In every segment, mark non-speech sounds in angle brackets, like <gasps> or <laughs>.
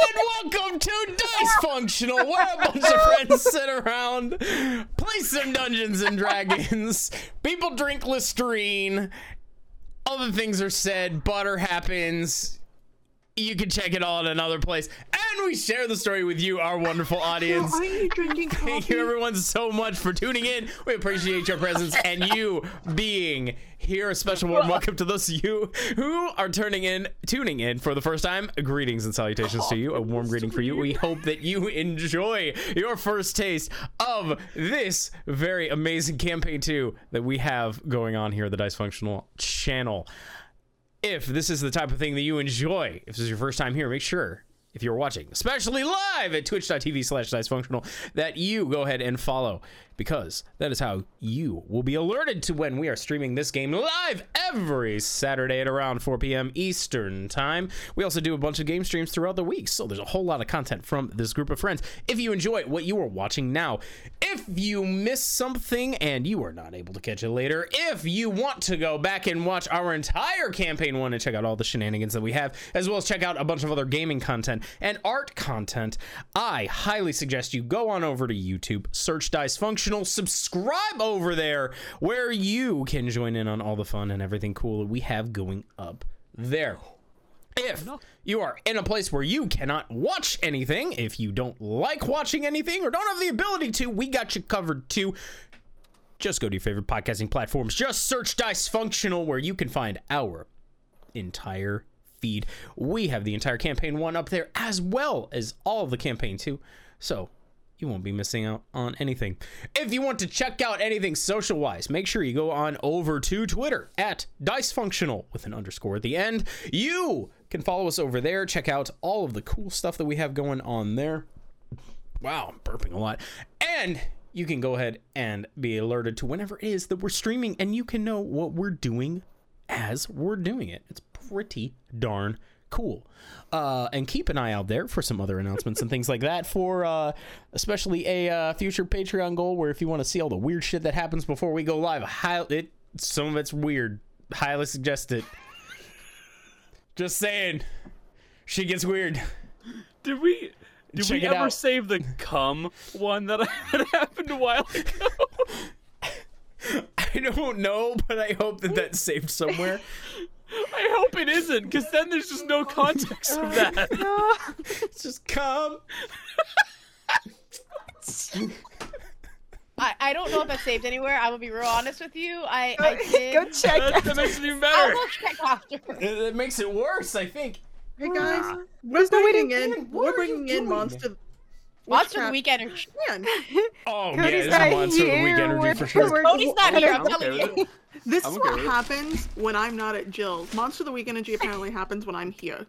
And welcome to Dice Functional, where a bunch of friends sit around, play some Dungeons and Dragons, people drink Listerine, other things are said, butter happens. You can check it all at another place. And we share the story with you, our wonderful <laughs> audience. Are you drinking coffee? <laughs> Thank you, everyone, so much for tuning in. We appreciate your presence <laughs> and you being here. A special warm welcome to those of you who are turning in, tuning in for the first time. Greetings and salutations to oh, you. A warm greeting for you. We hope that you enjoy your first taste of this very amazing campaign too, that we have going on here at the Dice Functional channel if this is the type of thing that you enjoy, if this is your first time here, make sure if you're watching, especially live at twitch.tv slash dicefunctional, that you go ahead and follow because that is how you will be alerted to when we are streaming this game live every Saturday at around 4 p.m. Eastern time. We also do a bunch of game streams throughout the week, so there's a whole lot of content from this group of friends. If you enjoy what you are watching now, if you miss something and you are not able to catch it later, if you want to go back and watch our entire campaign one and check out all the shenanigans that we have, as well as check out a bunch of other gaming content and art content, I highly suggest you go on over to YouTube, search Dice Subscribe over there where you can join in on all the fun and everything cool that we have going up there. If you are in a place where you cannot watch anything, if you don't like watching anything or don't have the ability to, we got you covered too. Just go to your favorite podcasting platforms. Just search Dice Functional, where you can find our entire feed. We have the entire campaign one up there as well as all of the campaign two. So you won't be missing out on anything. If you want to check out anything social wise, make sure you go on over to Twitter at DiceFunctional with an underscore at the end. You can follow us over there. Check out all of the cool stuff that we have going on there. Wow, I'm burping a lot. And you can go ahead and be alerted to whenever it is that we're streaming, and you can know what we're doing as we're doing it. It's pretty darn cool. Uh, and keep an eye out there for some other announcements and things like that for uh, especially a uh, future Patreon goal where if you want to see all the weird shit that happens before we go live, high, it some of it's weird. Highly suggest it. Just saying. She gets weird. Did we did Check we ever out. save the cum one that <laughs> happened a while ago? <laughs> I don't know, but I hope that that's saved somewhere. <laughs> I hope it isn't, because then there's just no context of that. <laughs> It's just come. I, I don't know if that's saved anywhere. I will be real honest with you. I, I did. Go check. That, that makes it even better. I will check after. It makes it worse, I think. Hey guys, ah. we're no way to bringing in in. What we're are you bringing in doing? monster. Monster Witchcraft Week Energy. Man, <laughs> Oh, Cody's yeah, it's not a monster of the week energy for sure. Cody's not here. I'm I'm telling okay you. this I'm is what happens when I'm not at Jill's. Monster of the Week energy apparently happens when I'm here.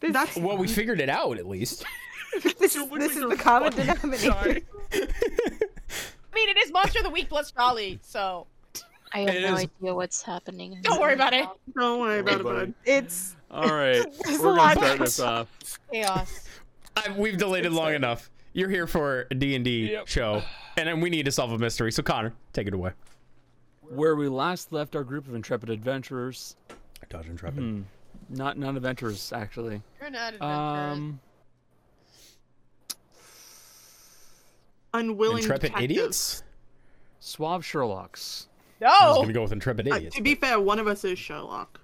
This, That's Well, we figured it out at least. <laughs> this, It this is the common <laughs> denominator. sorry. I mean, it is Monster of the Week plus Charlie, so I have It no is- idea what's happening. don't worry about it. don't worry about it, bud. It's All right, we're gonna start this off. Chaos. I, we've delayed it long enough. You're here for a D&D Yep. show, <sighs> and then we need to solve a mystery. So, Connor, take it away. Where we last left our group of intrepid adventurers, Dodge Intrepid. hmm, not non adventurers actually. You're not adventurous. Um, Unwilling Intrepid detectives. idiots? suave Sherlocks. No. I was going to go with Intrepid Uh, idiots. to be fair, one of us is Sherlock.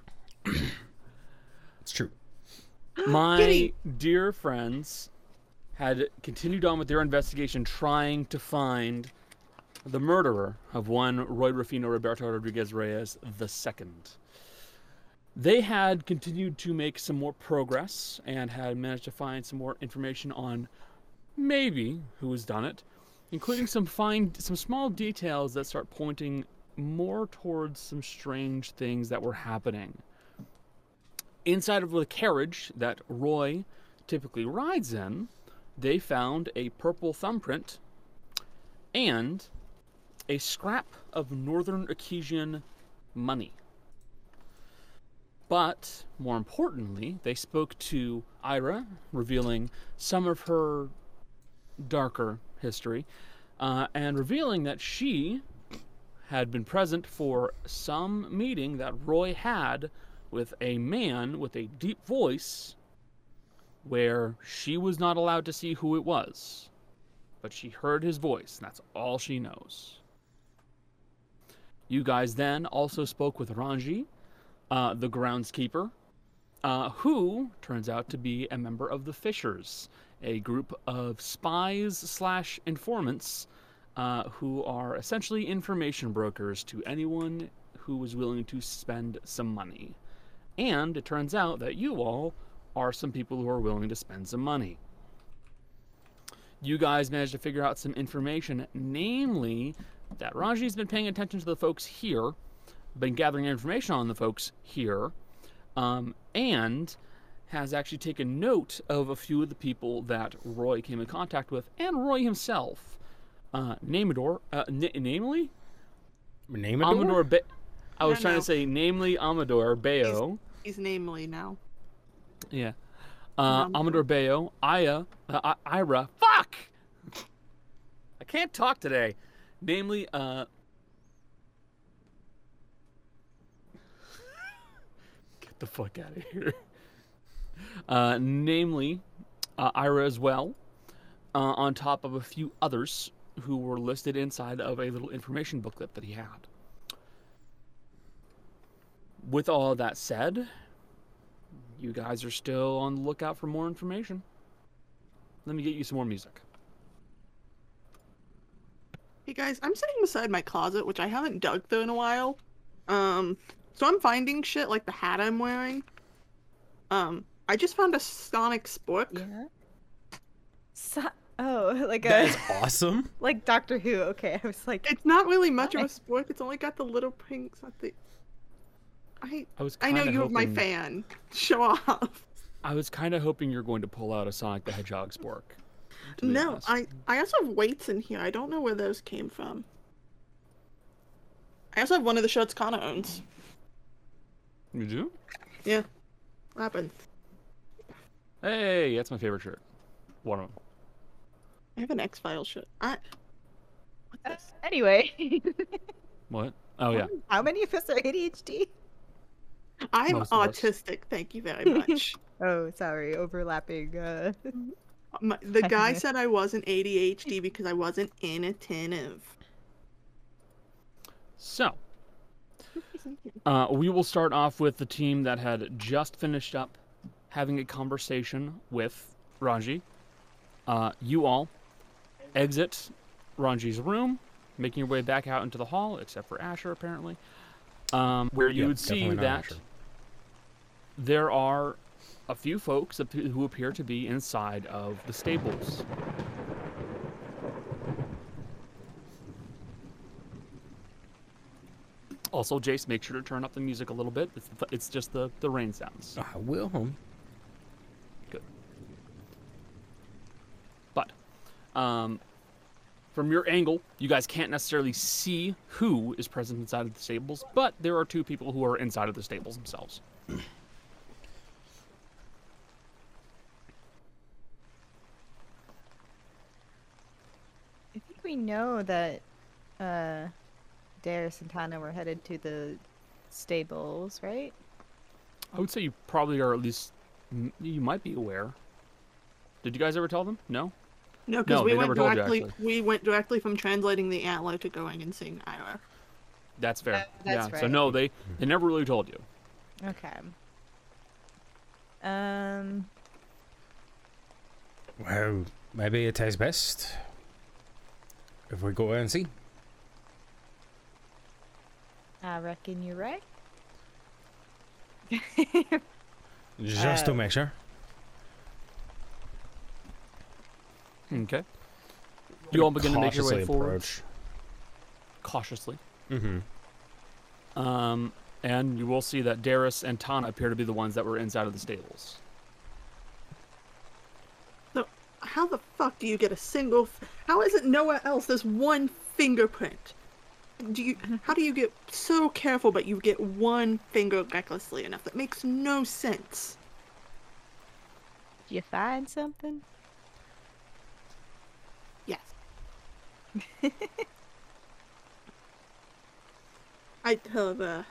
it's true. <gasps> My dear friends had continued on with their investigation trying to find the murderer of one Roy Rufino Roberto Rodriguez Reyes II. They had continued to make some more progress and had managed to find some more information on maybe who has done it, including some fine some small details that start pointing more towards some strange things that were happening inside of the carriage that Roy typically rides in, they found a purple thumbprint and a scrap of Northern Akesian money. But more importantly, they spoke to Ira, revealing some of her darker history, uh, and revealing that she had been present for some meeting that Roy had with a man with a deep voice where she was not allowed to see who it was. But she heard his voice, and that's all she knows. You guys then also spoke with Ranji, uh, the groundskeeper, uh, who turns out to be a member of the Fishers, a group of spies slash informants uh, who are essentially information brokers to anyone who is willing to spend some money. And it turns out that you all are some people who are willing to spend some money. You guys managed to figure out some information, namely that Raji's been paying attention to the folks here, been gathering information on the folks here, um, and has actually taken note of a few of the people that Roy came in contact with, and Roy himself. Uh, Namador, uh, n- namely, Name it. Amador I was No, trying no. to say, namely Amador Bayo. He's namely now. Yeah. Uh, Um, Amador Bayo, Aya, uh, I- Ira. Fuck! I can't talk today. Namely, uh. <laughs> Get the fuck out of here. <laughs> Uh, namely, uh, Ira as well, uh, on top of a few others who were listed inside of a little information booklet that he had. With all that said, you guys are still on the lookout for more information. Let me get you some more music. Hey guys, I'm sitting beside my closet, which I haven't dug through in a while. Um, so I'm finding shit like the hat I'm wearing. Um, I just found a Sonic spork. Yeah. So, oh, <laughs> like a is awesome. <laughs> like Doctor Who. Okay, I was like, It's not really much of a Why? spork. It's only got the little pinks at the. I I was I know you're my fan. <laughs> Show off. I was kind of hoping you're going to pull out a Sonic the Hedgehog spork. No, honest. I I also have weights in here. I don't know where those came from. I also have one of the shirts Kana owns. You do? Yeah. What happened? Hey, that's my favorite shirt. One of them. I have an X Files shirt. I. What's uh, anyway. <laughs> What? Oh yeah. How many of us are ADHD? I'm Most us. autistic. Thank you very much. <laughs> Oh, sorry, overlapping. Uh, My, the guy said I wasn't ADHD because I wasn't inattentive. So, uh, we will start off with the team that had just finished up having a conversation with Ranji. Uh, you all exit Ranji's room, making your way back out into the hall, except for Asher, apparently, um, where you Yeah, would see that Asher. there are a few folks who appear to be inside of the stables. Also, Jace, make sure to turn up the music a little bit. It's, it's just the, the rain sounds. I will. Good. But um, from your angle, you guys can't necessarily see who is present inside of the stables, but there are two people who are inside of the stables themselves. I think we know that uh, Darius and Tana were headed to the stables, right? I would say you probably are at least you might be aware. Did you guys ever tell them? No. No, because No, we went never told you, directly. we went directly from translating the antler to going and seeing Ira. That's fair. That- that's yeah. So no, they they never really told you. Okay. Um. Well, maybe it tastes best if we go out and see. I reckon you're right. Just to Uh, make sure. Okay. You all begin to make your way Cautiously forward approach. cautiously. Mm-hmm. Um, and you will see that Darius and Tana appear to be the ones that were inside of the stables. How the fuck do you get a single? F- how is it nowhere else? There's one fingerprint. Do you? How do you get so careful, but you get one finger recklessly enough? That makes no sense. Did you find something? Yes. <laughs> I tell the.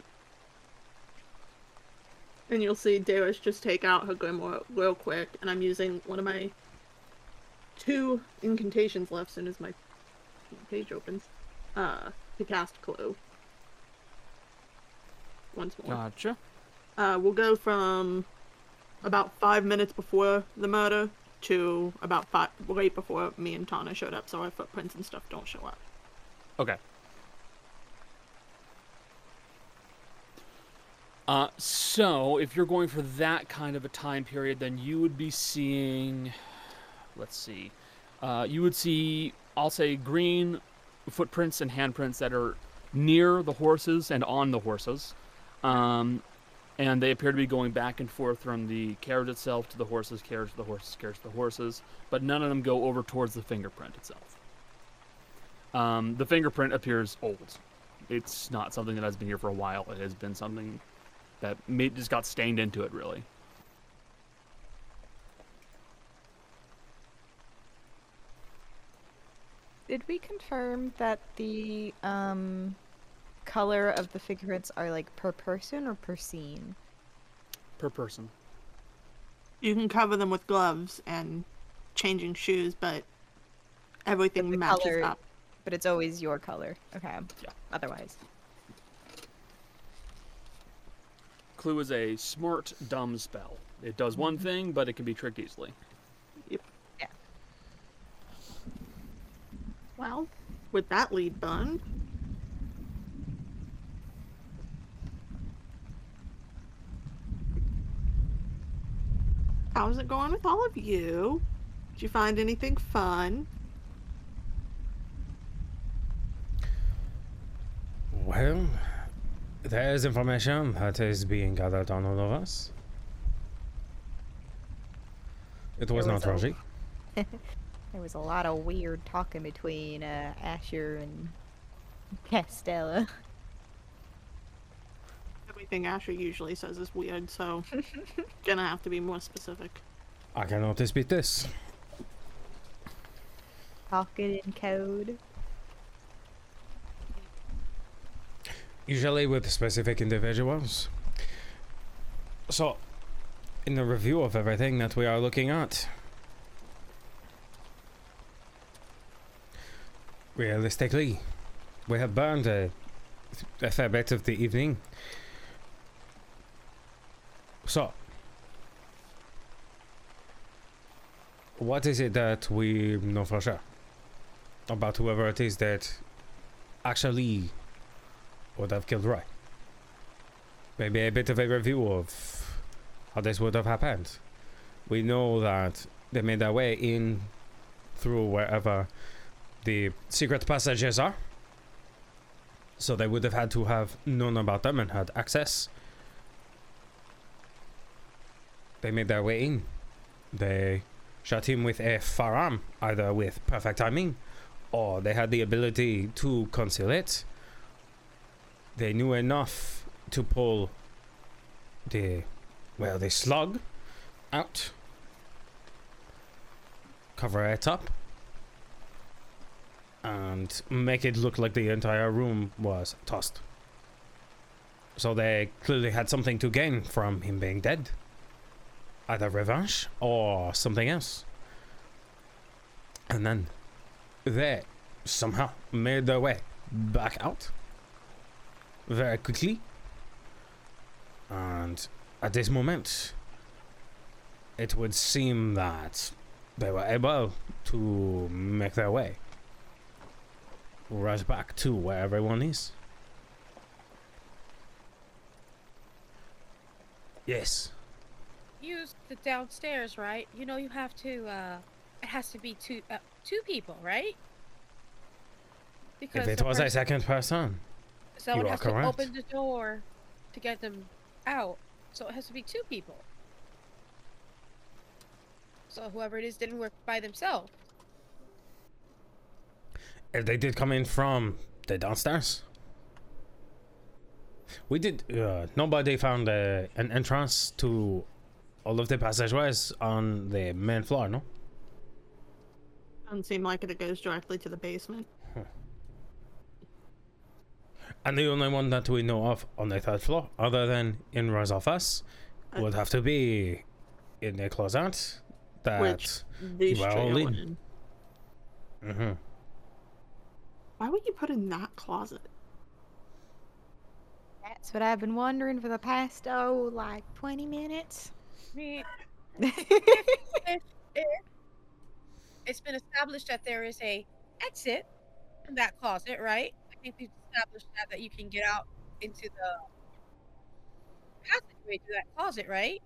And you'll see Darius just take out her grimoire real quick, and I'm using one of my two incantations left soon as my page opens. Uh, to cast Clue. Once more. Gotcha. Uh, we'll go from about five minutes before the murder to about five right before me and Tana showed up, so our footprints and stuff don't show up. Okay. Uh, so if you're going for that kind of a time period, then you would be seeing, let's see, uh, you would see, I'll say, green footprints and handprints that are near the horses and on the horses, um, and they appear to be going back and forth from the carriage itself to the horses, carriage to the horses, carriage to the horses, but none of them go over towards the fingerprint itself. Um, the fingerprint appears old. It's not something that has been here for a while. It has been something that may, just got stained into it, really. Did we confirm that the um color of the fingerprints are like per person or per scene? Per person. You can cover them with gloves and changing shoes, but everything the matches color- up. But it's always your color. Okay. Yeah. Otherwise. Clue is a smart, dumb spell. It does one mm-hmm. thing, but it can be tricked easily. Yep. Yeah. Well, with that lead done, how's it going with all of you? Did you find anything fun? Well, there is information that is being gathered on all of us. It was There not was a- Rogie. <laughs> There was a lot of weird talking between uh, Asher and Castella. Everything Asher usually says is weird, so <laughs> gonna have to be more specific. I cannot dispute this. Talking in code. Usually with specific individuals. So, in the review of everything that we are looking at, realistically, we have burned a, a fair bit of the evening. So, what is it that we know for sure about whoever it is that actually would have killed Roy? Maybe a bit of a review of how this would have happened. We know that they made their way in through wherever the secret passages are. So they would have had to have known about them and had access. They made their way in. They shot him with a firearm, either with perfect timing, or they had the ability to conceal it. They knew enough to pull the, well, the slug out, cover it up, and make it look like the entire room was tossed. So they clearly had something to gain from him being dead. Either revenge or something else. And then they somehow made their way back out very quickly. And at this moment, it would seem that they were able to make their way right back to where everyone is. Yes. Use the downstairs, right? You know you have to. uh It has to be two uh, two people, right? Because If it was a second person, someone has to open the door to get them out, so it has to be two people. So whoever it is didn't work by themselves. if they did come in from the downstairs. We did. Uh, nobody found uh, an entrance to all of the passageways on the main floor. No. Doesn't seem like it. It goes directly to the basement. And the only one that we know of on the third floor, other than in Roy's office, Uh, would have to be in the closet. That. Which these were all in. went in. hmm Why would you put in that closet? That's what I've been wondering for the past oh like 20 minutes. I mean, <laughs> if, if it's been established that there is a exit in that closet, right? I think we've established that that you can get out into the passageway through that closet, right?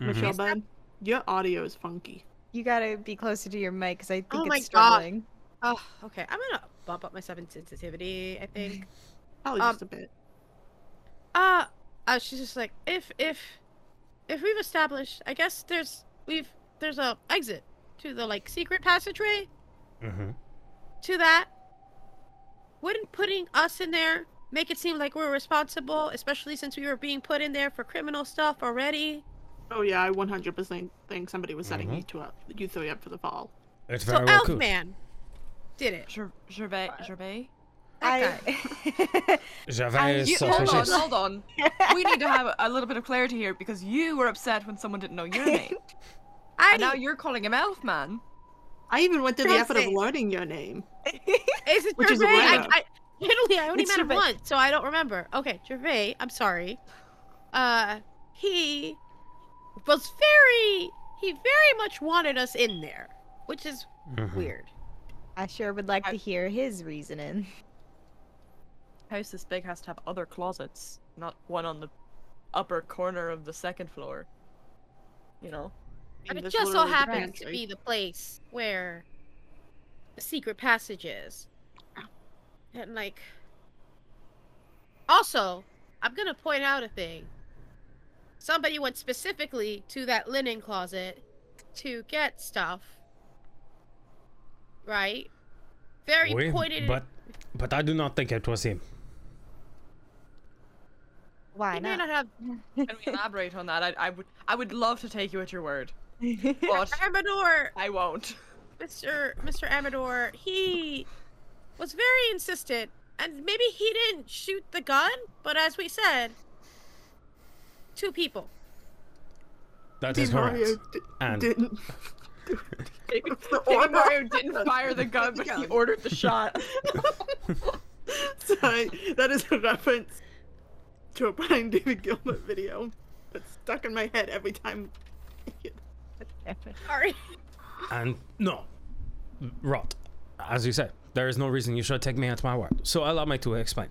Mm-hmm. Michelle, Is bud, your audio is funky. You gotta be closer to your mic because I think Oh it's my God. struggling. Oh, okay. I'm gonna bump up my seven sensitivity. I think. <laughs> Probably Um, just a bit. Uh, uh, she's just like, if if if we've established, I guess there's we've there's a exit to the like secret passageway hmm to that. Wouldn't putting us in there make it seem like we're responsible, especially since we were being put in there for criminal stuff already? Oh yeah, I 100% think somebody was setting Mhm. you two up, you three up for the fall. It's So very well cool. Elfman did it. Gervais, Gervais. That. I... Gervais <laughs> is You, hold on, hold on. <laughs> We need to have a little bit of clarity here because you were upset when someone didn't know your <laughs> name, I and now you're calling him Elfman. I even went to the effort of learning your name. is it which is Gervais? I. I, literally, I only It's met him once, so I don't remember. Okay, Gervais. I'm sorry. Uh, he was very, he very much wanted us in there, which is Mhm. weird. I sure would like I- to hear his reasoning. House this big has to have other closets, not one on the upper corner of the second floor. You know. And And it just so happens to be the place where the secret passage is. And like also, I'm gonna point out a thing. Somebody went specifically to that linen closet to get stuff. Right? Very Oui, pointed but but I do not think it was him. Why he may not? not have <laughs> Can we elaborate on that? I, I would, I would love to take you at your word, <laughs> but Amador I won't. Mr. Mr. Amador, he was very insistent, and maybe he didn't shoot the gun, but as we said, two people. That is Di correct. Mario d- And didn't. <laughs> Maybe, the order. Mario didn't fire the gun, but he ordered the shot. Sorry, that is a reference to a Brian <laughs> David Gilbert video that's stuck in my head every time. Sorry. and no, Rot. As you said, there is no reason you should take me at my word. So allow me to explain.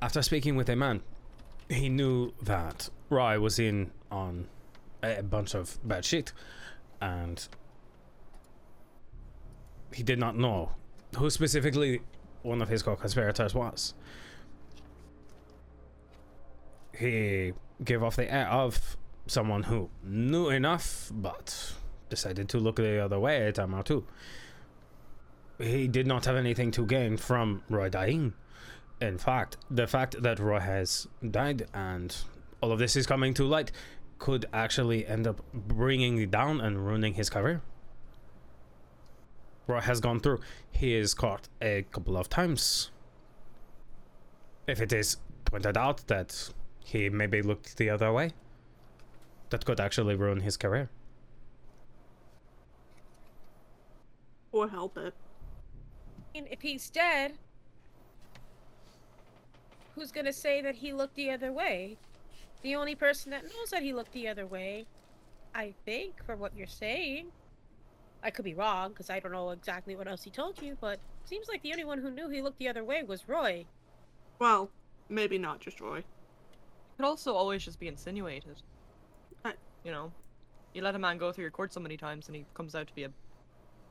After speaking with a man, he knew that Roy was in on a bunch of bad shit, and he did not know who specifically one of his co-conspirators was. He gave off the air of someone who knew enough, but decided to look the other way a time or two. He did not have anything to gain from Roy dying. In fact, the fact that Roy has died and all of this is coming to light could actually end up bringing him down and ruining his career. Roy has gone through. He is caught a couple of times. If it is pointed out that he maybe looked the other way, that could actually ruin his career. Or help it. And if he's dead, who's gonna say that he looked the other way? The only person that knows that he looked the other way, I think, from what you're saying. I could be wrong because I don't know exactly what else he told you, but seems like the only one who knew he looked the other way was Roy. Well, maybe not just Roy. Could also always just be insinuated. I- You know, you let a man go through your court so many times, and he comes out to be a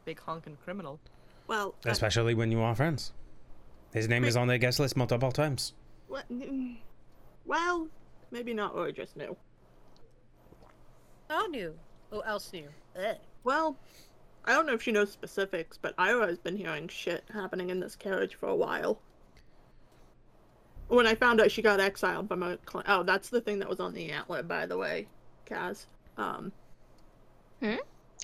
big honking criminal. Well, Especially when you are friends. His name is on the guest list multiple times. what, well, maybe not Roy just knew. Who knew? Who else knew? Ugh. Well, I don't know if she knows specifics, but Ira has been hearing shit happening in this carriage for a while. When I found out she got exiled from a clan. Oh, that's the thing that was on the antler, by the way, Kaz. Um,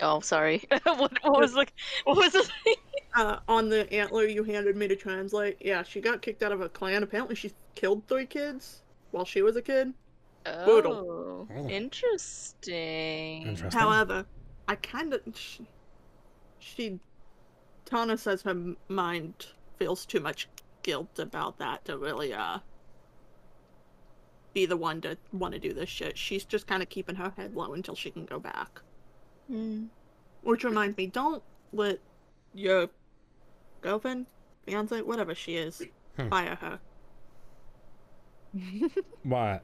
Oh, sorry. <laughs> what, what was like? What was it? <laughs> uh, on the antler you handed me to translate, yeah, she got kicked out of a clan. Apparently, she killed three kids while she was a kid. Oh, Oh. interesting. Interesting. However, I kind of she, she Tana says her mind feels too much guilt about that to really uh be the one to want to do this shit. She's just kind of keeping her head low until she can go back. Hmm. Which reminds me, don't let your girlfriend, fiance, whatever she is, Hmm. fire her. <laughs> Why?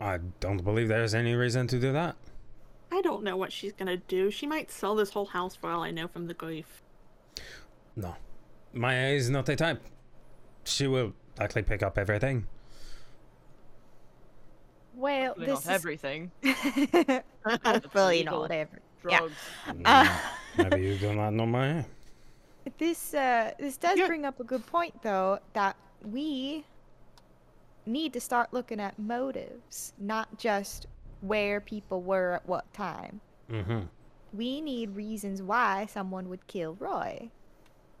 I don't believe there's any reason to do that. I don't know what she's gonna do. She might sell this whole house for all I know from the grief. No. Maya is not the type. She will likely pick up everything. Well, Probably this not everything. <laughs> hopefully illegal. not every. Yeah. Uh, <laughs> Maybe you do not know Maya. This uh, this does Yeah. bring up a good point, though, that we need to start looking at motives, not just where people were at what time. Mm-hmm. We need reasons why someone would kill Roy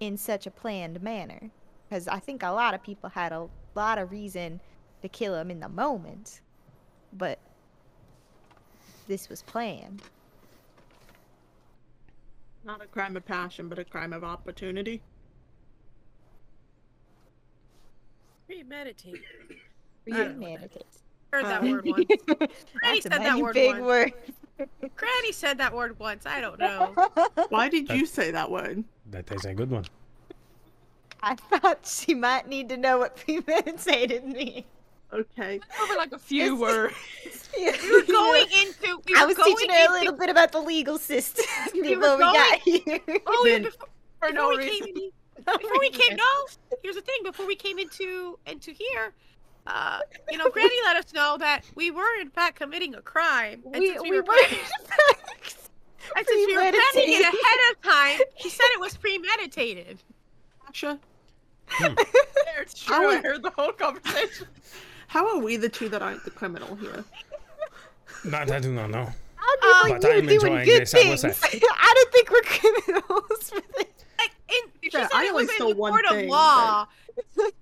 in such a planned manner, because I think a lot of people had a lot of reason to kill him in the moment, but this was planned. Not a crime of passion, but a crime of opportunity. Premeditated. I don't know what that Heard that Uh, word once. <laughs> Granny That's a said that word big once. word. Granny said that word once. I don't <laughs> know. Why did you say that word? That is a good one. I thought she might need to know what <laughs> premeditated means. Okay. Over like a few It's- words. <laughs> We were going into. We I was going teaching her a little bit about the legal system <laughs> We were before we got here. Oh, yeah, before, For before no we reason. came in, before we came. No, here's the thing. Before we came into into here, uh, you know, Granny let us know that we were in fact committing a crime, and we, since we, we were, were planning, and since we were planning it ahead of time, she said it was premeditated. Asha, It's true. I heard the whole conversation. <laughs> how are we the two that aren't the criminal here? That I do not know. I'll be But like, I'm doing enjoying good this, things. say. <laughs> I don't think we're criminals <laughs> for this. Like, in, she I it only was saw one court thing, of law.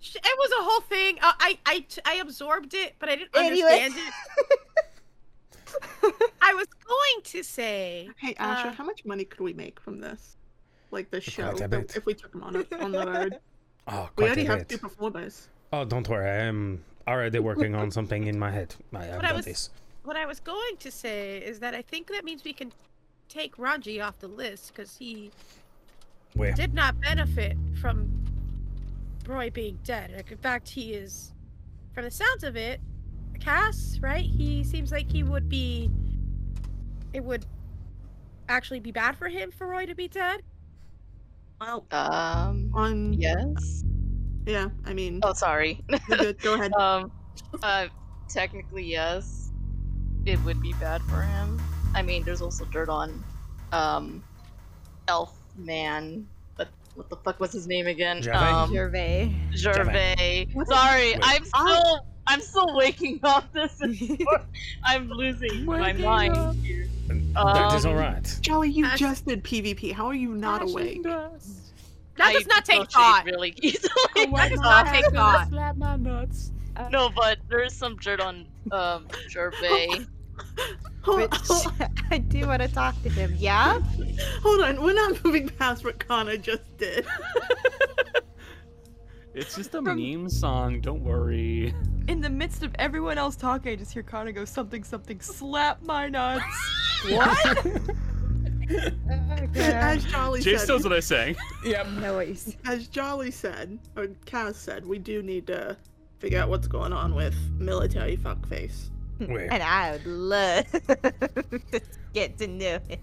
Sh- It was a whole thing. Uh, I, I, t- I absorbed it, but I didn't Anyway. understand it. I was going to say, Hey, Asha, Uh, how much money could we make from this? Like the show, Quite a the- bit. if we took him on, on the road. <laughs> Oh, we already have two performers. Oh, don't worry. I am already working on something in my head. I have But I got was- this. what I was going to say is that I think that means we can take Ranji off the list because he Where? did not benefit from Roy being dead. Like, in fact, he is, from the sounds of it, Cass, right? He seems like he would be. It would actually be bad for him for Roy to be dead. Well, Um. on Yes. yeah, I mean, Oh, sorry. <laughs> good. Go ahead. <laughs> um. Uh. Technically, yes. It would be bad for him. I mean, there's also dirt on, um, Elf Man. But what the fuck was his name again? Gervais? Um, Gervais. Gervais. What? Sorry, Wait. I'm still. I'm still waking up. <laughs> this. <laughs> I'm losing my Waking mind up. here. that is Um, all right. Jolly, you Ash- just did PvP. How are you not awake? That I does not take dissociate thought. Really easily. <laughs> That does not take thought. Slap my nuts. No, but there's some dirt on um Gervais. Hold, Which hold, I do want to talk to him. Yeah? hold on, we're not moving past what Kana just did. It's just a <laughs> meme song. Don't worry. <laughs> In the midst of everyone else talking, I just hear Kana go something something slap my nuts. <laughs> What? As Jolly Jace said, knows what I sang. Yep. I know what you said. as Jolly said, or Kaz said, we do need to figure out what's going on with military fuckface. Hmm. Where? And I would love to get to know him.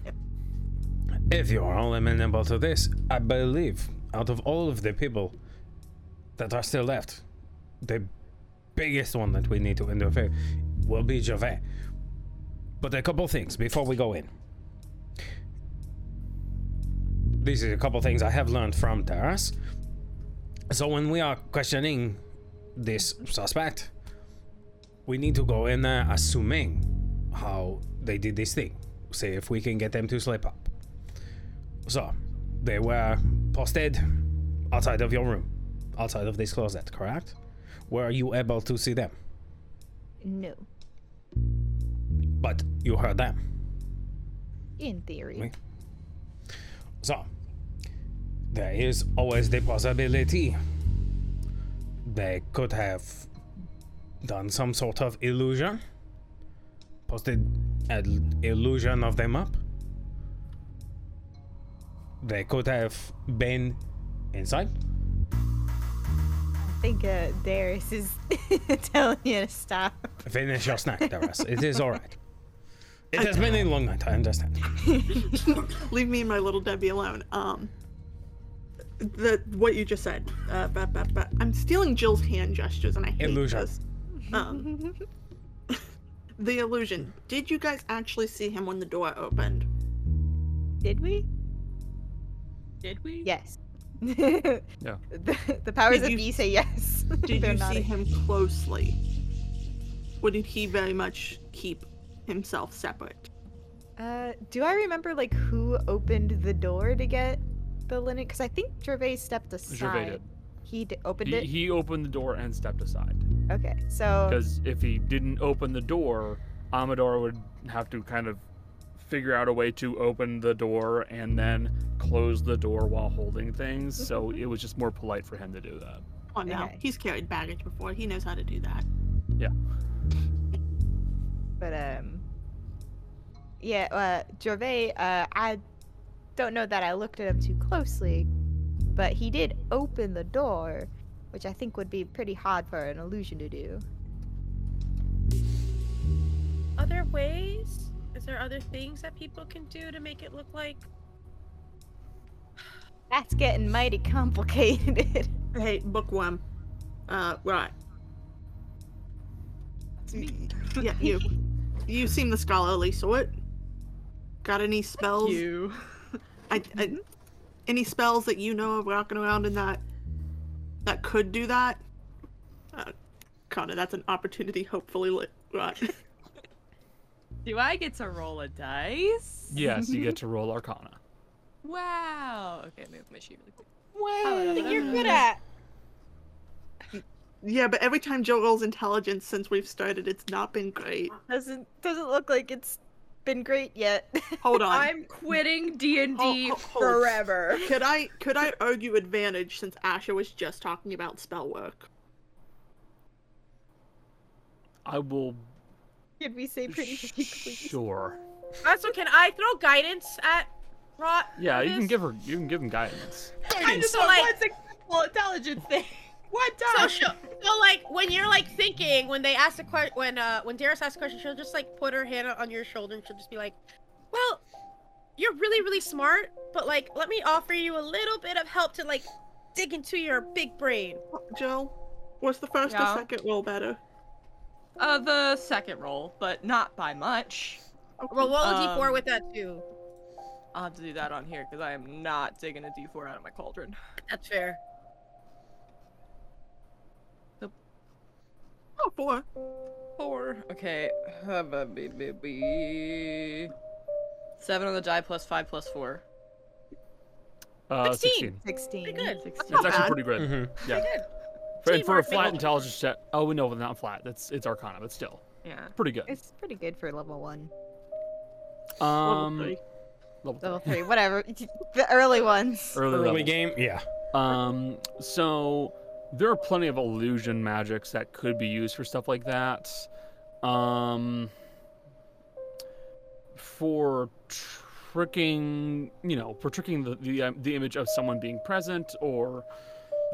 If you are all amenable to this, I believe out of all of the people that are still left, the biggest one that we need to interfere will be Gervais. But a couple things before we go in. This is a couple things I have learned from Terrace. So when we are questioning this suspect, we need to go in there assuming how they did this thing. See if we can get them to slip up. So, they were posted outside of your room, outside of this closet, correct? Were you able to see them? No. But you heard them. In theory. So, there is always the possibility they could have done some sort of illusion, posted an illusion of them up. They could have been inside. I think uh, Darius is <laughs> telling you to stop. Finish your snack, Darius. it is alright. It has been a long night, I understand. <laughs> Leave me and my little Debbie alone. Um, the what you just said. Uh, but, but, but I'm stealing Jill's hand gestures, and I hate Illusion. this. Um, <laughs> the illusion. Did you guys actually see him when the door opened? Did we? Did we? Yes. <laughs> Yeah. The, the powers Did of you- B say yes. <laughs> Did They're you see nodding. him closely? Or did he very much keep himself separate? Uh, do I remember like who opened the door to get the linen? Because I think Gervais stepped aside. Gervais did. He d- opened He, it. he opened the door and stepped aside. Okay, so Because if he didn't open the door, Amador would have to kind of figure out a way to open the door and then close the door while holding things. So it was just more polite for him to do that. Oh no, Okay. he's carried baggage before. He knows how to do that. Yeah. But um, yeah, uh, Gervais. Uh, I don't know that I looked at him too closely, but he did open the door, which I think would be pretty hard for an illusion to do. Other ways? Is there other things that people can do to make it look like? That's getting mighty complicated. <laughs> Hey, bookworm. Uh, right. That's me. Yeah, you. You seem the scholarly sort. Got any spells? You. I, I, any spells that you know of walking around in that that could do that? Uh, Connor, that's an opportunity. Hopefully, lit. Right. <laughs> Do I get to roll a dice? Yes, you get to <laughs> roll Arcana. Wow. Okay, move my sheet really quick. Wow. I think you're good at. yeah, but every time Joe rolls intelligence since we've started, it's not been great. doesn't doesn't look like it's been great yet. Hold <laughs> on. I'm quitting D and D Hold- hold- hold. forever. Could I could I argue advantage since Asha was just talking about spell work? I will. Could we say pretty quickly? Sure. Also, can I throw guidance at Rot? Yeah, you can give her. You can give him guidance. I just So, want like- one successful intelligence thing. <laughs> One So, time. she'll, so like when you're like thinking when they ask the question when uh when Darius asks a question she'll just like put her hand on your shoulder and she'll just be like, well, you're really really smart, but like let me offer you a little bit of help to like dig into your big brain. Joe, was the first Yeah. or second roll better? Uh, the second roll, but not by much. Well, roll a d4 Um, with that too. I'll have to do that on here because I am not digging a D4 out of my cauldron. That's fair. Oh, four. Four. Okay. Seven on the die plus five plus four. Uh, 16. 16. Sixteen. Pretty good. Sixteen. not It's actually bad. pretty good. Mhm. Yeah. Pretty good. For, and for a flat makes- intelligence check. Oh no, not flat. That's it's Arcana, but still Yeah. pretty good. It's pretty good for level one, Um, Level three. level level three, whatever. <laughs> The early ones. early, Early levels. game, yeah. Um, so there are plenty of illusion magics that could be used for stuff like that. Um, for tricking, you know, for tricking the the, um, the image of someone being present or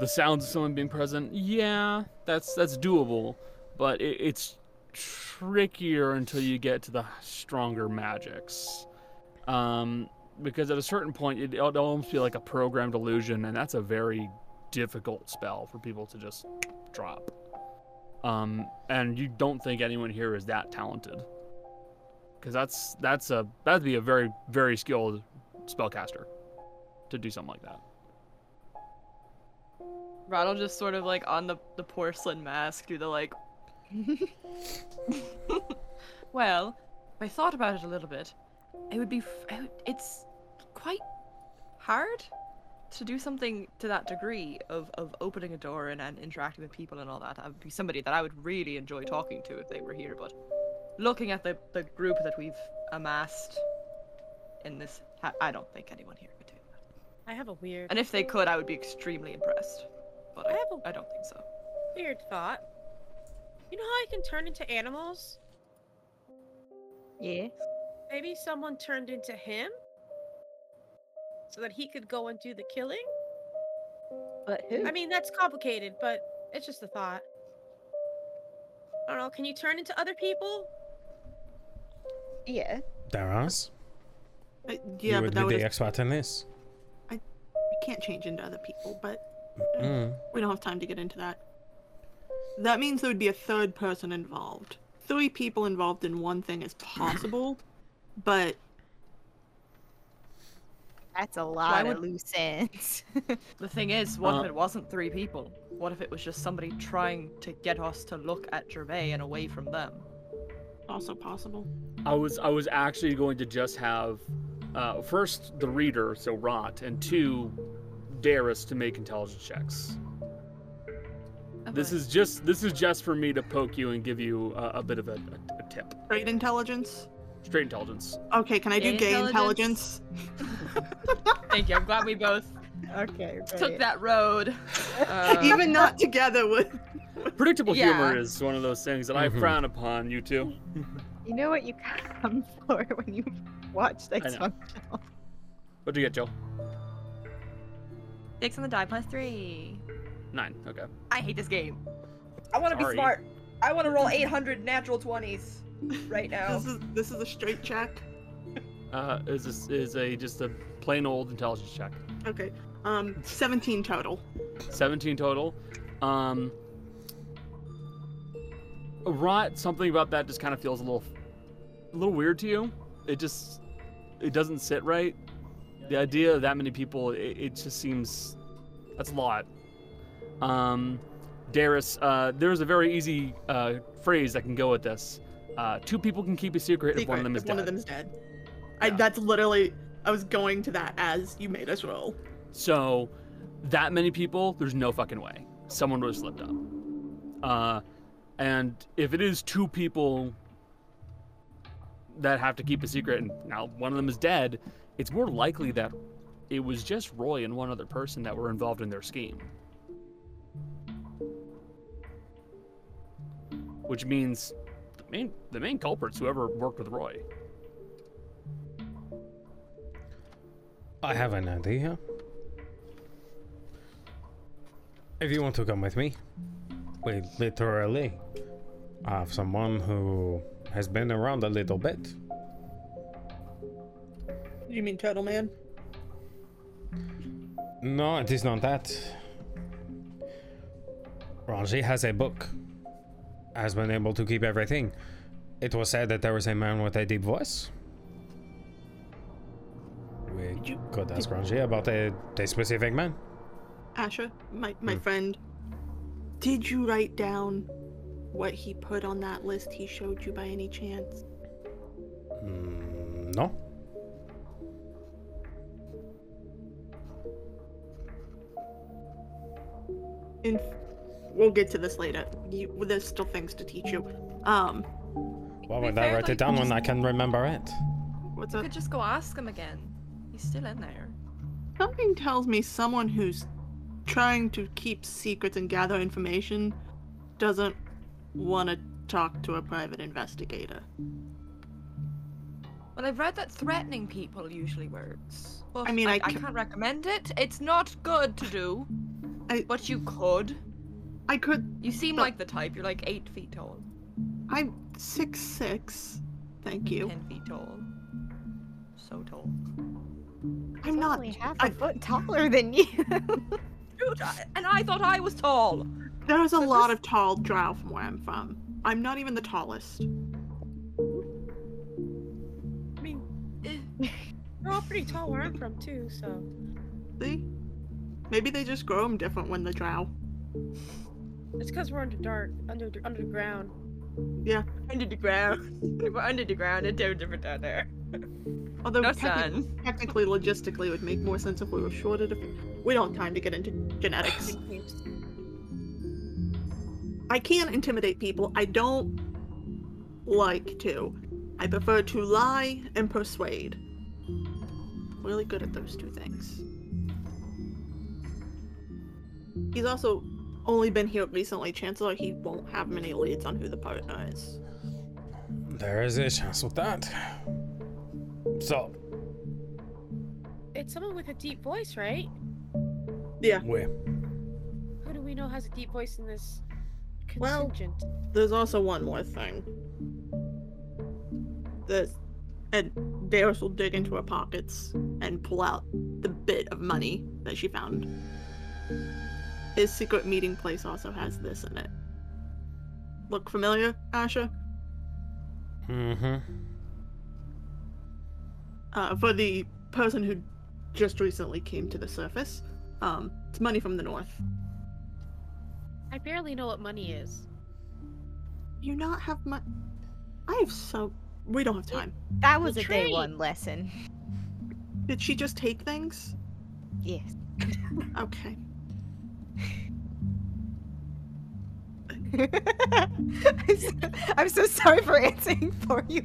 the sounds of someone being present. Yeah, that's that's doable, but it, it's trickier until you get to the stronger magics. Um, because at a certain point it, it'll almost be like a programmed illusion and that's a very difficult spell for people to just drop um and you don't think anyone here is that talented because that's that's a that'd be a very very skilled spellcaster to do something like that. Ronald just sort of like on the, the porcelain mask do the like <laughs> Well, I thought about it a little bit, it would be f- it would- it's quite hard to do something to that degree of, of opening a door and, and interacting with people and all that. I would be somebody that I would really enjoy talking to if they were here, but looking at the, the group that we've amassed in this, I, I don't think anyone here could do that. I have a weird, And if they could, I would be extremely impressed. But I, I have a- I don't think so. weird thought. You know how I can turn into animals? Yeah. Maybe someone turned into him? So that he could go and do the killing? But who? I mean, that's complicated, but it's just a thought. I don't know, can you turn into other people? yeah. Darius, Uh, you yeah, but would that be would the expert in this. I can't change into other people, but Mm. we don't have time to get into that. That means there would be a third person involved. Three people involved in one thing is possible, <laughs> but That's a lot would- of loose ends. <laughs> The thing is, what Uh, if it wasn't three people? What if it was just somebody trying to get us to look at Gervais and away from them? also possible. I was I was actually going to just have uh, first the reader, so Rot, and two Darius to make intelligence checks. This is just this is just for me to poke you and give you a, a bit of a, a, a tip. Great intelligence. Straight intelligence. Okay, can I do Gay gay intelligence? intelligence? <laughs> <laughs> Thank you. I'm glad we both okay, took that road. <laughs> Uh, Even not together with. Predictable Yeah. humor is one of those things that I Mhm. frown upon. You two. You know what you come for when you watch I this know. functional. What'd you get, Joe? Six on the die plus three. Nine. Okay. I hate this game. I want to be smart. I want to roll 800 natural 20s right <laughs> now. This is this is a straight check. Uh, is this is a just a plain old intelligence check. Okay. Um, 17 total. 17 total. Um, Rot, something about that just kind of feels a little, a little weird to you. It just, it doesn't sit right. The idea of that many people, it, it just seems, that's a lot. Um, Darius, uh, there's a very easy uh, phrase that can go with this. Uh, two people can keep a secret, if one of them is if one dead. of them's dead. I, that's literally. I was going to that as you made us roll. So, that many people, there's no fucking way. Someone would have slipped up. Uh, and if it is two people that have to keep a secret, and now one of them is dead, it's more likely that it was just Roy and one other person that were involved in their scheme. Which means the main the main culprit's whoever worked with Roy. I have an idea. If you want to come with me, we literally have someone who has been around a little bit. You mean Turtle Man? No, it is not that. Ranji has a book. Has been able to keep everything. It was said that there was a man with a deep voice. We Did you- could ask Ranji about a, a specific man. Asher, my my Hmm. friend. Did you write down what he put on that list he showed you by any chance? Mm, no. In, we'll get to this later. You, there's still things to teach you. Um, Why would I fair, write like, it down when just- I can remember it? what's You up? could just go ask him again. He's still in there. Something tells me someone who's trying to keep secrets and gather information doesn't want to talk to a private investigator. Well, I've read that threatening people usually works. But I mean, I can't recommend it. It's not good to do. I- But you could. I could. You seem But- like the type. You're like eight feet tall, I'm six six. Thank you. ten feet tall. So tall. I'm not. only half a I- foot taller than you. <laughs> Dude, I, and I thought I was tall. There's a But lot this- of tall drow from where I'm from. I'm not even the tallest. I mean, eh, we're all pretty tall where I'm from too, so. See? Maybe they just grow them different when they drow. It's because we're under dark, under underground. Yeah. Under the ground. <laughs> We're under the ground. It's so different down there. <laughs> Although No techni- sun. technically, logistically, it would make more sense if we were shorter. To... We don't have time to get into genetics. I can intimidate people. I don't like to. I prefer to lie and persuade. Really good at those two things. He's also only been here recently. Chancellor, he won't have many leads on who the partner is. There is a chance with that. So, It's someone with a deep voice, right? Yeah. Where? Who do we know has a deep voice in this Well- There's also one more thing. There's and Darius will dig into her pockets and pull out the bit of money that she found. His secret meeting place also has this in it. Look familiar, Asher? Mm-hmm. Uh, for the person who just recently came to the surface, um, it's money from the north. I barely know what money is. You not have money? I have so. We don't have time. That was Well, a day one lesson. Did she just take things? Yes. Okay. I'm, <laughs> so, I'm so sorry for answering for you.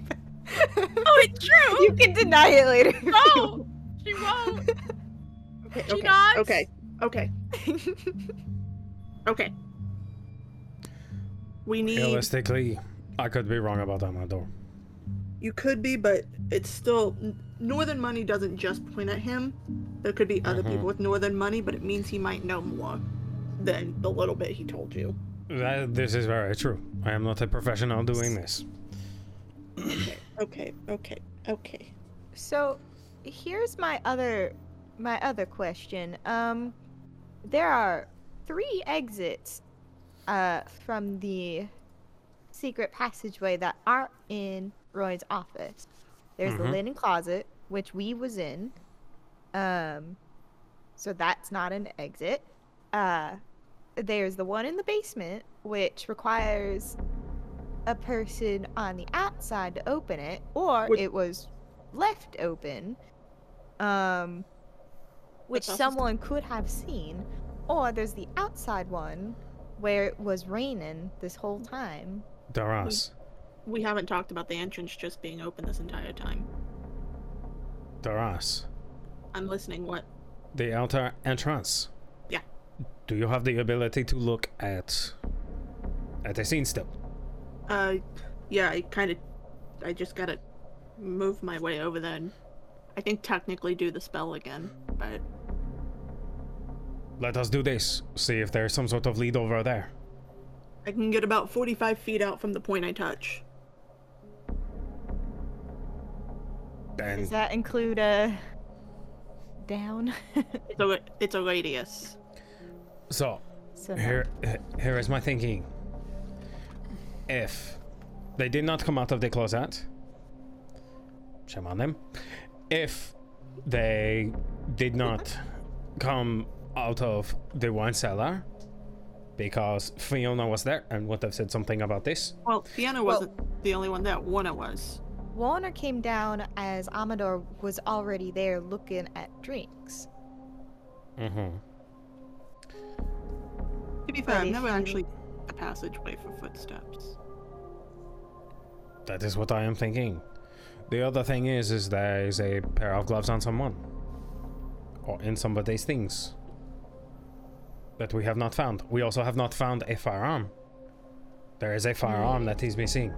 Oh, it's true. You can deny it later. if No, she won't. <laughs> Okay. She Okay. nods. Okay. Okay. <laughs> Okay. We need. Realistically, I could be wrong about that, Amador. You could be, but it's still. Northern money doesn't just point at him. There could be other Mhm. people with Northern money, but it means he might know more than the little bit he told you. That, this is very true. I am not a professional doing this. Okay. Okay. Okay. So, here's my other my other question. Um, there are three exits uh from the secret passageway that aren't in Roy's office. There's the Mhm. linen closet, which we was in. Um, so that's not an exit. Uh, there's the one in the basement, which requires a person on the outside to open it, or it was left open, um, which someone could have seen, or there's the outside one where it was raining this whole time. Darius. We haven't talked about the entrance just being open this entire time. Darius. I'm listening. What? The outer entrance. Yeah. Do you have the ability to look at at the scene still? Uh, yeah. I kind of. I just gotta move my way over there. And I think technically do the spell again, but Let us do this. See if there's some sort of lead over there. I can get about 45 feet out from the point I touch. And Does that include a down? <laughs> It's a, it's a radius. so so here here is my thinking. If they did not come out of the closet, shame on them. If they did not come out of the wine cellar because Fiona was there and would have said something about this. Well, Fiona wasn't the only one there. Warner was. Warner came down as Amador was already there looking at drinks. Mm-hmm. To be fair, But I've never actually a passageway for footsteps. That is what I am thinking. The other thing is, is there is a pair of gloves on someone, or in somebody's things that we have not found. We also have not found a firearm. There is a firearm hmm. that is missing.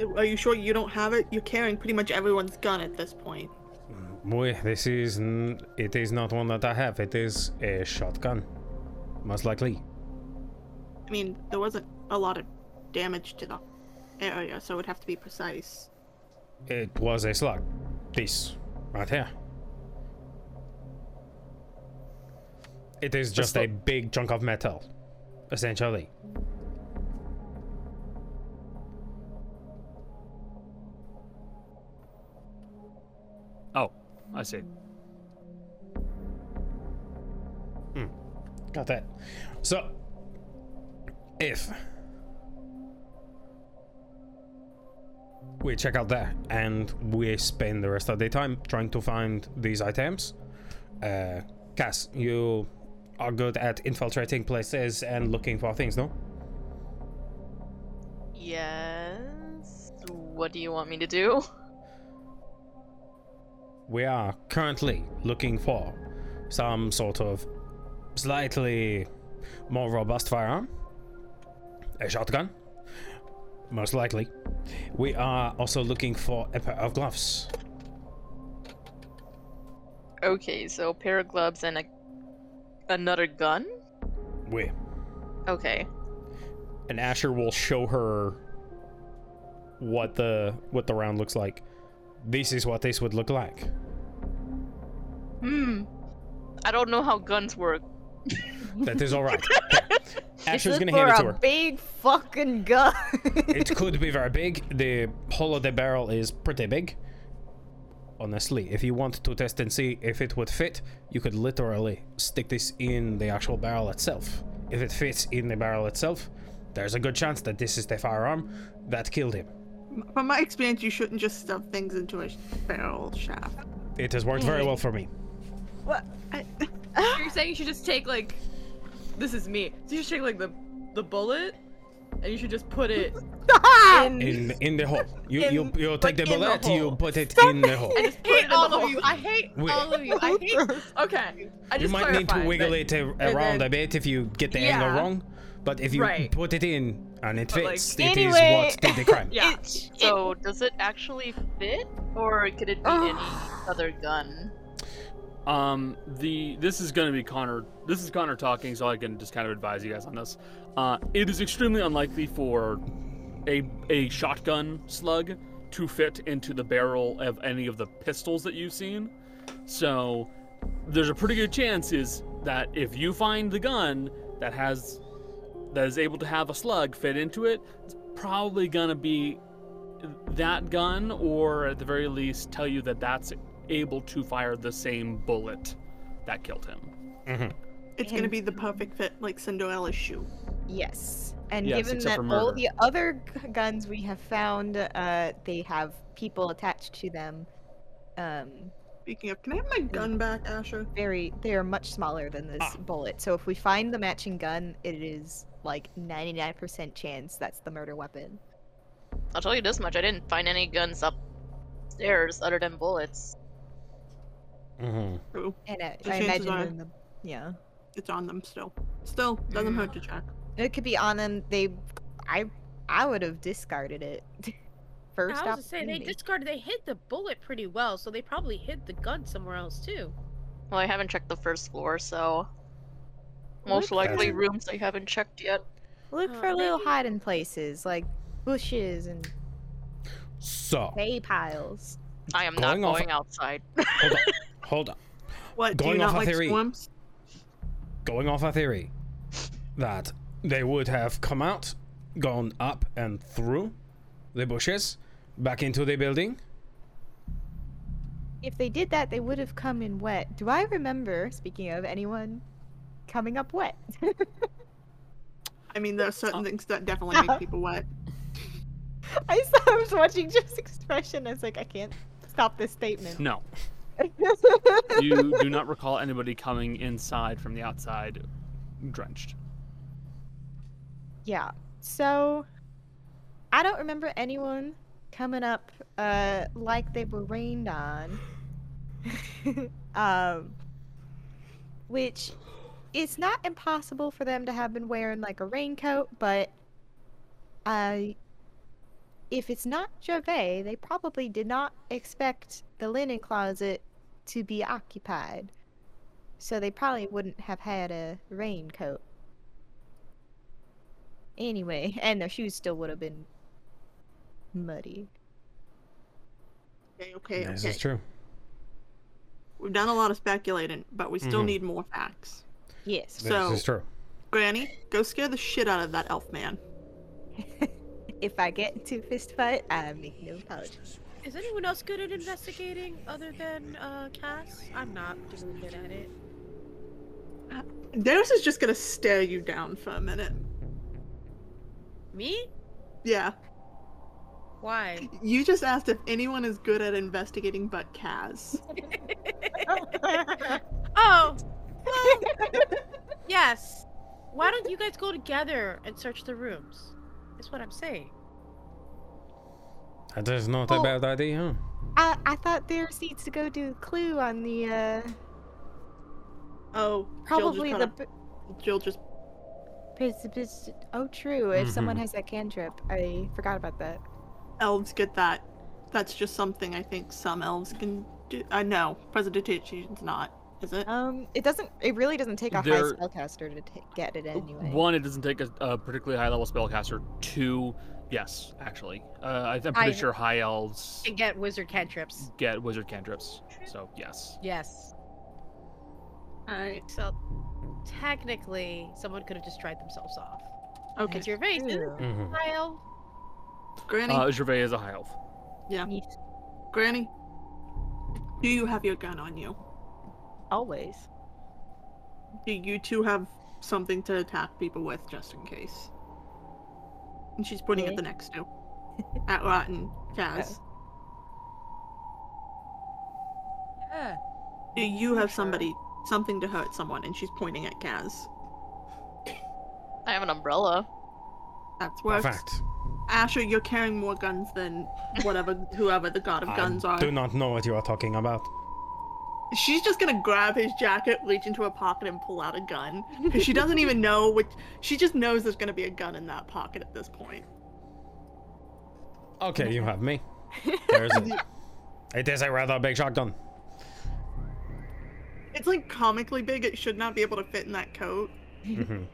Uh, are you sure you don't have it? You're carrying pretty much everyone's gun at this point. Boy, this is n- it is not one that I have. It is a shotgun, most likely. I mean, there wasn't a lot of damage to the area, so it would have to be precise. It was a slug. This right here. It is just a big chunk of metal, essentially. Oh, I see. Hmm. Got that. So, if we check out there and we spend the rest of the time trying to find these items, uh, Cass, you are good at infiltrating places and looking for things, no? Yes. What do you want me to do? We are currently looking for some sort of slightly more robust firearm, a shotgun, most likely. We are also looking for a pair of gloves. Okay, so a pair of gloves and a another gun. We Okay. And Asher will show her what the what the round looks like. This is what this would look like. Hmm. I don't know how guns work. That is all right. <laughs> Asher's gonna hand it for to a her. big fucking gun. it could be very big. The hole of the barrel is pretty big. Honestly, if you want to test and see if it would fit, you could literally stick this in the actual barrel itself. If it fits in the barrel itself, there's a good chance that this is the firearm that killed him. From my experience, you shouldn't just stuff things into a barrel shaft. It has worked very well for me. What? I, <laughs> You're saying you should just take like, this is me. So you should take like the the bullet, and you should just put it in. In in the hole. You you In- you like, take the in the bullet, you put it in the hole. and just I hate all of you. I hate Wait. all of you. I hate. <laughs> Okay. I You might need to wiggle that- it a- around then- a bit if you get the angle wrong. But if you Right. put it in and it But, like- fits, it is Anyway. what did the crime. <laughs> Yeah. So does it actually fit, or could it be any other gun? Um, the this is gonna be Connor. This is Connor talking, so I can just kind of advise you guys on this. Uh, it is extremely unlikely for a a shotgun slug to fit into the barrel of any of the pistols that you've seen. So there's a pretty good chance is that if you find the gun that has that is able to have a slug fit into it, it's probably gonna be that gun, or at the very least, tell you that that's able to fire the same bullet that killed him. Mm-hmm. It's gonna be the perfect fit, like Cinderella's shoe. Yes, and Yes, given that all the other guns we have found, uh, they have people attached to them. Um, Speaking of, can I have my gun back, Asher? very, they are much smaller than this Ah. bullet. So if we find the matching gun, it is like 99% chance that's the murder weapon. I'll tell you this much: I didn't find any guns upstairs other than bullets. Mm-hmm. And I, I imagine are- in the, yeah, It's on them still. Still, doesn't hurt to check. it could be on them. They, I, I would have discarded it <laughs> first. I was to say they discarded. They hid the bullet pretty well, so they probably hid the gun somewhere else too. Well, I haven't checked the first floor, so most Look likely for- rooms I haven't checked yet. Look Uh, for little maybe- hiding places like bushes and So hay piles. I am not Going off- outside. hold on, <laughs> hold on. What? do you off not like theory. swamps? Going off a theory that they would have come out, gone up and through the bushes, back into the building. If they did that, they would have come in wet. Do I remember, speaking of anyone coming up wet? <laughs> I mean, there are certain Oh. things that definitely make <laughs> people wet. I saw I was watching Jeff's expression. I was like, I can't stop this statement. No, <laughs> you do not recall anybody coming inside from the outside drenched. yeah. So I don't remember anyone coming up uh like they were rained on. <laughs> um which it's not impossible for them to have been wearing like a raincoat, but I if it's not Gervais, they probably did not expect the linen closet to be occupied. So they probably wouldn't have had a raincoat. Anyway, <laughs> and their shoes still would have been muddy. Okay, okay, This okay. is true. We've done a lot of speculating, but we still Mhm. need more facts. Yes. This So- is true. Granny, go scare the shit out of that elf man. <laughs> if I get into a fist fight, I make no apologies. Is anyone else good at investigating other than uh, Cass? I'm not doing good at it. Deus is just gonna stare you down for a minute. Me? Yeah. Why? You just asked if anyone is good at investigating but Kaz. <laughs> oh. Well, <laughs> yes. Why don't you guys go together and search the rooms? That's what I'm saying. That is not Oh. a bad idea. huh? I, I thought Darius needs to go do Clue on the, uh, Oh, probably Jill the. kinda- Jill just pres- pres- Oh, true. If someone Mhm. has that cantrip, I forgot about that. elves get that. That's just something I think some elves can do. I know Prestidigitation's not, is it? Um, it doesn't. It really doesn't take a high spellcaster to ta- get it anyway. One, it doesn't take a, a particularly high level spellcaster. Two, yes, actually, uh, I- I'm pretty I- sure high elves And get wizard cantrips. get wizard cantrips. So yes. Yes. Alright. So technically, someone could have just tried themselves off. Okay. Because your face is Ew. Mhm. Kyle. Granny, Uh, Gervais is a high elf. Yes. Granny, do you have your gun on you? Always. Do you two have something to attack people with just in case? And she's pointing at the next two. <laughs> at Rotten, and Kaz. Oh. Yeah. Do you have somebody something to hurt someone? And she's pointing at Kaz. I have an umbrella. That's worse. Fact. Asher, you're carrying more guns than whatever whoever the god of guns are. I are. do not know what you are talking about. She's just gonna grab his jacket, reach into her pocket, and pull out a gun. Because she doesn't even know which. She just knows there's gonna be a gun in that pocket at this point. Okay, you have me. <laughs> There's a, <laughs> it is a rather big shotgun. It's like comically big. It should not be able to fit in that coat. <laughs> Mhm.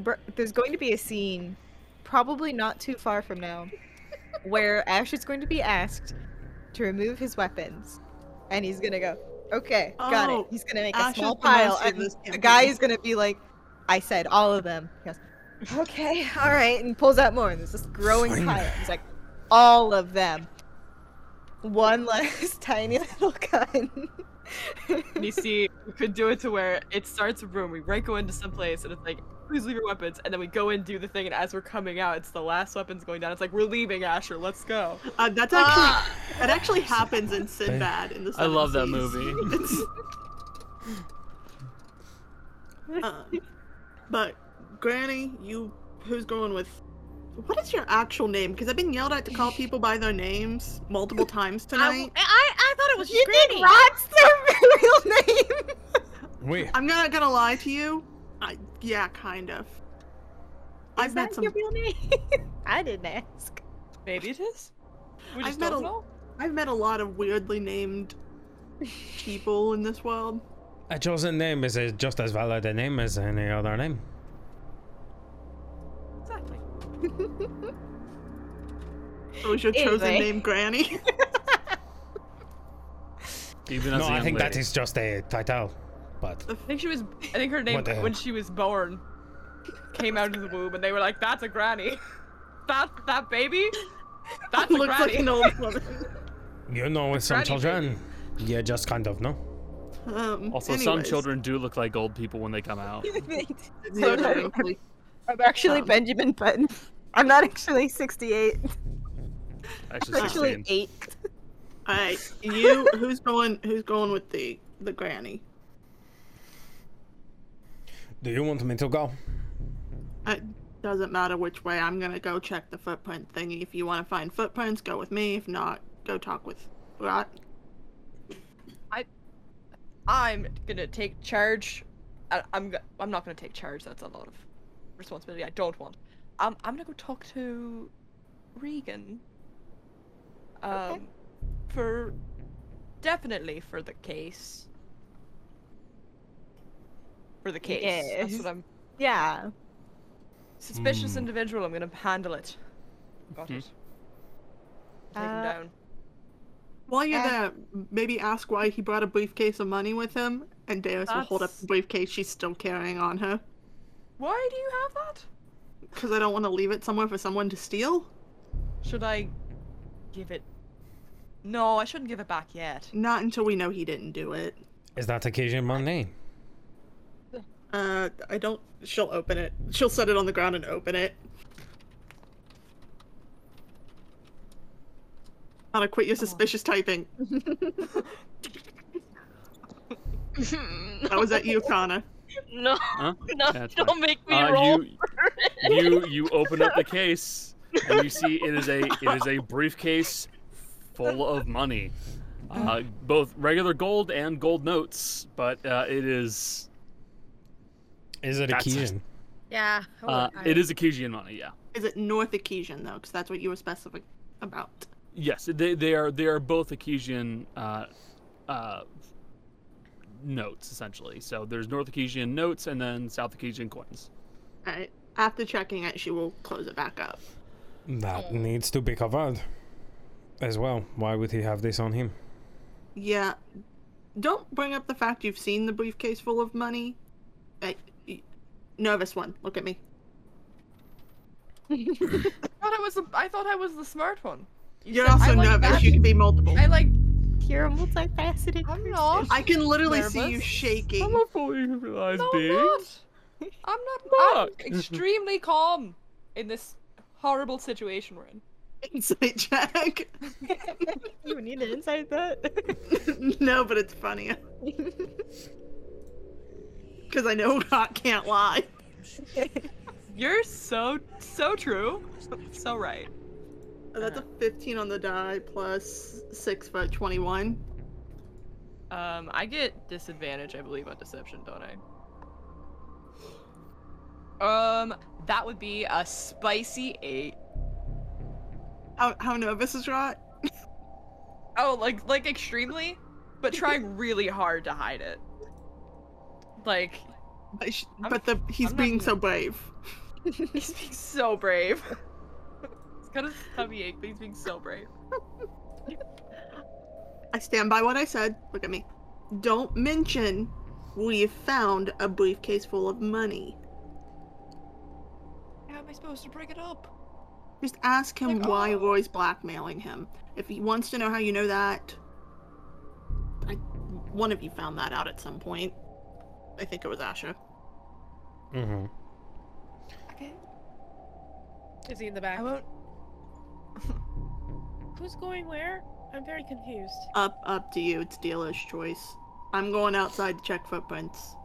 Br- There's going to be a scene, probably not too far from now, where Ash is going to be asked to remove his weapons, and he's gonna go, "Okay, got Oh, it." He's gonna make Ash a small pile, and the guy is gonna be like, "I said all of them." He goes, "Okay, <laughs> all right," and pulls out more, and there's this growing Fine. pile. He's like, "All of them." One <laughs> less tiny little gun. And you see, we could do it to where it starts a room, we right go into some place, and it's like, please leave your weapons, and then we go and do the thing, and as we're coming out, it's the last weapons going down. It's like, we're leaving, Asher, let's go. Uh, that's actually that actually happens in Sinbad in the. I love that movie. <laughs> It's- <laughs> um, but Granny, you who's going with? What is your actual name? Because I've been yelled at to call <laughs> people by their names multiple times tonight. I, I thought it was you just did Granny. Rot's their real name. We. I'm not gonna lie to you. I, yeah, kind of. I've met that some. your real name? <laughs> I didn't ask. Maybe it is? We I've met don't a- know? I've met a lot of weirdly named <laughs> people in this world. A chosen name is a, just as valid a name as any other name. Exactly. <laughs> So is your chosen Anyway. name Granny? Even as No, a I young think that lady. is just a title. But I think she was, I think her name, when she was born, came out of the womb, and they were like, that's a granny. That, that baby? That Looks granny. like an old <laughs> woman. you know, with some Granny children, you just kind of know. Um, Also, some children do look like old people when they come out. <laughs> yeah, technically. I'm actually Um, Benjamin Button. I'm not actually 68. Actually, actually eight. All right, you. <laughs> Who's going? Who's going with the the Granny? Do you want me to go? It doesn't matter which way. I'm gonna go check the footprint thingy. If you want to find footprints, go with me. If not, go talk with Rot. I, I'm gonna take charge. I, I'm go- I'm not gonna take charge. That's a lot of responsibility. I don't want. Um, I'm gonna go talk to Regan. Um, for definitely for the case. For the case. That's what I'm. Yeah. Suspicious Hmm. individual. I'm gonna handle it. Got Mhm. it. Take him Uh, down. While you're Uh, there, maybe ask why he brought a briefcase of money with him, and Deus will hold up the briefcase she's still carrying on her. Why do you have that? Because I don't want to leave it somewhere for someone to steal. Should I give it? No, I shouldn't give it back yet. Not until we know he didn't do it. Is that occasion money? Uh, I don't. She'll open it. She'll set it on the ground and open it. Anna, quit your suspicious typing. <laughs> That was at you, Connor. no, Huh? no, That's don't fine. make me Uh, roll. you, you you open up the case and you see it is a it is a <laughs> briefcase full of money, uh, both regular gold and gold notes. But uh, it is Is it a That's- Yeah. hold uh, on, I- it is Akisian money. Yeah. Is it North Akisian though? Because that's what you were specific about. Yes, they they are they are both Akisian uh, uh, notes essentially. So there's North Akisian notes and then South Akisian coins. Alright. After checking it, she will close it back up. That needs to be covered as well. Why would he have this on him? Yeah. Don't bring up the fact you've seen the briefcase full of money. Hey, y- nervous one. Look at me. I thought I was the, I thought I was the smart one. You You're said- also like nervous. that. You can be multiple. I like. You're a multifaceted. I'm not. I can literally see you shaking. I'm a fully realized No, being. I'm not. I'm not. I'm <laughs> extremely calm in this horrible situation we're in. Insight check. <laughs> You need an insight that. <laughs> no, but it's funny. Because I know <laughs> God can't lie. <laughs> You're so so true. So right. Uh, That's a 15 on the die plus 6 for 21. Um, I get disadvantage, I believe, on deception, don't I? Um, that would be a spicy eight. How, how nervous is Rot? Oh, like like extremely, but trying <laughs> really hard to hide it. Like But, sh- but the he's I'm not being gonna- so brave. <laughs> he's being so brave. it's kind of tummy ache, but he's being so brave. I stand by what I said. Look at me. Don't mention we've found a briefcase full of money. How am I supposed to bring it up? Just ask him Like, why oh. Roy's blackmailing him. If he wants to know how you know that, I, one of you found that out at some point. I think it was Asher. Mm-hmm. Okay. Is he in the back? I won't. <laughs> Who's going where? I'm very confused. Up, up to you. It's dealer's choice. I'm going outside to check footprints.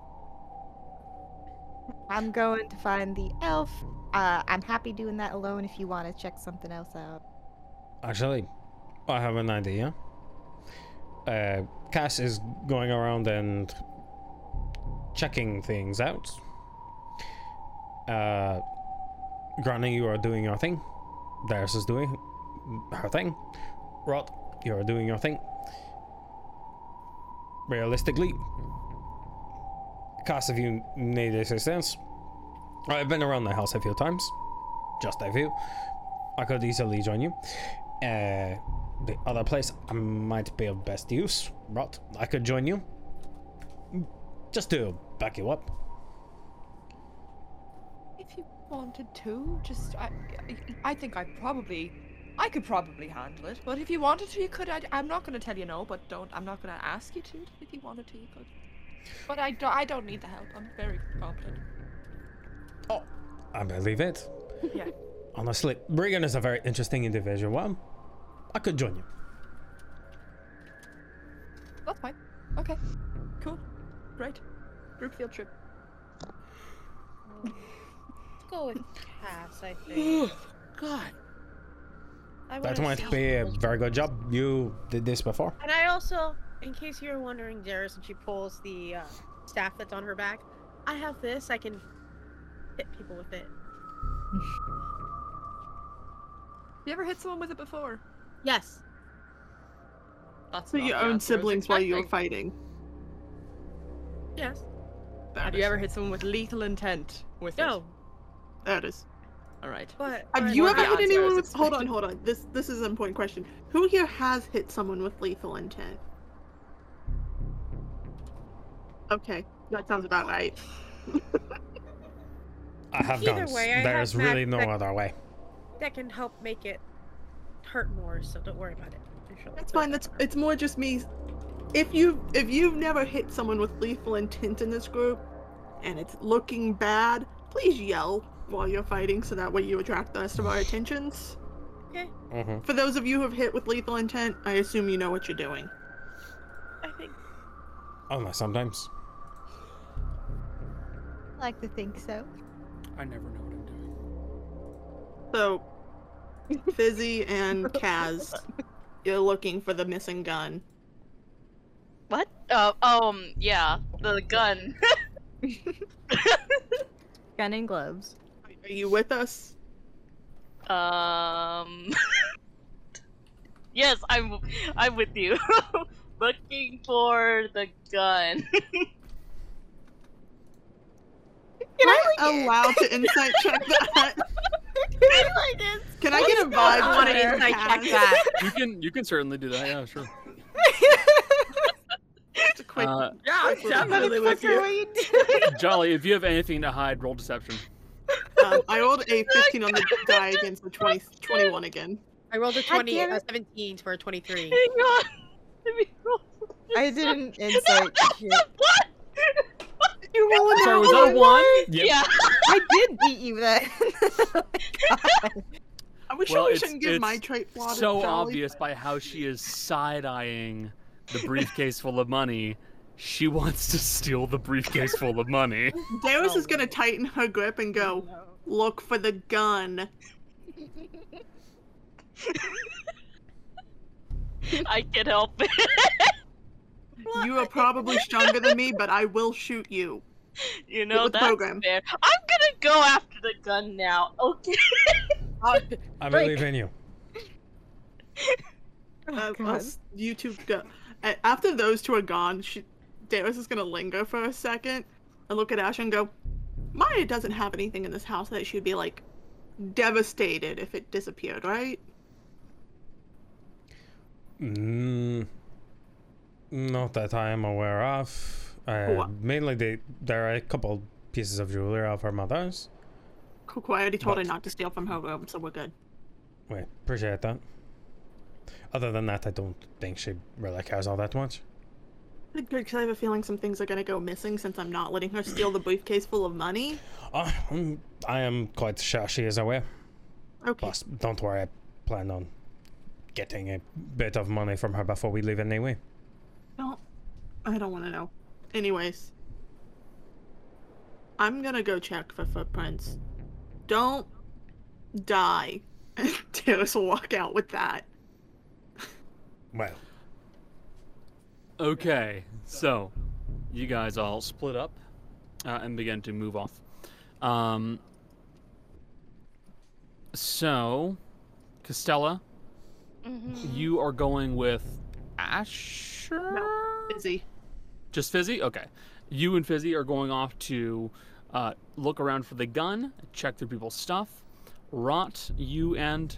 I'm going to find the elf. Uh, I'm happy doing that alone if you want to check something else out. Actually, I have an idea. Uh, Cass is going around and checking things out. Uh, Granny, you are doing your thing. Darius is doing her thing. Rot, you are doing your thing. Realistically, Cass, if you need assistance, I've been around the house a few times. Just a few. I could easily join you. Uh, the other place I might be of best use. Rot, I could join you. Just to back you up. If you wanted to, just I, I think I probably, I could probably handle it. But if you wanted to, you could. I, I'm not going to tell you no, but don't. I'm not going to ask you to. If you wanted to, you could. But I don't. I don't need the help. I'm very competent. Oh, I believe it. Yeah. Honestly, Regan is a very interesting individual. Well, I could join you. That's fine. Okay. Cool. Great. Group field trip. Let's go with Cass, I think. God. I That wanna be a very good job. You did this before. And I also, in case you're wondering, Darius, and she pulls the uh, staff that's on her back, I have this. I can hit people with it. You ever hit someone with it before? Yes. That's So not your own answer I was siblings while you were expecting. fighting. Yes. There Have it you ever hit someone with lethal intent with it? No. There it is. All right. But Have you ever hit anyone with? Hold on, hold on. This this is an important question. Who here has hit someone with lethal intent? Okay, that sounds about right. <laughs> I have Either guns. way, I There's have really no mag- other way. that can help make it hurt more, so don't worry about it. Sure That's we'll fine. That's it's more just me. If you if you've never hit someone with lethal intent in this group, and it's looking bad, please yell while you're fighting so that way you attract the rest of our attentions. Mm-hmm. For those of you who have hit with lethal intent, I assume you know what you're doing. I think Unless sometimes. I like to think so. I never know what I'm doing. So, Fizzy and Kaz, you're looking for the missing gun. What? Oh, um, yeah, the gun. <laughs> Gun and gloves. Are you with us? um. <laughs> yes, I'm. I'm with you. <laughs> Looking for the gun. Can I allowed to insight check that? Can I get a vibe? I want to insight check that. You can you can certainly do that. Yeah, sure. Just a quick. Uh, Yeah, quick definitely with you. <laughs> <laughs> Jolly, if you have anything to hide, roll deception. Um, I rolled a <laughs> 15 on the die against the 20, 21 again. I rolled a 20, a 17 for a 23. Hang on. Let me roll. I didn't insight. What? You rolling Sorry, out was that a one? Yep. Yeah. I did beat you then. Are we sure Well, we it's- shouldn't give my trait flaw So Jolly? obvious by how she is side eyeing the briefcase full of money. She wants to steal the briefcase full of money. <laughs> Darius is gonna tighten her grip and go, look for the gun. I can help it. <laughs> You are probably stronger than me, but I will shoot you. You know with the that's program. fair. I'm gonna go after the gun now. Okay. <laughs> I believe in you. Uh, God. you two go. After those two are gone, she, Darius is gonna linger for a second and look at Ash and go, Maya doesn't have anything in this house that she'd be like devastated if it disappeared, right? Mm, not that I am aware of. Uh, mainly, they, there are a couple pieces of jewelry of her mother's. Cool. I already told her not to steal from her room, so we're good. Wait, appreciate that. Other than that, I don't think she really cares all that much. Good, good, 'cause I have a feeling some things are gonna go missing since I'm not letting her steal the briefcase full of money. Oh, mm, I am quite sure she is aware. Okay. Plus, don't worry, I plan on getting a bit of money from her before we leave anyway. Don't. I don't want to know. Anyways, I'm gonna go check for footprints. Don't die. <laughs> Darius will walk out with that. Well, Okay, so you guys all split up uh, and begin to move off. Um, so, Costella, Mm-hmm. you are going with Asher? Busy. Just Fizzy? Okay. You and Fizzy are going off to uh, look around for the gun, check through people's stuff. Rot, you and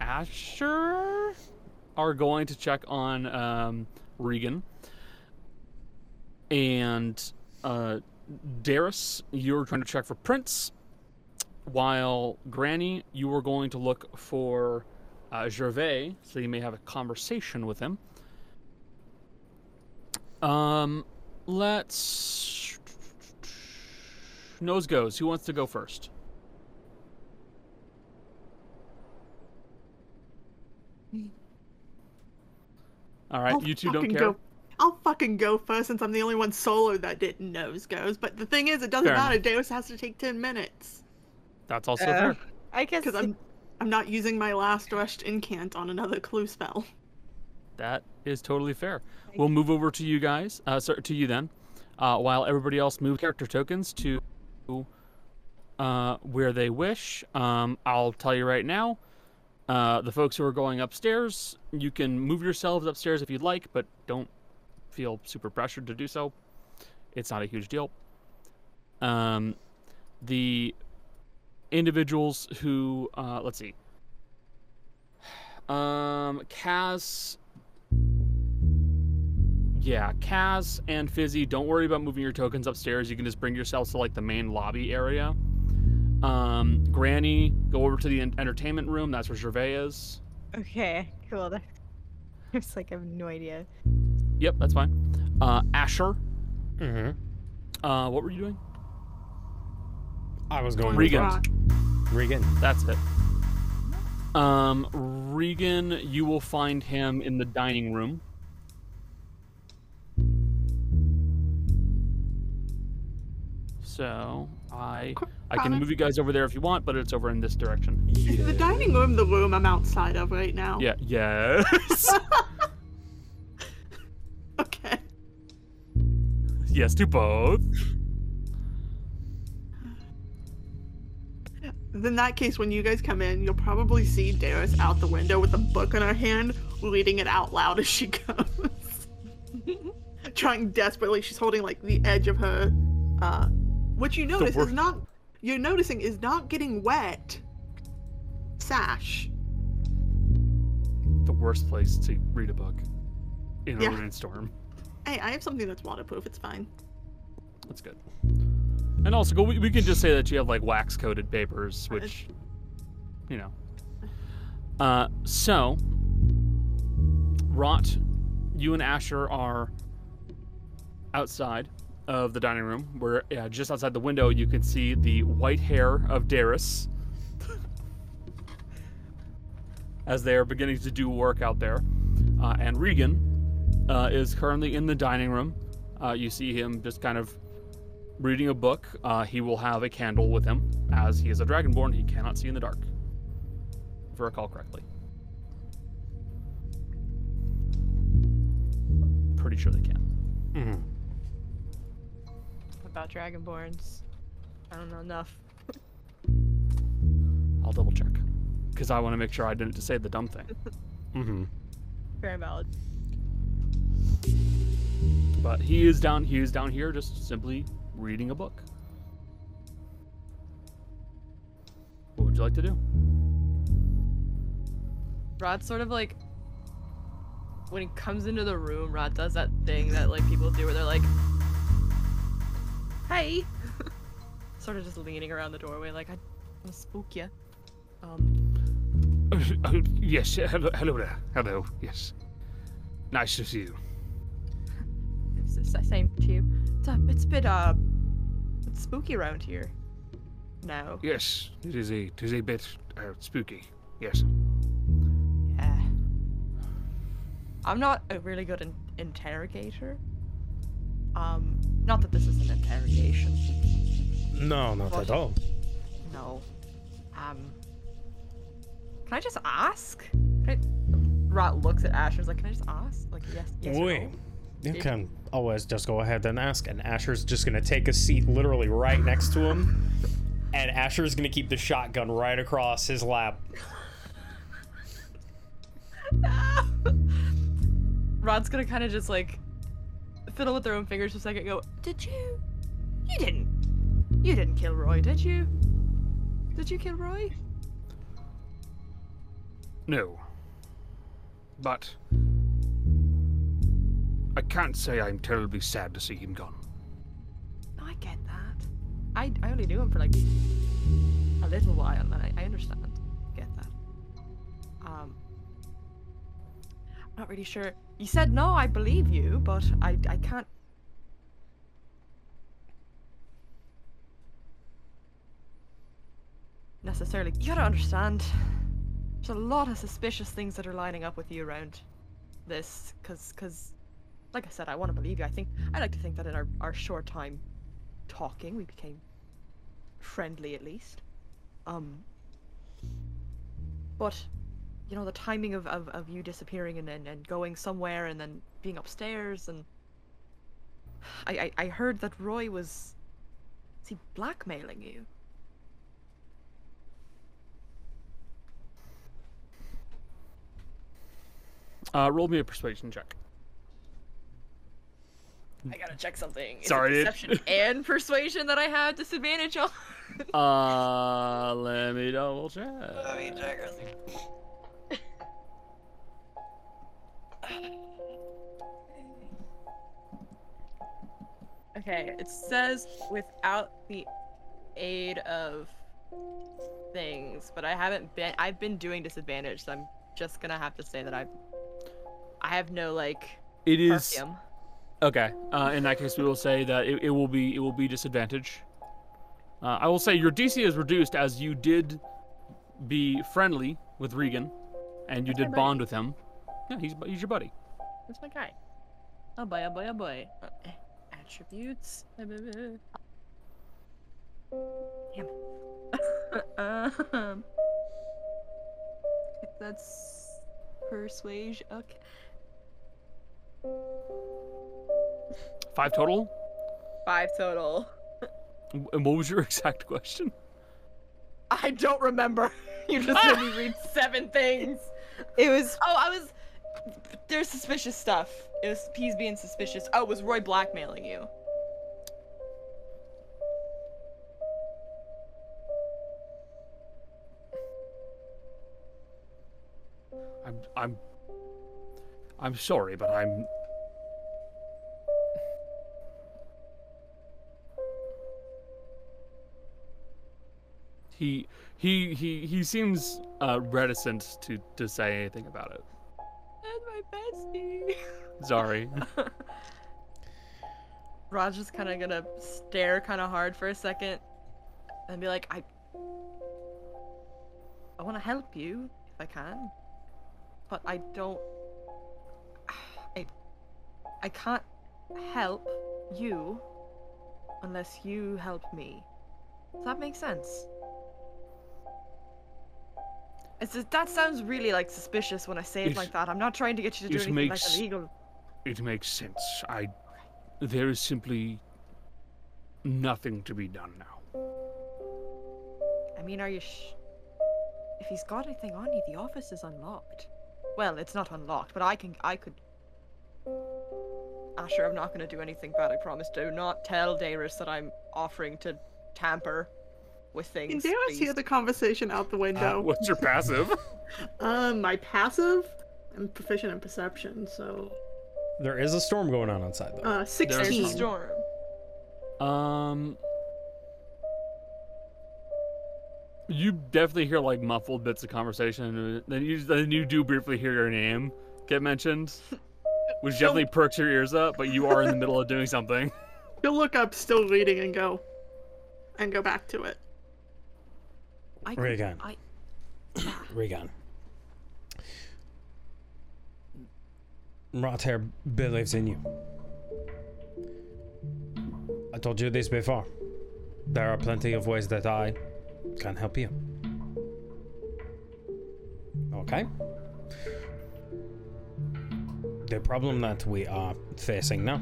Asher are going to check on um, Regan. And uh, Darius, you're trying to check for prints. While Granny, you are going to look for uh, Gervais, so you may have a conversation with him. Um, let's. Nose goes. Who wants to go first? All right, I'll you two don't care. Go, I'll fucking go first since I'm the only one solo that didn't nose goes. But the thing is, it doesn't Fair matter. Darius has to take ten minutes That's also Uh, fair. I guess because I'm I'm not using my last rushed incant on another clue spell. That is totally fair. We'll move over to you guys. Uh, sorry, to you then. Uh, while everybody else move character tokens to uh, where they wish. Um, I'll tell you right now. Uh, the folks who are going upstairs, you can move yourselves upstairs if you'd like, but don't feel super pressured to do so. It's not a huge deal. Um, the individuals who, uh, let's see. Um, Kaz yeah, Kaz and Fizzy, don't worry about moving your tokens upstairs. You can just bring yourselves to like the main lobby area. Um, Granny, go over to the entertainment room. That's where Gervais is. Okay, cool. That- <laughs> It's like I have no idea. Yep, that's fine. Uh, Asher, mm-hmm. uh, what were you doing? I was going Regan. Regan. That's it. Um, Regan, you will find him in the dining room. So I I can move you guys over there if you want, but it's over in this direction. Is the dining room the room I'm outside of right now? Yeah. Yes. <laughs> Okay. yes to both. In that case, when you guys come in, you'll probably see Darius out the window with a book in her hand, reading it out loud as she <laughs> comes. <laughs> Trying desperately. She's holding like the edge of her uh what you notice is not you're noticing is not getting wet. Sash. The worst place to read a book in a Yeah. rainstorm. Hey, I have something that's waterproof, it's fine. That's good. And also, we, we can just say that you have like wax coated papers, which, you know. Uh, so, Rot, you and Asher are outside of the dining room, where just outside the window you can see the white hair of Darius <laughs> as they are beginning to do work out there. Uh, and Regan uh, is currently in the dining room. Uh, you see him just kind of reading a book. Uh, he will have a candle with him, as he is a dragonborn. He cannot see in the dark, if I recall correctly. Pretty sure they can. hmm About Dragonborns. I don't know enough. <laughs> I'll double check, because I want to make sure I didn't just say the dumb thing. <laughs> Mm hmm Very valid. But he is down. He is down here, just simply reading a book. What would you like to do? Rod sort of like when he comes into the room, Rod does that thing that like people do where they're like, "Hey," sort of just leaning around the doorway like I want to spook you. Um, <laughs> yes, uh, hello, hello there. Hello, yes. Nice to see you. it's the same to you. It's a, it's a bit uh, it's spooky around here. Now. Yes, it is a, it is a bit uh, spooky. Yes. Yeah. I'm not a really good in- interrogator. Um, not that this is an interrogation. No, not What? at all. No. Um. Can I just ask? I... Rot looks at Asher's like, can I just ask? Like, yes, yes Wait. no? You can always just go ahead and ask, and Asher's just gonna take a seat literally right next to him, and Asher's gonna keep the shotgun right across his lap. <laughs> Rod's gonna kind of just like fiddle with their own fingers for a second. Go, did you? You didn't. You didn't kill Roy, did you? Did you kill Roy? No. But I can't say I'm terribly sad to see him gone. I get that. I I only knew him for like a little while, and I, I understand. Get that. Um, I'm not really sure. You said no, I believe you, but I I can't. Necessarily, you gotta understand. There's a lot of suspicious things that are lining up with you around this, cause, cause, like I said, I want to believe you. I think I like to think that in our our short time talking, we became friendly at least. Um, but you know the timing of, of, of you disappearing and, and, and going somewhere and then being upstairs and I, I I heard that Roy was is he blackmailing you? Uh, roll me a persuasion check. I gotta check something. Is Sorry, it dude. deception <laughs> and persuasion that I have disadvantage on? Uh, let me double check. Okay, it says without the aid of things, but I haven't been. I've been doing disadvantage, so I'm just gonna have to say that I've. I have no like It is perfume. okay. Uh, in that case, we will say that it, it will be it will be disadvantage. Uh, I will say your DC is reduced as you did be friendly with Regan, and you did bond with him. Yeah, he's he's your buddy. That's my guy. Oh boy, oh boy, oh boy. Uh, eh, attributes. Damn. <laughs> um, that's persuasion. Okay. Five total. Five total. And what was your <laughs> exact question? I don't remember. <laughs> You just made me read seven things. It was Oh, I was. There's suspicious stuff. It was being suspicious. Oh, was Roy blackmailing you. I'm I'm I'm sorry, but I'm He he he he seems uh, reticent to to say anything about it. And my bestie. <laughs> Sorry. <laughs> Raj is kind of gonna stare kind of hard for a second, and be like, "I, I want to help you if I can, but I don't. <sighs> I, I can't help you unless you help me. Does that make sense?" It's just, that sounds really like suspicious when I say it It- like that. I'm not trying to get you to do anything makes- like illegal. It makes sense. I. There is simply nothing to be done now. I mean, are you sh- If he's got anything on you, the office is unlocked. Well, it's not unlocked, but I can. I could. Asher, I'm not gonna do anything bad. I promise. Do not tell Darius that I'm offering to tamper with Can things. Darius please. hear the conversation out the window? What's your passive? <laughs> Um, my passive, I'm proficient in perception, so There is a storm going on outside though. uh, There's sixteen. a storm. Um, you definitely hear like muffled bits of conversation. and Then you then you do briefly hear your name get mentioned, <laughs> which definitely perks your ears up. But you are in the middle of doing something. <laughs> You'll look up, still reading, and go, and go back to it. I Regan. I. <coughs> Ah. Regan. Rothair believes in you. I told you this before. There are plenty of ways that I can help you. Okay? The problem that we are facing now.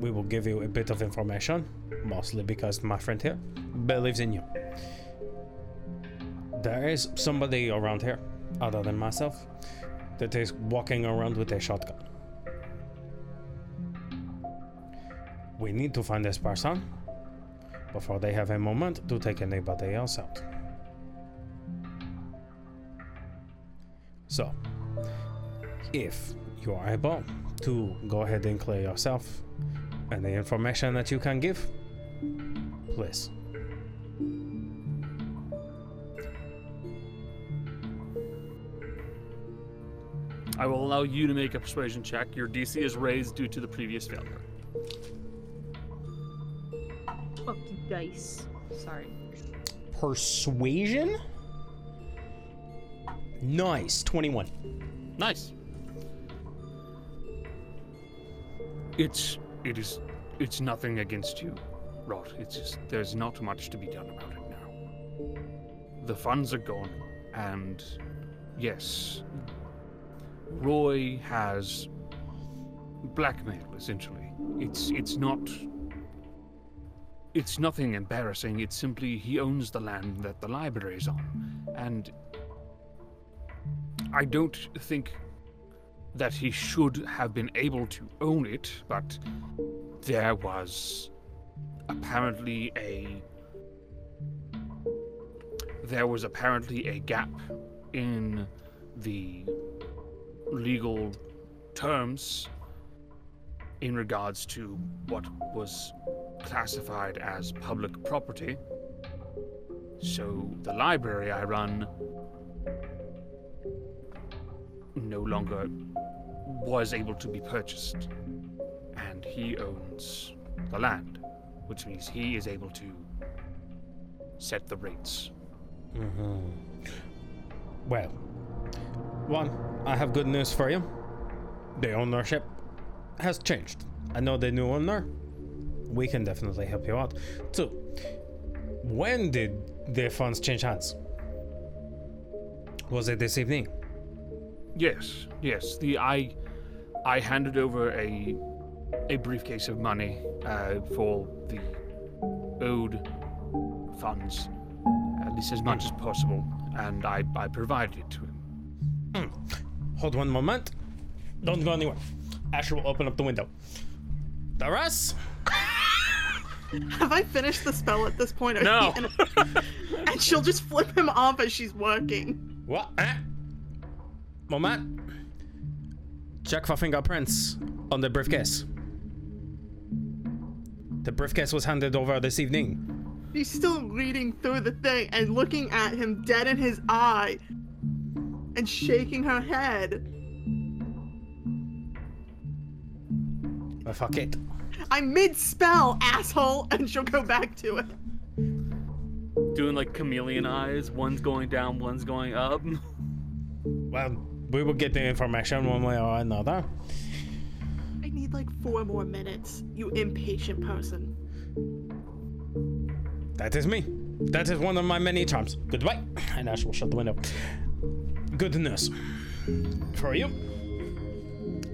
We will give you a bit of information, mostly because my friend here believes in you. There is somebody around here, other than myself, that is walking around with a shotgun. We need to find this person before they have a moment to take anybody else out. So, if you are able to go ahead and clear yourself and the information that you can give, please. I will allow you to make a persuasion check. Your DC is raised due to the previous failure. fuck you dice. Sorry. Persuasion? Nice. 21. Nice. It's. It is. It's nothing against you, Rot. It's just. There's not much to be done about it now. The funds are gone, and. Yes. Roy has. blackmail, essentially. It's. It's not. It's nothing embarrassing. It's simply he owns the land that the library is on. And. I don't think that he should have been able to own it, but there was apparently a there was apparently a gap in the legal terms in regards to what was classified as public property. So the library I run no longer was able to be purchased, and he owns the land. which means he is able to set the rates. hmm Well, one, I have good news for you. The ownership has changed. I know the new owner. We can definitely help you out. Two, when did the funds change hands? Was it this evening? Yes, yes. The I, I handed over a, a briefcase of money uh, for the owed funds, at least as much as possible, and I, I provided it to him. Hold one moment. Don't go anywhere. Asher will open up the window. The rest? Have I finished the spell at this point? Or No. <laughs> he in- and she'll just flip him off as she's working. What? Eh? Moment. Check for fingerprints on the briefcase. The briefcase was handed over this evening. She's still reading through the thing and looking at him dead in his eye and shaking her head. Well, fuck it. I'm mid spell, asshole, and she'll go back to it. Doing like chameleon eyes. One's going down, one's going up. <laughs> Well, we will get the information one way or another. I need like four more minutes, you impatient person. That is me. That is one of my many charms. Goodbye. And Ash will shut the window. Good news. For you.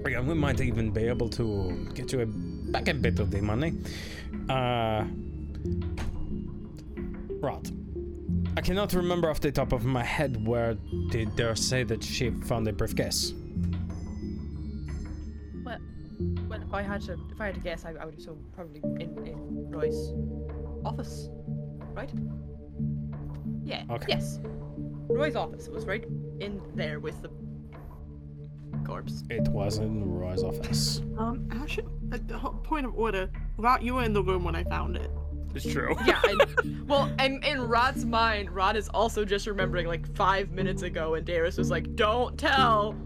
Yeah, we might even be able to get you a, back a bit of the money. Uh, right. I cannot remember off the top of my head where did they say that she found the briefcase. Well, well, if I had to, if I had to guess, I, I would assume probably in in Roy's office, right? Yeah. Okay. Yes. Roy's office. It was right in there with the corpse. It was in Roy's office. Um, Asher, at the point of order, Rod, you were in the room when I found it. It's true. <laughs> Yeah. And, <laughs> well, and in Rod's mind, Rod is also just remembering like five minutes ago, and Darius was like, "Don't tell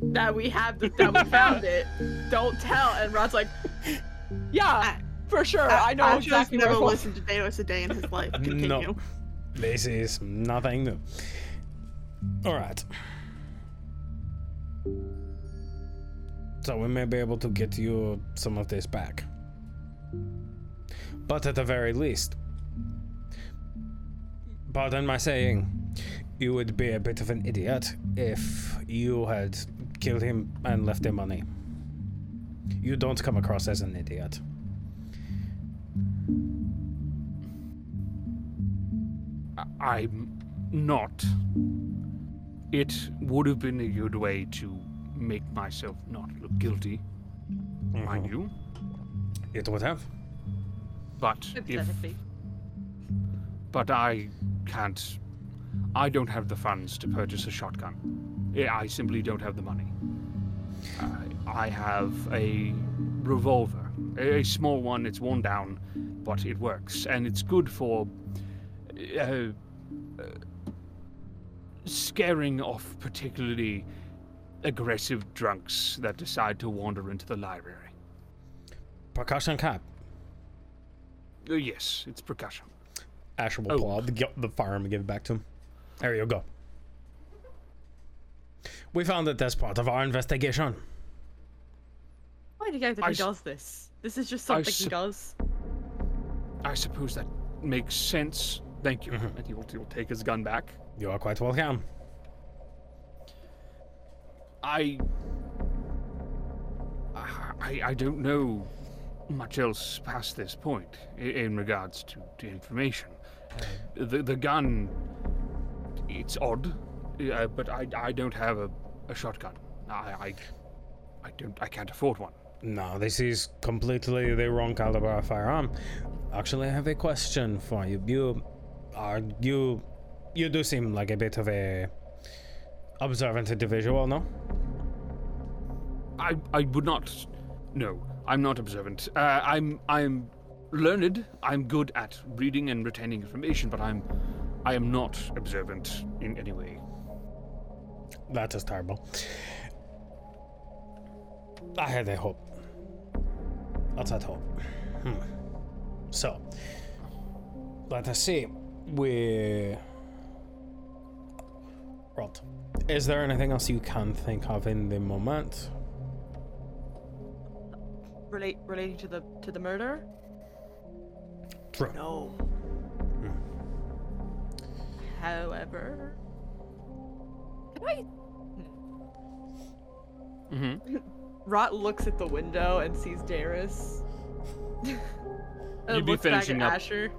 that we have the, that we found it. Don't tell." And Rod's like, "Yeah, for sure. I know Asher's exactly never where it was." listened to Deus a day in his life. <laughs> Continue. No. This is nothing new. Alright. So we may be able to get you some of this back. But at the very least, pardon my saying, you would be a bit of an idiot if you had killed him and left him money. You don't come across as an idiot. I'm not. It would have been a good way to make myself not look guilty, mind Mhm. you. It would have. But if, Hypothetically. but I can't. I don't have the funds to purchase a shotgun. I simply don't have the money. I, I have a revolver, a, a small one. It's worn down, but it works, and it's good for uh, uh, scaring off particularly aggressive drunks that decide to wander into the library. Percussion cap. Uh, yes, it's percussion. Asher will Oh. pull out the, the firearm and give it back to him. There you go. We found it as part of our investigation. Why do you think that I he s- does this? This is just I something he does. I suppose that makes sense. Thank you. Mhm. And he will, he will take his gun back. You are quite welcome. I, I, I don't know much else past this point in regards to, to information. Uh, the the gun, it's odd, uh, but I, I don't have a, a shotgun. I, I I don't I can't afford one. No, this is completely the wrong caliber of firearm. Actually, I have a question for you. You are you you do seem like a bit of a observant individual, no? I I would not. No, I'm not observant. Uh, I'm I'm learned. I'm good at reading and retaining information, but I'm I am not observant in any way. That is terrible. I had a hope. Let's had hope. Hmm. So, let us see. We. Rod, is there anything else you can think of in the moment? Relate relating to the to the murder? True. No. However, can I? Mm-hmm. <laughs> Rot looks at the window and sees Darius. You'd <laughs> be looks finishing up- Asher.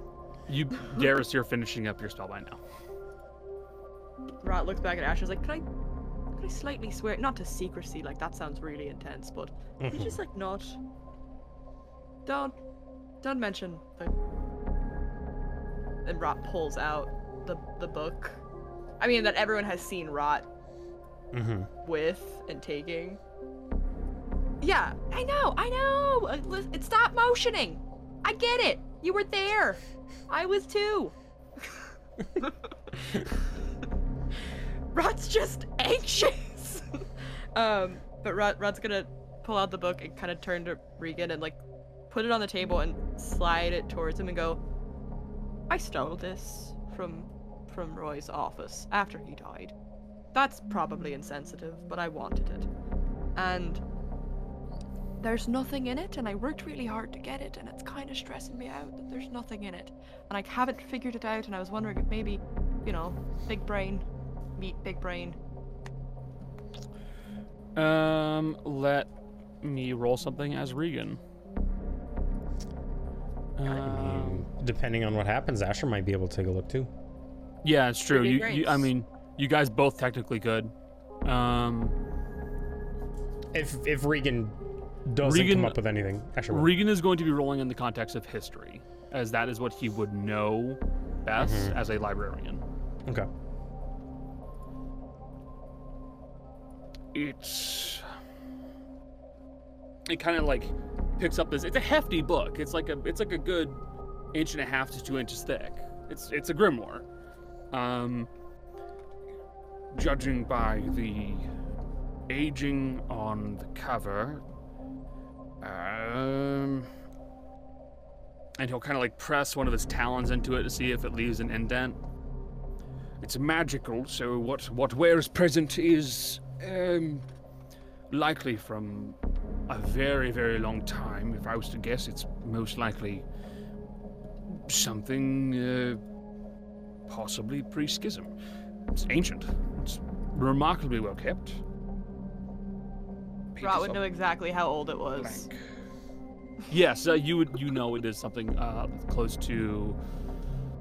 You, Darius, you're finishing up your spell by now. Rot looks back at Asher. Is like, can I? Can I slightly swear not to secrecy? Like that sounds really intense, but you Mhm. just like not. Don't, don't mention the. And Rot pulls out the the book. I mean that everyone has seen Rot Mm-hmm. with and taking. Yeah, I know, I know. Uh, lis- It stopped motioning. I get it. You were there. I was too. Rod's just anxious. um, but Rod, Rod's gonna pull out the book and kind of turn to Regan and like put it on the table and slide it towards him and go, "I stole this from from Roy's office after he died. That's probably insensitive, but I wanted it. And there's nothing in it, and I worked really hard to get it, and it's kind of stressing me out that there's nothing in it. And I haven't figured it out, and I was wondering if maybe, you know, big brain, meet big brain. Um, let me roll something as Regan. I Um, mean, depending on what happens, Asher might be able to take a look too. yeah, it's true. You, you, I mean, you guys both technically could. Um, If if Regan doesn't Regan- come up with anything, will. Regan is going to be rolling in the context of history, as that is what he would know best Mhm. as a librarian. okay. It's it kind of like picks up this. It's a hefty book. It's like a it's like a good inch and a half to two inches thick. It's it's a grimoire. Um, judging by the aging on the cover, um, and he'll kind of like press one of his talons into it to see if it leaves an indent. It's magical, so what what wears present is um likely from a very very long time. If I was to guess, it's most likely something uh, possibly pre-schism. It's ancient. It's remarkably well kept. Pages Rot would know exactly how old it was. blank. Yes, uh, you would. You know, it is something uh, close to.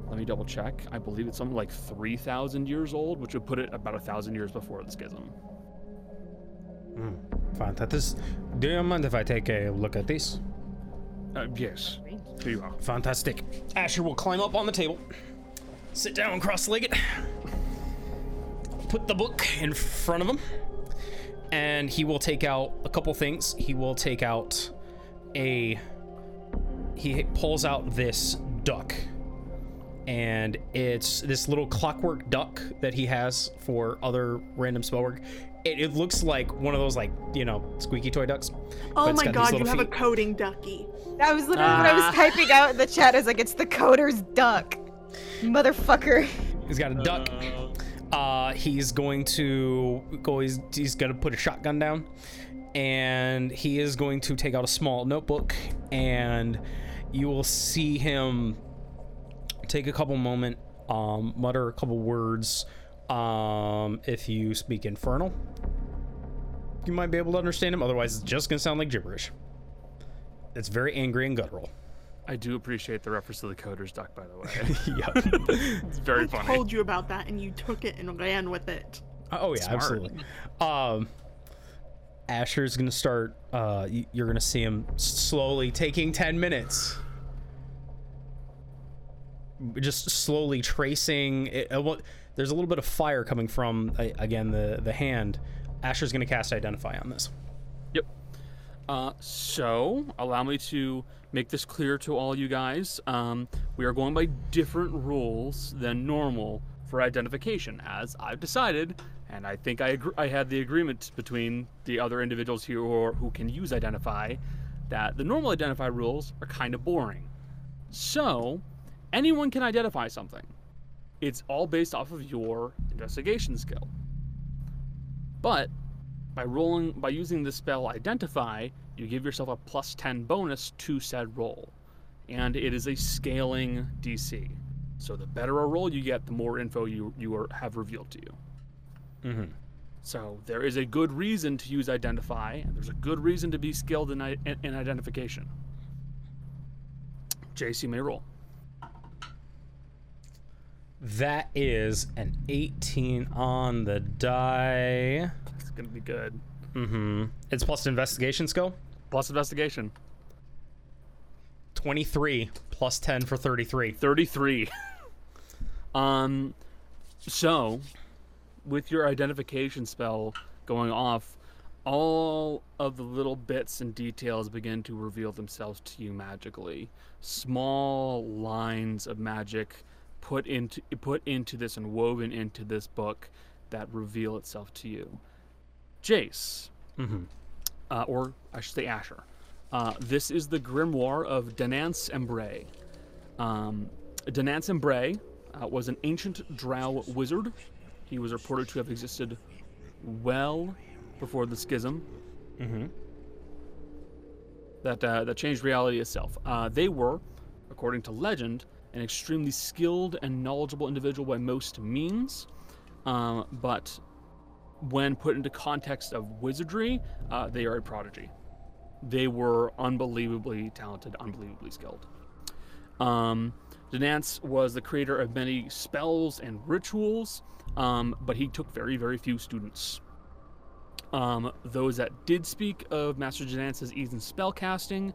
Let me double check. I believe it's something like three thousand years old, which would put it about a thousand years before the schism. Mm. Fine. That is. Do you mind if I take a look at this? Uh, yes, here you are. Fantastic. Asher will climb up on the table, sit down cross-legged, put the book in front of him, and he will take out a couple things. He will take out a. He pulls out this duck, and it's this little clockwork duck that he has for other random spell work. It, it looks like one of those like you know squeaky toy ducks. Oh my god, you little have a coding ducky. That was literally what I was Ah. typing out in the chat. Is like it's the coder's duck, motherfucker. He's got a duck. Uh, he's going to go. He's, he's gonna put a shotgun down, and he is going to take out a small notebook, and you will see him take a couple moment, um, mutter a couple words. Um, if you speak Infernal, you might be able to understand him. Otherwise, it's just gonna sound like gibberish. It's very angry and guttural. I do appreciate the reference to the coder's duck, by the way. <laughs> yep. <laughs> it's very I funny. I told you about that and you took it and ran with it. Oh yeah, Smart. absolutely. Um, Asher's gonna start. Uh, you're gonna see him slowly taking ten minutes, just slowly tracing. It, uh, well, there's a little bit of fire coming from uh, again the the hand. Asher's gonna cast Identify on this. Uh, so, allow me to make this clear to all you guys. Um, we are going by different rules than normal for identification, as I've decided, and I think I I had the agreement between the other individuals here who, are, who can use identify, that the normal identify rules are kind of boring. So, anyone can identify something. It's all based off of your investigation skill. But by rolling by using the spell identify, you give yourself a plus 10 bonus to said roll. And it is a scaling DC. So the better a roll you get, the more info you you are, have revealed to you. Mm-hmm. So there is a good reason to use identify, and there's a good reason to be skilled in, in, in identification. JC may roll. That is an 18 on the die. It's gonna be good. Mm-hmm. It's plus investigation skill. Plus investigation. 23 plus 10 for 33. 33. <laughs> um, so, with your identification spell going off, all of the little bits and details begin to reveal themselves to you magically. Small lines of magic put into put into this and woven into this book that reveal itself to you. Jace, Mm-hmm. uh, or I should say Asher. Uh, this is the grimoire of Denance Embray. Um, Denance Embray uh, was an ancient drow wizard. He was reported to have existed well before the schism Mm-hmm. that uh, that changed reality itself. Uh, they were, according to legend, an extremely skilled and knowledgeable individual by most means, um, but when put into context of wizardry, uh, they are a prodigy. They were unbelievably talented, unbelievably skilled. Um, Denance was the creator of many spells and rituals, um, but he took very, very few students. Um, those that did speak of Master Denance's ease in spellcasting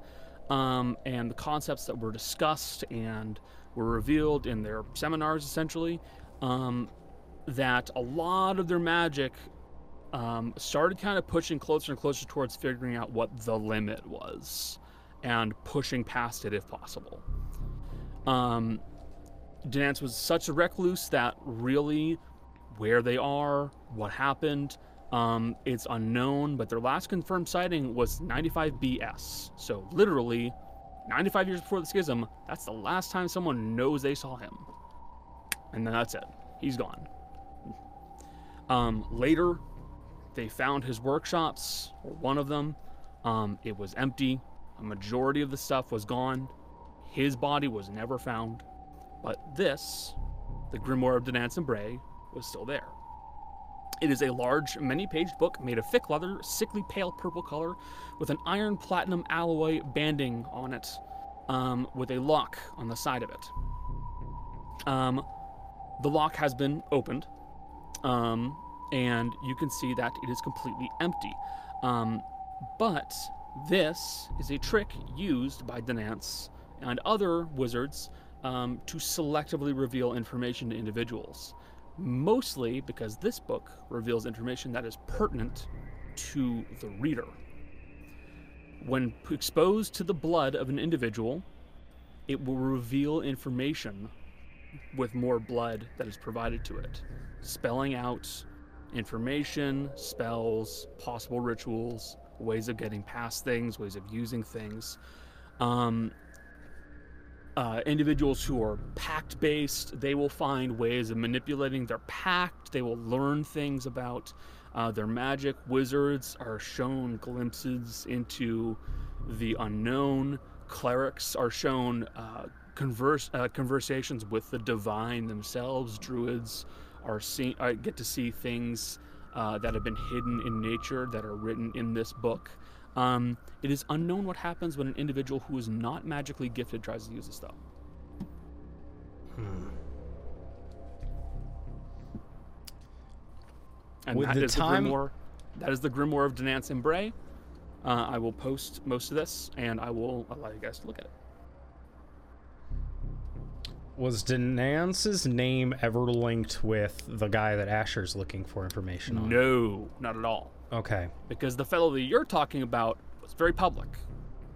um, and the concepts that were discussed and were revealed in their seminars, essentially, um, that a lot of their magic um, started kind of pushing closer and closer towards figuring out what the limit was and pushing past it if possible. Um, was such a recluse that really where they are, what happened, um, it's unknown, but their last confirmed sighting was 95 BS. So literally, 95 years before the schism, that's the last time someone knows they saw him. And then that's it. He's gone. Um, later, they found his workshops, or one of them. Um, it was empty. A majority of the stuff was gone. His body was never found. But this, the Grimoire of Denance Embray, was still there. It is a large, many page book made of thick leather, sickly pale purple color, with an iron platinum alloy banding on it, um, with a lock on the side of it. Um, the lock has been opened, um, and you can see that it is completely empty. Um, but this is a trick used by Denance and other wizards um, to selectively reveal information to individuals. Mostly because this book reveals information that is pertinent to the reader. When exposed to the blood of an individual, it will reveal information with more blood that is provided to it, spelling out information, spells, possible rituals, ways of getting past things, ways of using things. Um, uh, individuals who are pact based, they will find ways of manipulating their pact. They will learn things about uh, their magic. Wizards are shown glimpses into the unknown. Clerics are shown uh, converse, uh, conversations with the divine themselves. Druids are see, uh, get to see things uh, that have been hidden in nature that are written in this book. Um, it is unknown what happens when an individual who is not magically gifted tries to use this stuff. And With that the is time- the grimoire. That is the grimoire of Denance Embray. Uh, I will post most of this, and I will allow you guys to look at it. Was Denance's name ever linked with the guy that Asher's looking for information on? No, not at all. Okay. Because the fellow that you're talking about was very public.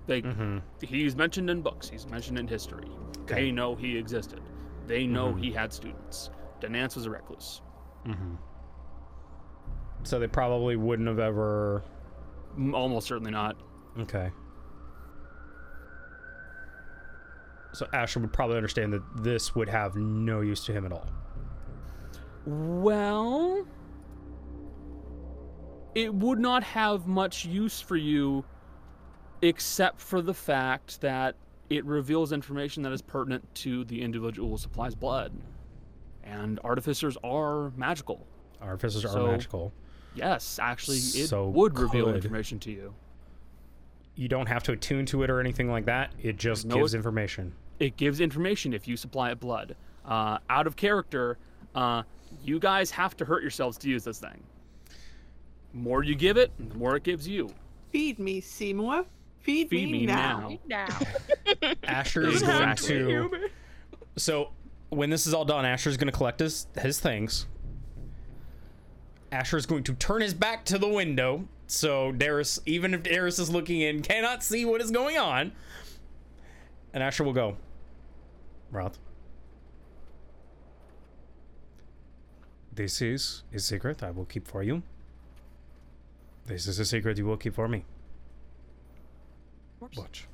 They, Mm-hmm. He's mentioned in books. He's mentioned in history. Okay. They know he existed. They know Mhm. he had students. Denance was a recluse. Mm-hmm. So they probably wouldn't have ever. Almost certainly not. Okay. So Asher would probably understand that this would have no use to him at all. Well, it would not have much use for you except for the fact that it reveals information that is pertinent to the individual who supplies blood. And artificers are magical. Artificers are So- magical. Yes, actually, it So would reveal could- information to you. You don't have to attune to it or anything like that. It just No, gives information. It gives information if you supply it blood. Uh, out of character, uh, you guys have to hurt yourselves to use this thing. More you give it, the more it gives you. Feed me, Seymour. Feed, Feed me now. Now. <laughs> Asher is going Exactly. to. So when this is all done, Asher's going to collect his his things. Asher's going to turn his back to the window, so Darius, even if Darius is looking in, cannot see what is going on. And Asher will go. Roth. This is a secret I will keep for you. This is a secret you will keep for me. Watch.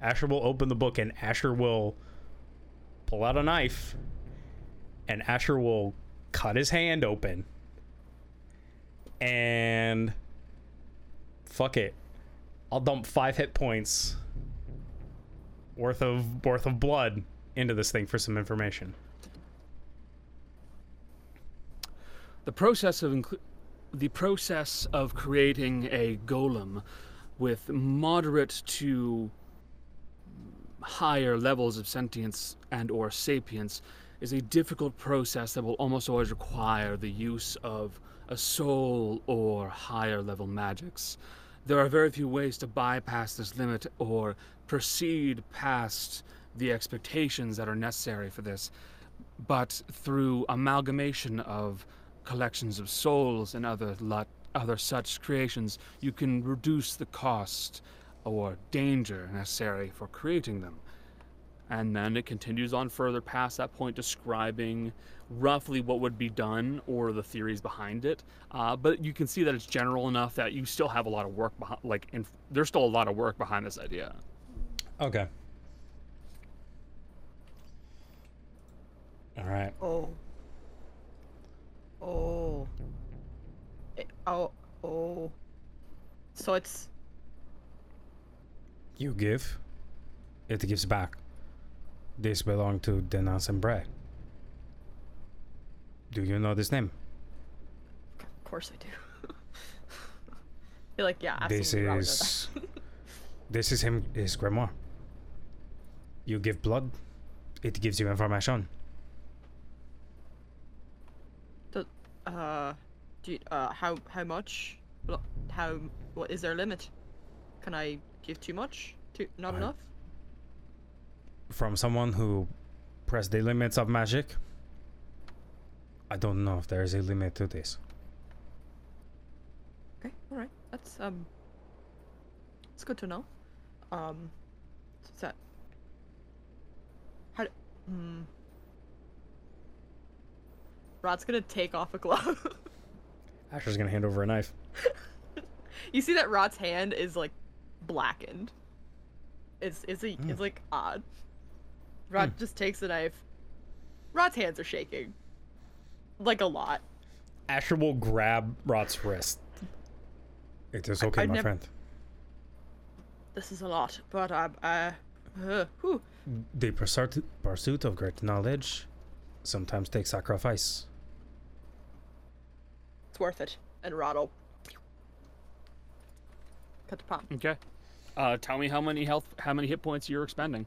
Asher will open the book and Asher will pull out a knife and Asher will cut his hand open. And fuck it. I'll dump 5 hit points worth of worth of blood into this thing for some information. The process of the process of creating a golem with moderate to higher levels of sentience and or sapience is a difficult process that will almost always require the use of a soul or higher level magics. There are very few ways to bypass this limit or proceed past the expectations that are necessary for this, but through amalgamation of collections of souls and other other such creations, you can reduce the cost or danger necessary for creating them. And then it continues on further past that point, describing roughly what would be done or the theories behind it. Uh, but you can see that it's general enough that you still have a lot of work behind. Like, in, there's still a lot of work behind this idea. Okay. All right. Oh. Oh. It- oh. Oh. So it's You give, it gives back. This belong to Denas and Bray. Do you know this name? of course I do. <laughs> You're like, yeah, this is <laughs> this is him his grimoire. You give blood, it gives you information. Do- Uh, do you, uh, how how much? How what is there a limit? Can I give too much? Too not enough? From someone who pressed the limits of magic. I don't know if there is a limit to this. Okay, all right. That's um. It's good to know. Um, what's that? How? Hmm. Rod's gonna take off a glove. <laughs> Asher's gonna hand over a knife. <laughs> you see that Rod's hand is like blackened. It's it's a, Hmm. it's like odd. Rod just takes the knife. Rod's hands are shaking. Like a lot. Asher will grab Rot's wrist. It is okay, I my nev- friend. This is a lot, but uh, uh, uh whew. The pursuit, pursuit of great knowledge sometimes takes sacrifice. it's worth it. And Rod will cut the pop. Okay. Uh, tell me how many health, how many hit points you're expending.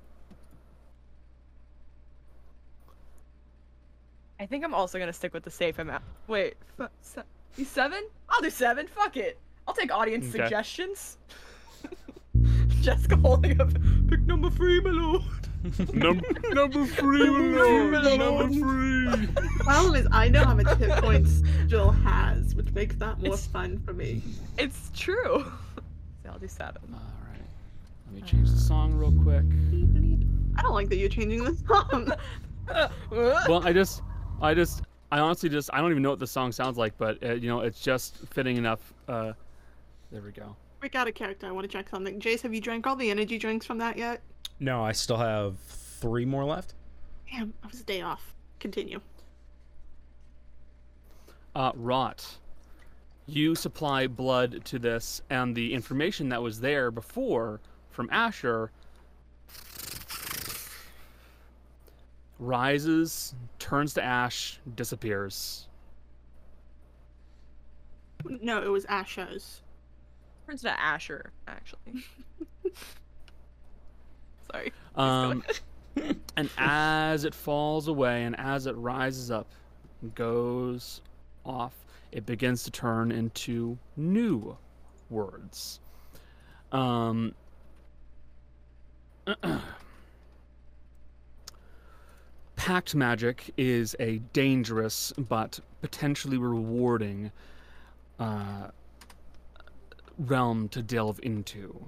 I think I'm also gonna stick with the safe amount. Wait, f- se- you seven? I'll do seven. Fuck it. I'll take audience Okay. suggestions. <laughs> Jessica holding up pick number three, my lord. <laughs> number number three, Number three. Problem is, I know how much hit points Jill has, which makes that more It's- fun for me. It's true. <laughs> So I'll do seven. All right. Let me change the song real quick. I don't like that you're changing the song. Well, I just, I just, I honestly just, I don't even know what the song sounds like, but uh, you know, it's just fitting enough. Uh, there we go. Break out a character. I want to check something. Jace, have you drank all the energy drinks from that yet? No, I still have three more left. Damn, I was a day off. Continue. Uh, rot. You supply blood to this, and the information that was there before from Asher rises, turns to ash, disappears. No, it was Asha's. Turns to Asher, actually. <laughs> Sorry. Um, <laughs> and as it falls away and as it rises up, goes off, it begins to turn into new words. Um, <clears throat> Pact magic is a dangerous but potentially rewarding uh, realm to delve into.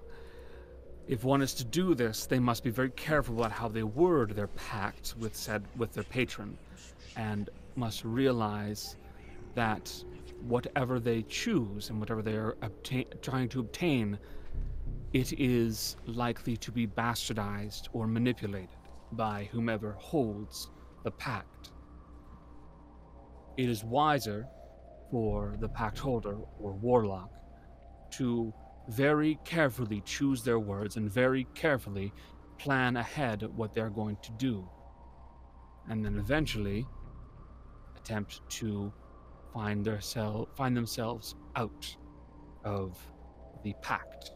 If one is to do this, they must be very careful about how they word their pact with said with their patron, and must realize that whatever they choose and whatever they are trying to obtain, it is likely to be bastardized or manipulated by whomever holds the pact. It is wiser for the pact holder or warlock to very carefully choose their words and very carefully plan ahead what they're going to do. And then eventually attempt to find their sel- find themselves out of the pact.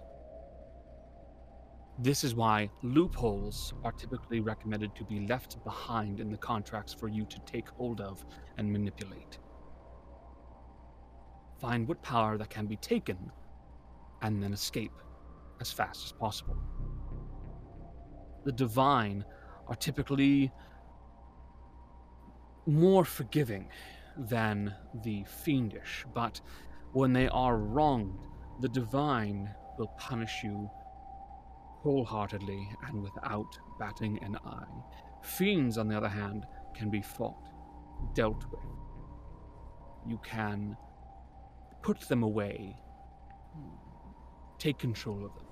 This is why loopholes are typically recommended to be left behind in the contracts for you to take hold of and manipulate. Find what power that can be taken and then escape as fast as possible. The divine are typically more forgiving than the fiendish, but when they are wronged, the divine will punish you wholeheartedly and without batting an eye. Fiends, on the other hand, can be fought, dealt with. You can put them away, take control of them.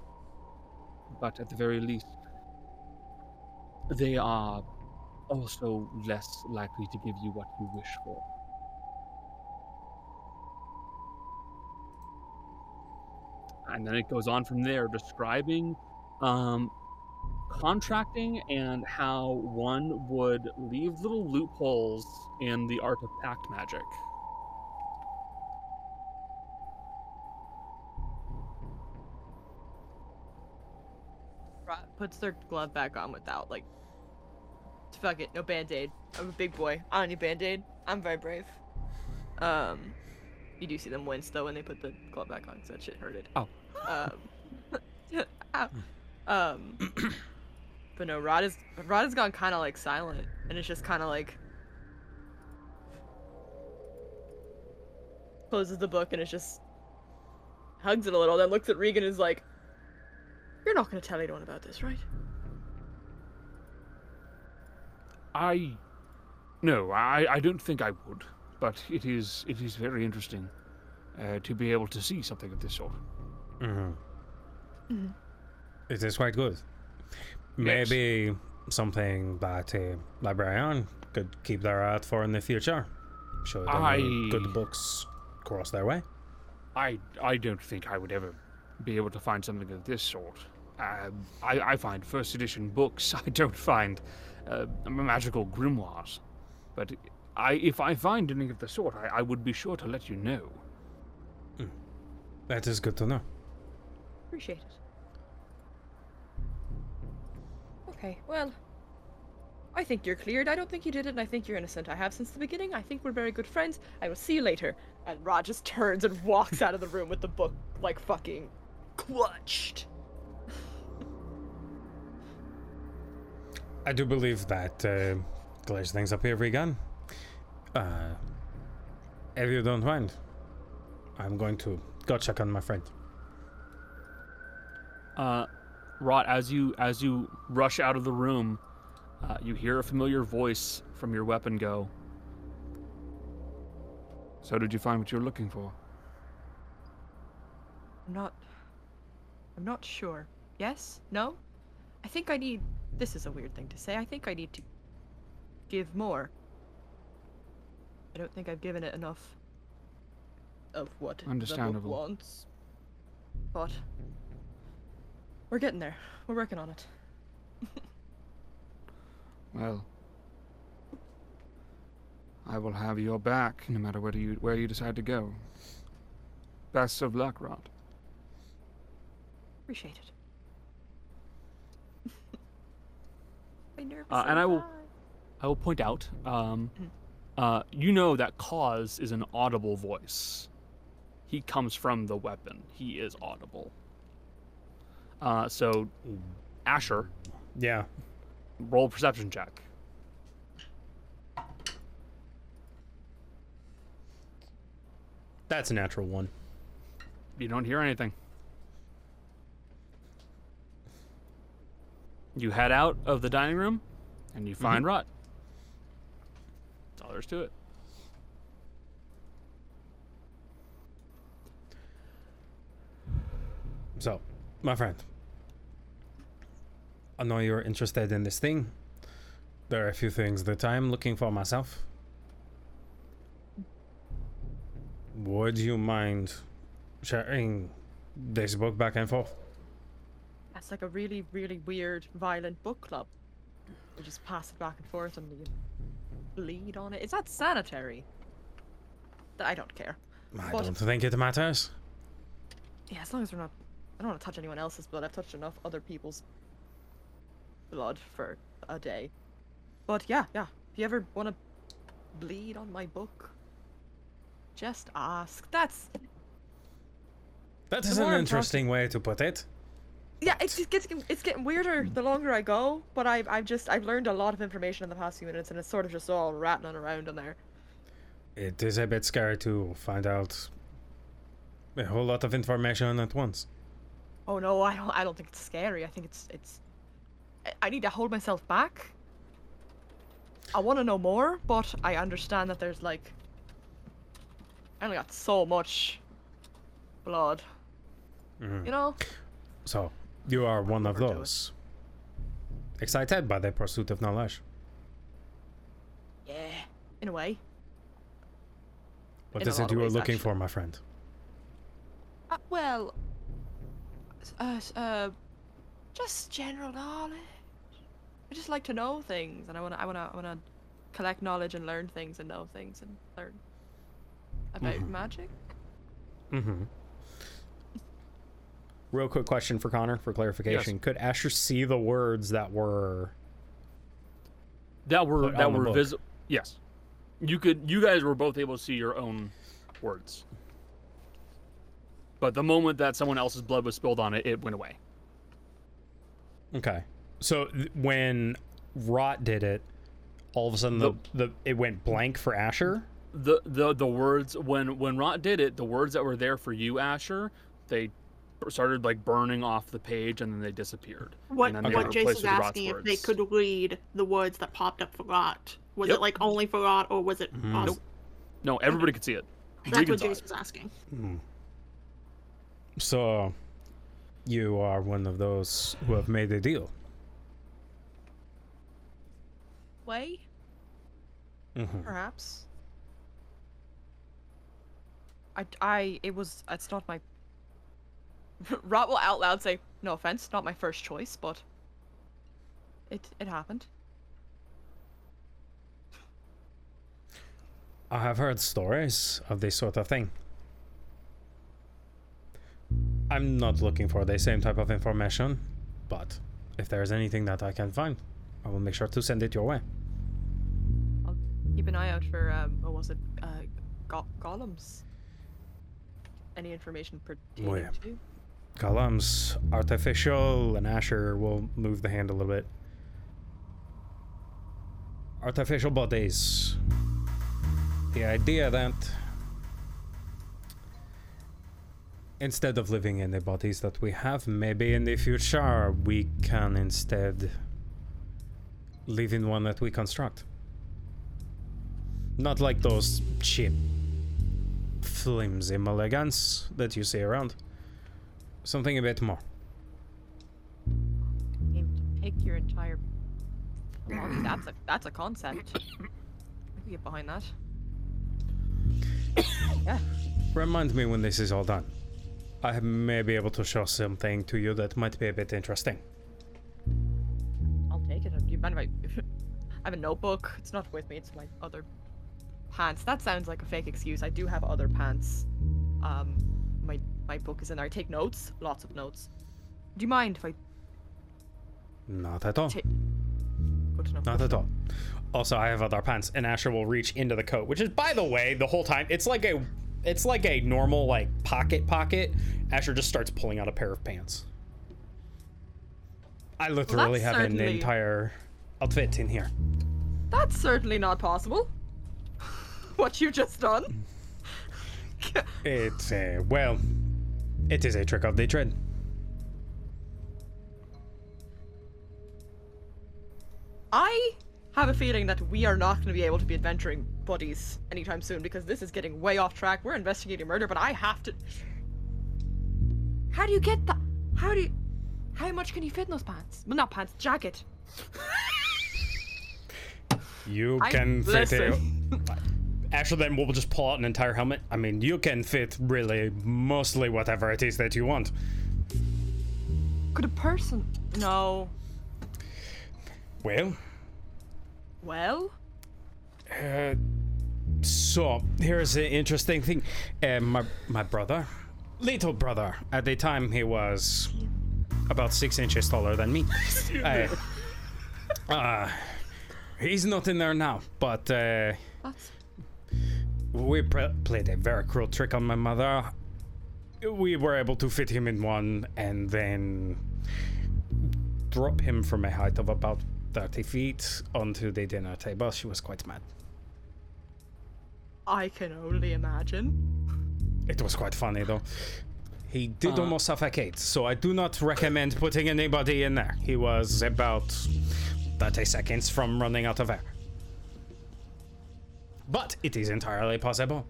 But at the very least, they are also less likely to give you what you wish for. And then it goes on from there, describing um, contracting and how one would leave little loopholes in the art of pact magic. Puts their glove back on without like. Fuck it, no band aid. I'm a big boy. I don't need band aid. I'm very brave. Um, you do see them wince though when they put the glove back on, so that shit hurted. Oh. Um. <laughs> <laughs> ow. Um. <clears throat> but no, Rod is Rod has gone kind of like silent, and it's just kind of like closes the book and it's just hugs it a little, then looks at Regan and is like, "You're not gonna tell anyone about this, right?" I. No, I, I don't think I would. But it is it is very interesting uh, to be able to see something of this sort. Mm-hmm. It is quite good. Maybe something that a librarian could keep their eye out for in the future. Should any I- good books cross their way. I I don't think I would ever be able to find something of this sort. Um, I, I find first edition books. <laughs> I don't find uh, magical grimoires. But I, if I find anything of the sort, I, I would be sure to let you know. That is good to know. Appreciate it. Okay, well, I think you're cleared. I don't think you did it, and I think you're innocent. I have since the beginning. I think we're very good friends. I will see you later. And Rod just turns and walks out of the room with the book, like, fucking clutched. I do believe that uh, clears things up here, Regan. Uh, if you don't mind, I'm going to go check on my friend. Uh, Rot, as you as you rush out of the room, uh, you hear a familiar voice from your weapon go. So did you find what you were looking for? I'm not. I'm not sure. Yes? No? I think I need. This is a weird thing to say. I think I need to give more. I don't think I've given it enough of what the book Understandable. wants. But we're getting there. We're working on it. <laughs> Well, I will have your back no matter where you where you decide to go. Best of luck, Rod. Appreciate it. <laughs> My nerves Uh, and I will, I will point out, um, uh, you know that cause is an audible voice. He comes from the weapon. He is audible. Uh, so, Asher, Yeah. roll perception check. That's a natural one. You don't hear anything. You head out of the dining room, and you find Rot. That's all there is to it. So, my friend, I know you're interested in this thing. There are a few things that I'm looking for myself. Would you mind sharing this book back and forth? That's like a really, really weird, violent book club. We just pass it back and forth and you bleed on it. Is that sanitary? I don't care. I But- don't think it matters. Yeah, as long as we're not. I don't want to touch anyone else's blood. I've touched enough other people's blood for a day. But yeah, yeah. If you ever want to bleed on my book, just ask. That's That is an interesting way to put it. yeah. It just gets it's getting weirder the longer I go. But I've I've just I've learned a lot of information in the past few minutes, and it's sort of just all rattling around in there. It is a bit scary to find out a whole lot of information at once. Oh no, I don't. I don't think it's scary. I think it's it's. I- need to hold myself back. I want to know more, but I understand that there's like. I only got so much blood. Mhm. You know. So, you are one of those. Excited by the pursuit of knowledge. Yeah. In a way. What In is it you are looking actually. for, my friend? Uh, well. Uh, uh, just general knowledge. I just like to know things, and I wanna, I wanna, I wanna collect knowledge and learn things and know things and learn about Mhm. magic. Mm-hmm. Real quick question for Connor for clarification. Could Asher see the words that were That were that were visible. Yes, you could. You guys were both able to see your own words. But the moment that someone else's blood was spilled on it, it went away. Okay. So th- when Rot did it, all of a sudden the, the it went blank for Asher. the the the words when when Rot did it, the words that were there for you, Asher, they started like burning off the page and then they disappeared. What And then they what were Jace replaced was asking if they could read the words that popped up for Rot. Was Yep. it like only for Rot or was it us? Nope. No, everybody could see it. That's Regan what saw Jace was asking. Hmm. So, you are one of those who have made a deal. Way, Mm-hmm. perhaps. I, I, it was, it's not my. <laughs> Rot will out loud say, "No offense, not my first choice, but it, it happened." I have heard stories of this sort of thing. I'm not looking for the same type of information, but if there's anything that I can find, I will make sure to send it your way. I'll keep an eye out for, um, what was it, uh, go- golems. Any information pertaining Oh, yeah. to? Golems, artificial, and Asher will move the hand a little bit. Artificial bodies. The idea that instead of living in the bodies that we have, maybe in the future we can instead live in one that we construct. Not like those cheap, flimsy mulligans that you see around something a bit more. Aim to pick your entire body. That's a that's a concept. I can get behind that. yeah. <coughs> Remind me when this is all done. I may be able to show something to you that might be a bit interesting. I'll take it. You mind if I? <laughs> I have a notebook. It's not with me. It's my other pants. That sounds like a fake excuse. I do have other pants. Um, my my book is in there. I take notes. Lots of notes. Do you mind if I? Not at all. Ta- Good to know. Not at all. Also, I have other pants, and Asher will reach into the coat, which is, by the way, the whole time it's like a, it's like a normal like pocket pocket. Asher just starts pulling out a pair of pants. I literally that's have an entire outfit in here. That's certainly not possible. <laughs> what you just done? It's, uh, well, it is a trick of the trade. I have a feeling that we are not going to be able to be adventuring buddies anytime soon because this is getting way off track. We're investigating murder, but I have to. How do you get that? How do you? How much can you fit in those pants? Well, not pants, jacket. You I- can fit it. listen. <laughs> Asher then we will just pull out an entire helmet. I mean, you can fit really mostly whatever it is that you want. Could a person? No. Well, Well, uh, so here's the interesting thing. Uh, my my brother, little brother, at the time he was about six inches taller than me. <laughs> Uh, uh, he's not in there now, but uh, we pr- played a very cruel trick on my mother. We were able to fit him in one and then drop him from a height of about 30 feet onto the dinner table. She was quite mad. I can only imagine. It was quite funny though. He did Uh. almost suffocate, so I do not recommend putting anybody in there. He was about 30 seconds from running out of air. But it is entirely possible.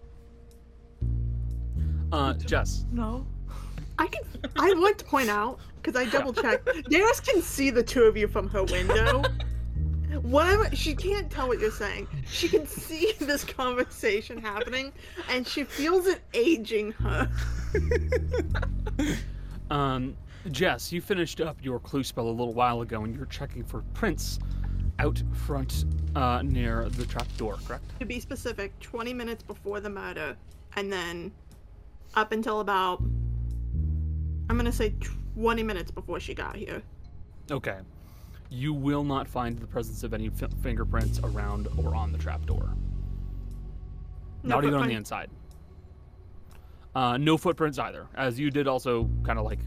Uh, Jess. No. I can. I'd like to point out because I double checked. Darius can see the two of you from her window. <laughs> Whatever, she can't tell what you're saying. She can see <laughs> this conversation happening, and she feels it aging her. <laughs> Um, Jess, you finished up your clue spell a little while ago, and you're checking for prints out front uh, near the trap door, correct? To be specific, 20 minutes before the murder, and then up until about, I'm gonna say 20 minutes before she got here. Okay. You will not find the presence of any fi- fingerprints around or on the trap door. No not even on the inside. Uh, no footprints either, as you did also kind of like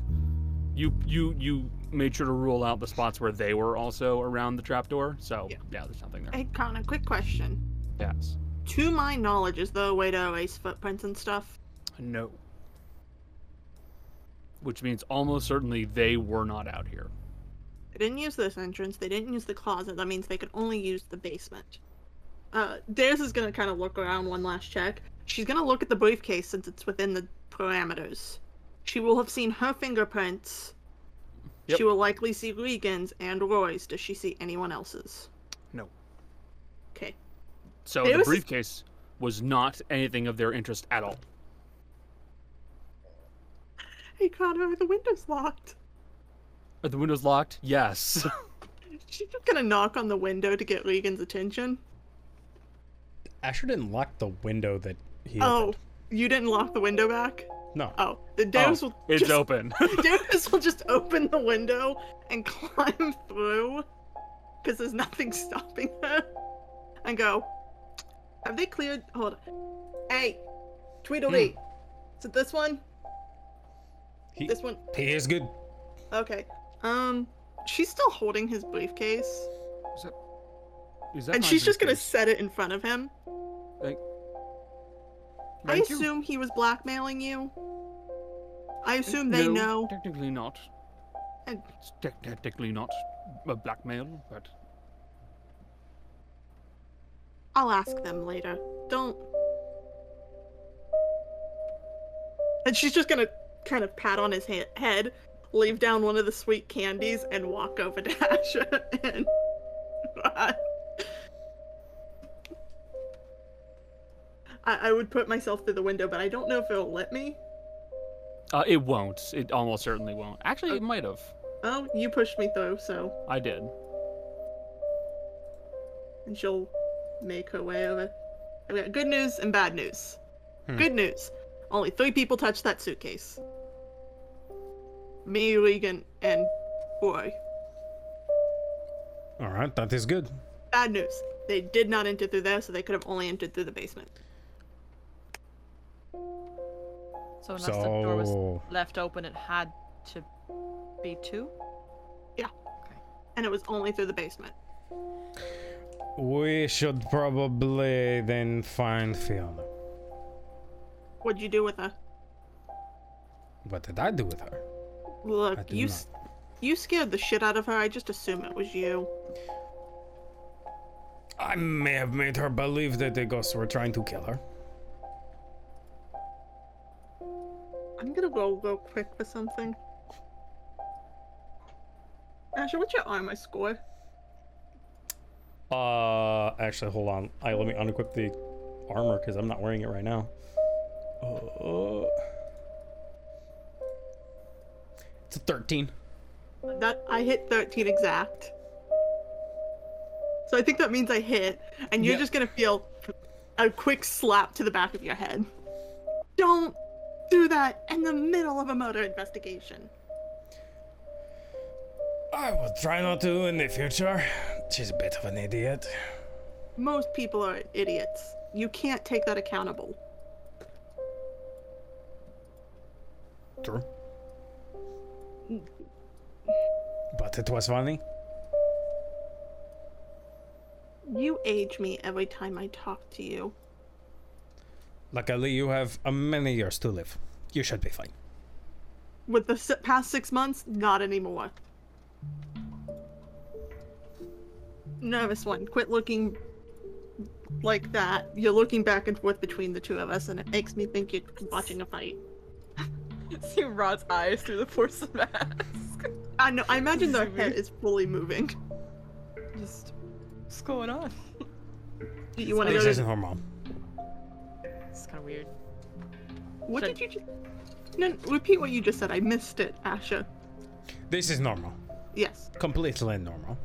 you you you made sure to rule out the spots where they were also around the trapdoor. So Yeah. yeah, there's nothing there. Hey, Connor, quick question. Yes. To my knowledge, is there a way to erase footprints and stuff? No. Which means almost certainly they were not out here. They didn't use this entrance. They didn't use the closet. That means they could only use the basement. Uh, Darius is gonna kind of look around one last check. She's gonna look at the briefcase since it's within the parameters. She will have seen her fingerprints. Yep. She will likely see Regan's and Roy's. Does she see anyone else's? No. Okay. So There the was- briefcase was not anything of their interest at all. Hey, Connor, the window's locked. Are the windows locked? Yes. <laughs> She's just gonna knock on the window to get Regan's attention. Asher didn't lock the window that he. Oh, opened. you didn't lock the window back? no. Oh, the Darius Oh, will it's just open. <laughs> Darius <laughs> will just open the window and climb through because there's nothing stopping her and go, Have they cleared? Hold on. Hey, Tweedledee. Hmm. Is it this one? He, This one? he is good. Okay. Um, she's still holding his briefcase Is that, is that and she's just gonna set it in front of him. Thank, I Thank you. assume he was blackmailing you. I assume they no, know. Technically not. And- It's te- technically not a blackmail, but I'll ask them later. Don't. And she's just gonna kind of pat on his ha- head, leave down one of the sweet candies, and walk over to <laughs> Asher and I, I would put myself through the window, but I don't know if it'll let me. Uh, it won't. It almost certainly won't. Actually, it might have. Oh, you pushed me through, so I did. and she'll make her way over. I've got good news and bad news. Hmm. Good news. Only three people touched that suitcase. Me, Regan, and Roy. All right, that is good. Bad news. They did not enter through there, so they could have only entered through the basement. So unless the door was left open, it had to be two. Yeah. Okay. And it was only through the basement. we should probably then find Fiona. What'd you do with her? What did I do with her? Look, you not. s- you scared the shit out of her. I just assume it was you. I may have made her believe that the ghosts were trying to kill her. I'm gonna go real quick for something. Asher, what's your armor score? Uh, actually, hold on. I let me unequip the armor because I'm not wearing it right now. Uh, it's a 13. That I hit 13 exact. So I think that means I hit, and you're Yeah. just gonna feel a quick slap to the back of your head. Don't do that in the middle of a murder investigation. I will try not to in the future. She's a bit of an idiot. Most people are idiots. You can't take that accountable. True. But it was funny. You age me every time I talk to you. Luckily, you have uh, many years to live. You should be fine. With the s- past six months, not anymore. Nervous one, quit looking like that. You're looking back and forth between the two of us, and it makes me think you're watching a fight. <laughs> See Rod's eyes through the porcelain mask. I know. I imagine their head is fully moving. Just, what's going on? Do you want to go? This go? is To... normal. It's kind of weird. What should- did you just? No, repeat what you just said. I missed it, Asher. This is normal. Yes. Completely normal.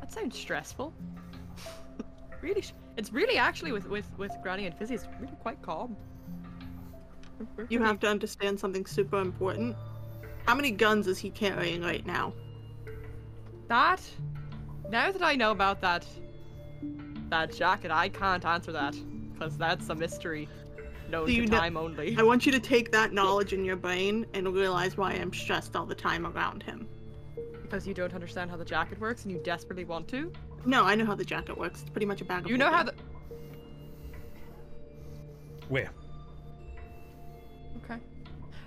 That sounds stressful. really, sh- it's really actually with with with Granny and Fizzy, it's really quite calm. We're- we're You have to understand something super important. How many guns is he carrying right now? that. Now that I know about that, that jacket, I can't answer that because that's a mystery known Do to you kn- time only. I want you to take that knowledge in your brain and realize why I'm stressed all the time around him. Because you don't understand how the jacket works and you desperately want to. No, I know how the jacket works. It's pretty much a bag of You know how the. Where?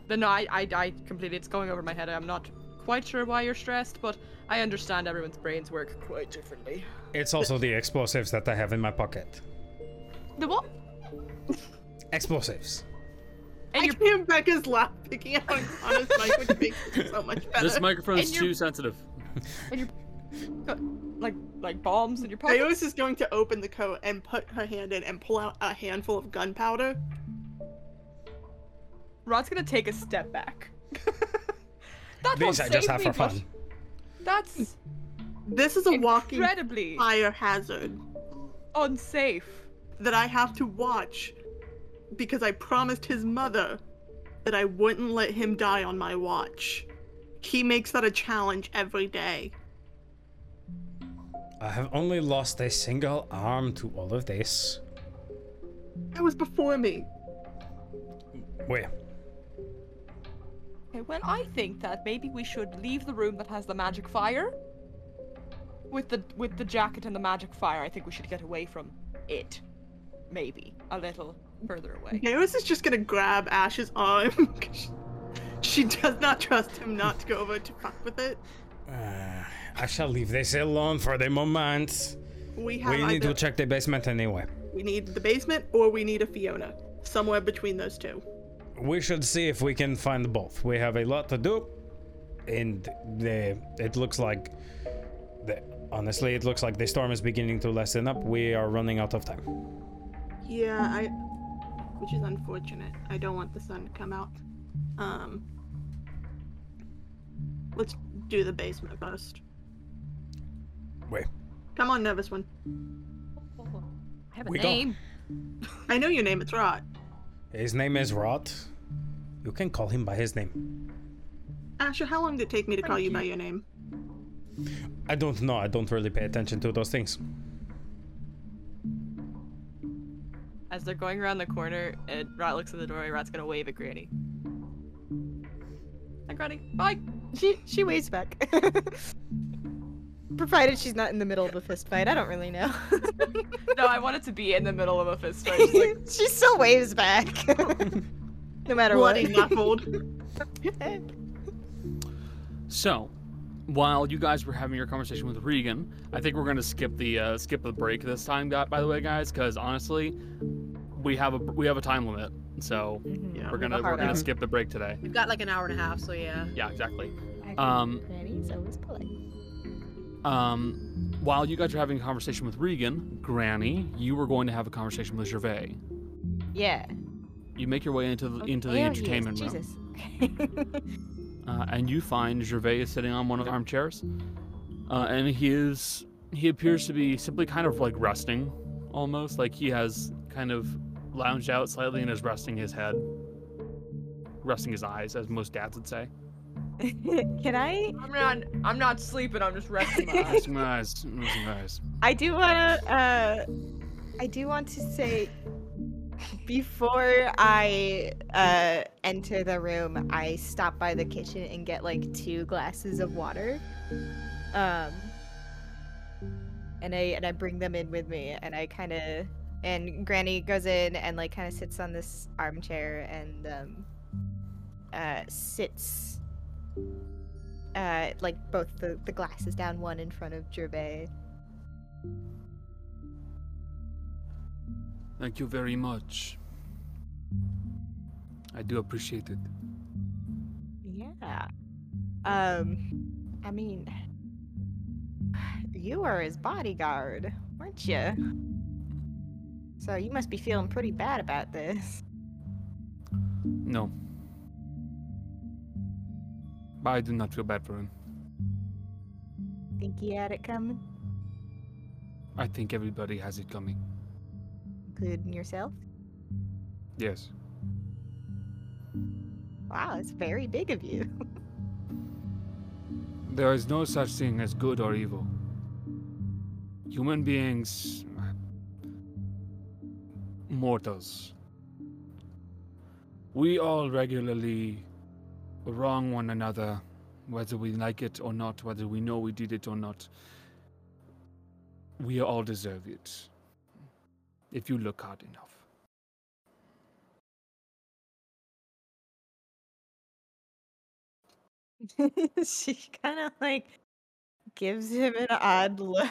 Okay. Then no, I, I, I completely. It's going over my head. I'm not quite sure why you're stressed, but I understand everyone's brains work quite differently. It's also the explosives that I have in my pocket. The what? Explosives. And I you're can Becca's laugh picking out on Connor's mic, which makes it so much better. This microphone is too sensitive. and you're got, like like bombs in your pocket. Ios is going to open the coat and put her hand in and pull out a handful of gunpowder. Rod's gonna take a step back. <laughs> that These I just have for fun. That's This is a walking incredibly fire hazard unsafe. that I have to watch because I promised his mother that I wouldn't let him die on my watch. He makes that a challenge every day. I have only lost a single arm to all of this. That was before me. Where? Okay, well, I think that maybe we should leave the room that has the magic fire. With the with the jacket and the magic fire, I think we should get away from it. Maybe a little further away. Ios is just gonna grab Ash's arm. 'cause <laughs> she does not trust him not to go over to fuck with it. Uh, I shall leave this alone for the moment. We have We need either, to check the basement anyway. we need the basement or we need a Fiona. Somewhere between those two. We should see if we can find both. We have a lot to do, and the it looks like the honestly it looks like the storm is beginning to lessen up. We are running out of time. Yeah, I. Which is unfortunate. I don't want the sun to come out. Um. Let's do the basement first. Wait. Come on, nervous one. I have a We don't- name. I know your name. It's Rot. His name is Rot. You can call him by his name. Asher, how long did it take me to call you by your name? I don't know. I don't really pay attention to those things. As they're going around the corner, and Rat looks at the doorway, Rot's gonna wave at Granny. Hi, Granny. Bye. She she waves back. <laughs> Provided she's not in the middle of a fist fight. I don't really know. <laughs> No, I wanted to be in the middle of a fist fight. Like, <laughs> she still waves back. <laughs> no matter Bloody what. knuckled. So, while you guys were having your conversation with Regan, I think we're gonna skip the uh, skip the break this time. Got by the way, guys, because honestly, we have a we have a time limit, so Yeah. we're gonna we're gonna out. skip the break today. We've got like an hour and a half, so yeah. Yeah, exactly. Actually, Um, Granny's always polite. Um, while you guys are having a conversation with Regan, Granny, you were going to have a conversation with Gervais. Yeah. You make your way into the, into the There he is, entertainment room, Jesus. <laughs> uh, and you find Gervais is sitting on one of the armchairs, uh, and he is he appears to be simply kind of like resting, almost like he has kind of lounged out slightly and is resting his head, resting his eyes, as most dads would say. <laughs> Can I? I'm not. I'm not sleeping. I'm just resting my eyes. Resting my eyes, resting my eyes. I do wanna. Uh, I do want to say. Before I uh, enter the room, I stop by the kitchen and get like two glasses of water. Um, and I and I bring them in with me, and I kind of and Granny goes in and like kind of sits on this armchair and um, uh, sits uh, like both the, the glasses down, one in front of Gervais. Thank you very much. I do appreciate it. Yeah. Um, I mean, you were his bodyguard, weren't you? So you must be feeling pretty bad about this. No. But I do not feel bad for him. Think he had it coming? I think everybody has it coming. Including yourself? Yes. Wow, it's very big of you. <laughs> There is no such thing as good or evil. Human beings. Uh, mortals. We all regularly wrong one another, whether we like it or not, whether we know we did it or not. We all deserve it. If you look hard enough. <laughs> she kind of like gives him an odd <laughs> look.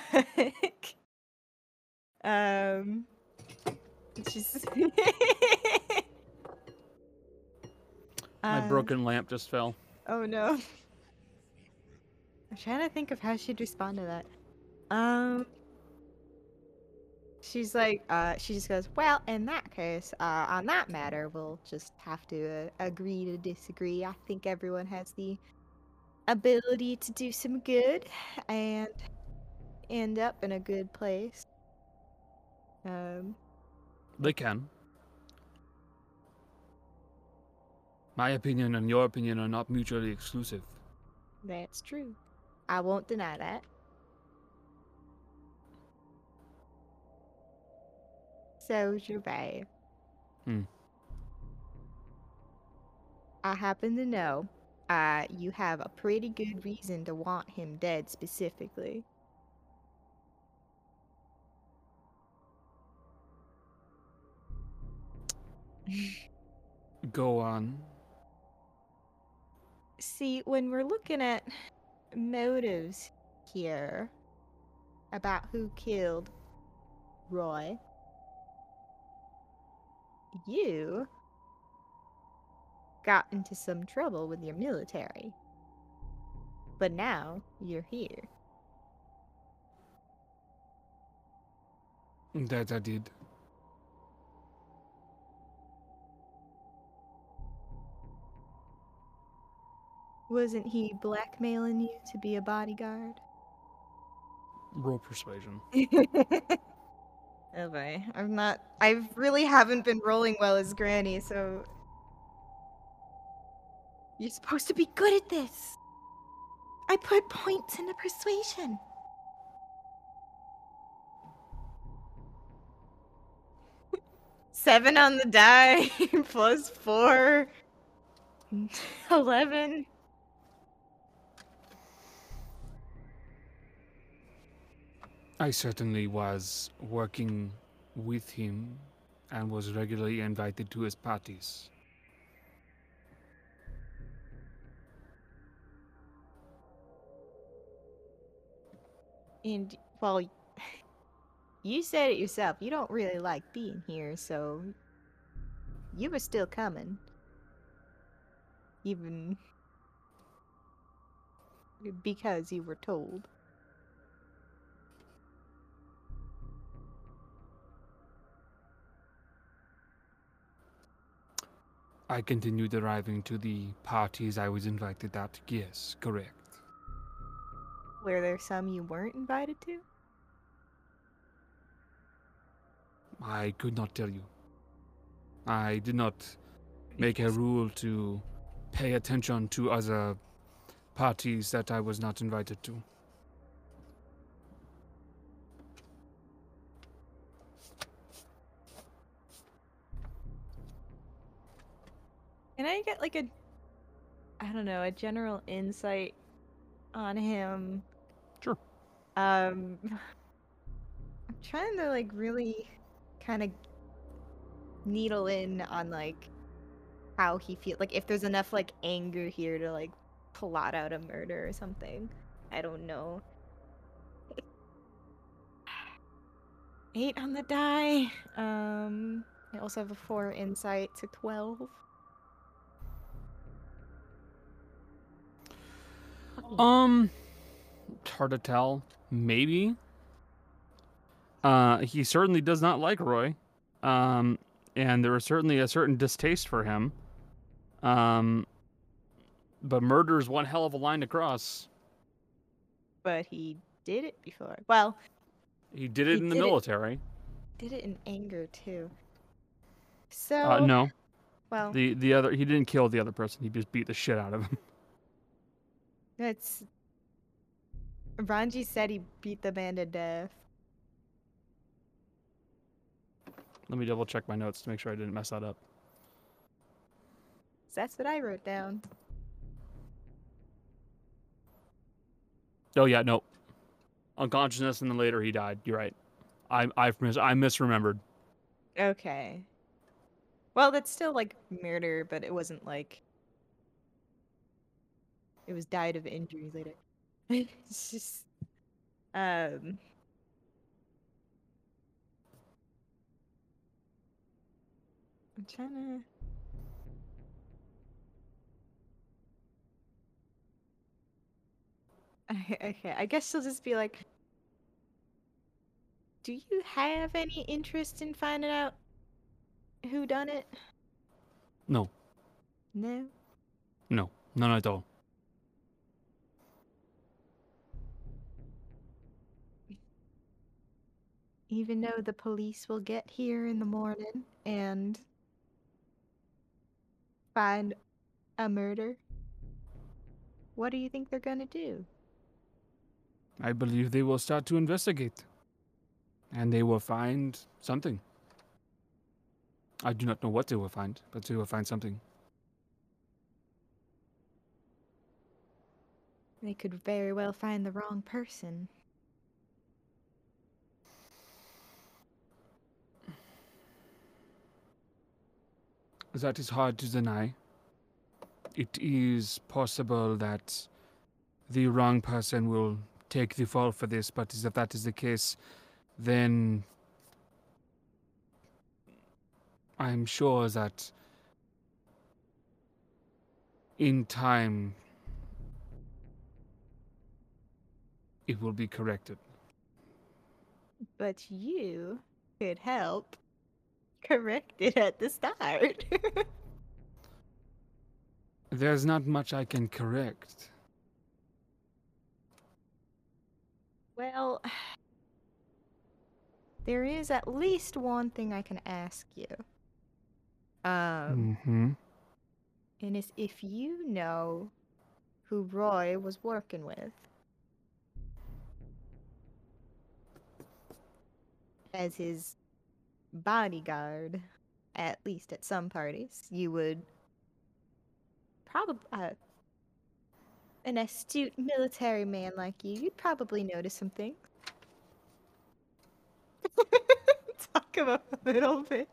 um, she's. <laughs> My Um, broken lamp just fell. Oh no. I'm trying to think of how she'd respond to that. Um. She's like, uh, she just goes, well, in that case, uh, on that matter, we'll just have to uh, agree to disagree. I think everyone has the ability to do some good and end up in a good place. Um, They can. My opinion and your opinion are not mutually exclusive. that's true. I won't deny that. So, Gervais. Hmm. I happen to know uh, you have a pretty good reason to want him dead specifically. Go on. See, when we're looking at motives here about who killed Roy, you got into some trouble with your military. But now you're here. That I did. Wasn't he blackmailing you to be a bodyguard? Roll persuasion. <laughs> Oh okay, I'm not. I really haven't been rolling well as Granny, so. You're supposed to be good at this. I put points into persuasion. <laughs> Seven on the die, <laughs> plus four. Eleven. I certainly was working with him and was regularly invited to his parties. And well, <laughs> you said it yourself. You don't really like being here, so you were still coming, even <laughs> because you were told. I continued arriving to the parties I was invited at. Yes, correct. Were there some you weren't invited to? I could not tell you. I did not make a rule to pay attention to other parties that I was not invited to. Can I get like a, I don't know, a general insight on him? Sure. Um, <laughs> I'm trying to like really kind of needle in on like how he feels like if there's enough like anger here to like plot out a murder or something. I don't know. Eight on the die. Um, I also have a four insight to twelve. Um, it's hard to tell. Maybe. Uh, he certainly does not like Roy. Um, and there is certainly a certain distaste for him. Um, but murder is one hell of a line to cross. But he did it before. Well, He did it He in the did it- military. did it in anger too. So Uh, no, well, the the other he didn't kill the other person. He just beat the shit out of him. That's Ranji said he beat the man to death. Let me double check my notes to make sure I didn't mess that up. That's what I wrote down. Oh yeah, no. Unconsciousness, and then later he died. You're right. I I mis- I misremembered. Okay. Well, that's still like murder, but it wasn't like it was died of injuries later. <laughs> it's just um I'm trying to Okay, okay, I guess she'll just be like, Do you have any interest in finding out who done it? No, No. no, none at all. Even though the police will get here in the morning and find a murder, what do you think they're gonna do? I believe they will start to investigate, and they will find something. I do not know what they will find, but they will find something. They could very well find the wrong person. That is hard to deny. It is possible that the wrong person will take the fall for this, but if that is the case, then I'm sure that In time, it will be corrected. But you could help correct it at the start. <laughs> There's not much I can correct. well, there is at least one thing I can ask you. Um, hmm and it's if you know who Roy was working with. As his bodyguard, at least at some parties, you would probably. Uh, an astute military man like you, you'd probably notice some things. <laughs> Talk about a little bit.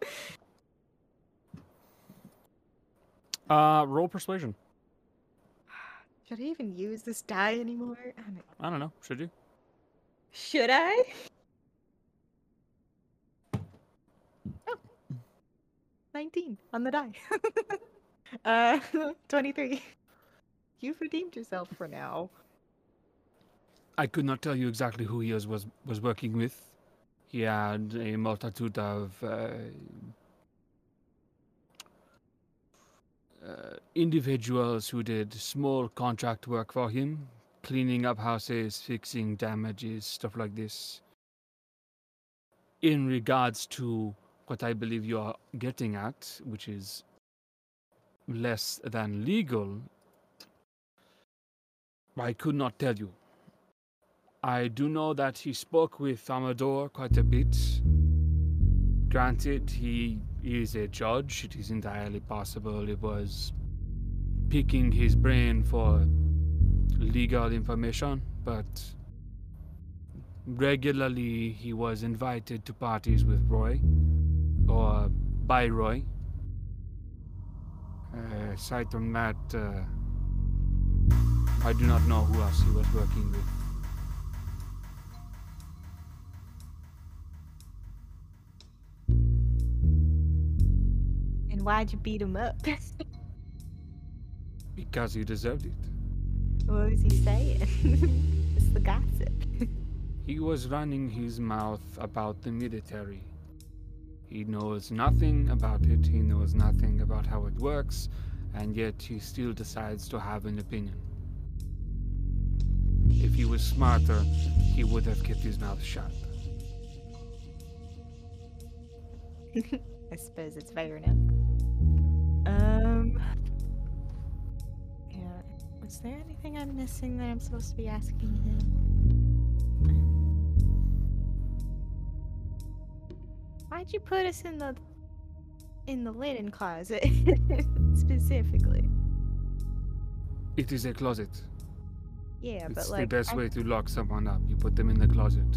Uh, roll persuasion. Should I even use this die anymore? I don't- I don't know. Should you? Should I? 19 on the die. <laughs> uh, <laughs> 23. You've redeemed yourself for now. I could not tell you exactly who he was was, was working with. He had a multitude of uh, uh, individuals who did small contract work for him, cleaning up houses, fixing damages, stuff like this. In regards to what I believe you are getting at, which is less than legal, I could not tell you. I do know that he spoke with Amador quite a bit. Granted, he is a judge. It is entirely possible it was picking his brain for legal information, but regularly he was invited to parties with Roy or by Roy. Uh, aside from that, uh, I do not know who else he was working with. And why'd you beat him up? <laughs> Because he deserved it. what was he saying? <laughs> it's the gossip. <laughs> He was running his mouth about the military. He knows nothing about it, he knows nothing about how it works, and yet he still decides to have an opinion. If he was smarter, he would have kept his mouth shut. <laughs> I suppose it's fair enough. Um. Yeah. Was there anything I'm missing that I'm supposed to be asking him? Why'd you put us in the in the linen closet <laughs> specifically? It is a closet. Yeah, but It's like the best I- way to lock someone up. You put them in the closet.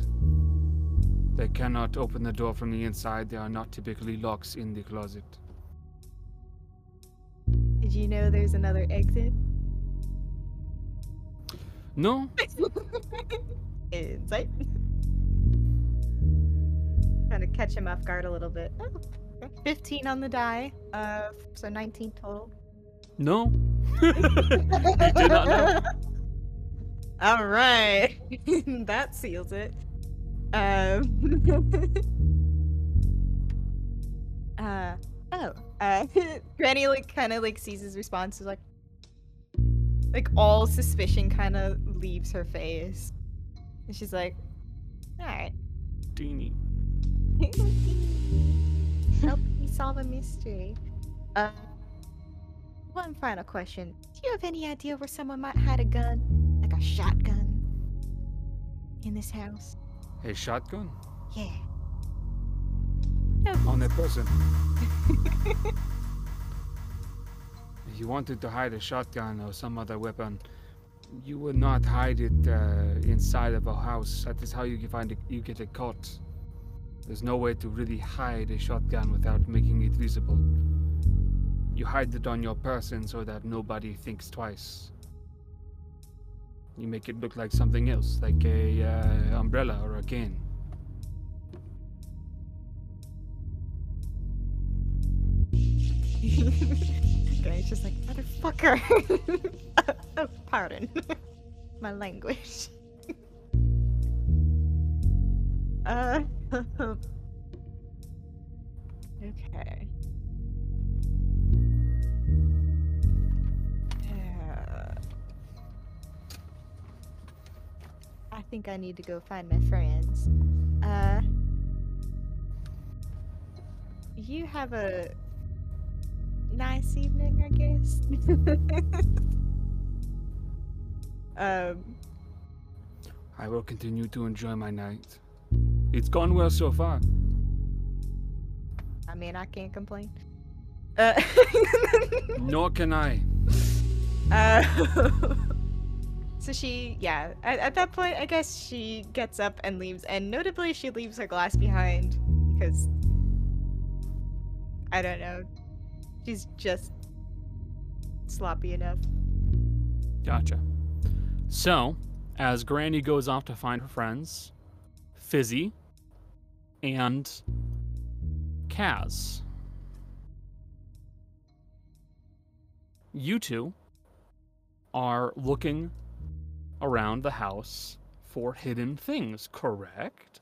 They cannot open the door from the inside. There are not typically locks in the closet. Did you know there's another exit? No, <laughs> Insight. Trying to catch him off guard a little bit. Oh, 15 on the die. Uh, so 19 total. no. <laughs> You did not know. <laughs> All right, <laughs> that seals it. Um. uh. Oh. Uh. Granny like kind of like sees his response is like, like all suspicion kind of leaves her face, and she's like, "All right, Teeny. Help me solve a mystery." Uh. One final question: Do you have any idea where someone might hide a gun, like a shotgun, in this house? A shotgun Yeah. on a person. <laughs> if you wanted to hide a shotgun or some other weapon, you would not hide it uh, inside of a house. That is how you can find it. You get it caught. There's no way to really hide a shotgun without making it visible. You hide it on your person so that nobody thinks twice. You make it look like something else, like a uh, umbrella or a cane. <laughs> Granny's just like, motherfucker. oh, <laughs> pardon. <laughs> My language. Uh. <laughs> okay. Uh, I think I need to go find my friends. Uh. You have a nice evening, I guess. <laughs> um, I will continue to enjoy my night. It's gone well so far. I mean, I can't complain. Uh, <laughs> Nor can I. uh, <laughs> so she, yeah, at, at that point, I guess she gets up and leaves, and notably, she leaves her glass behind because I don't know, she's just sloppy enough. Gotcha. So, as Granny goes off to find her friends, Fizzy and Kaz, you two are looking around the house for hidden things, correct?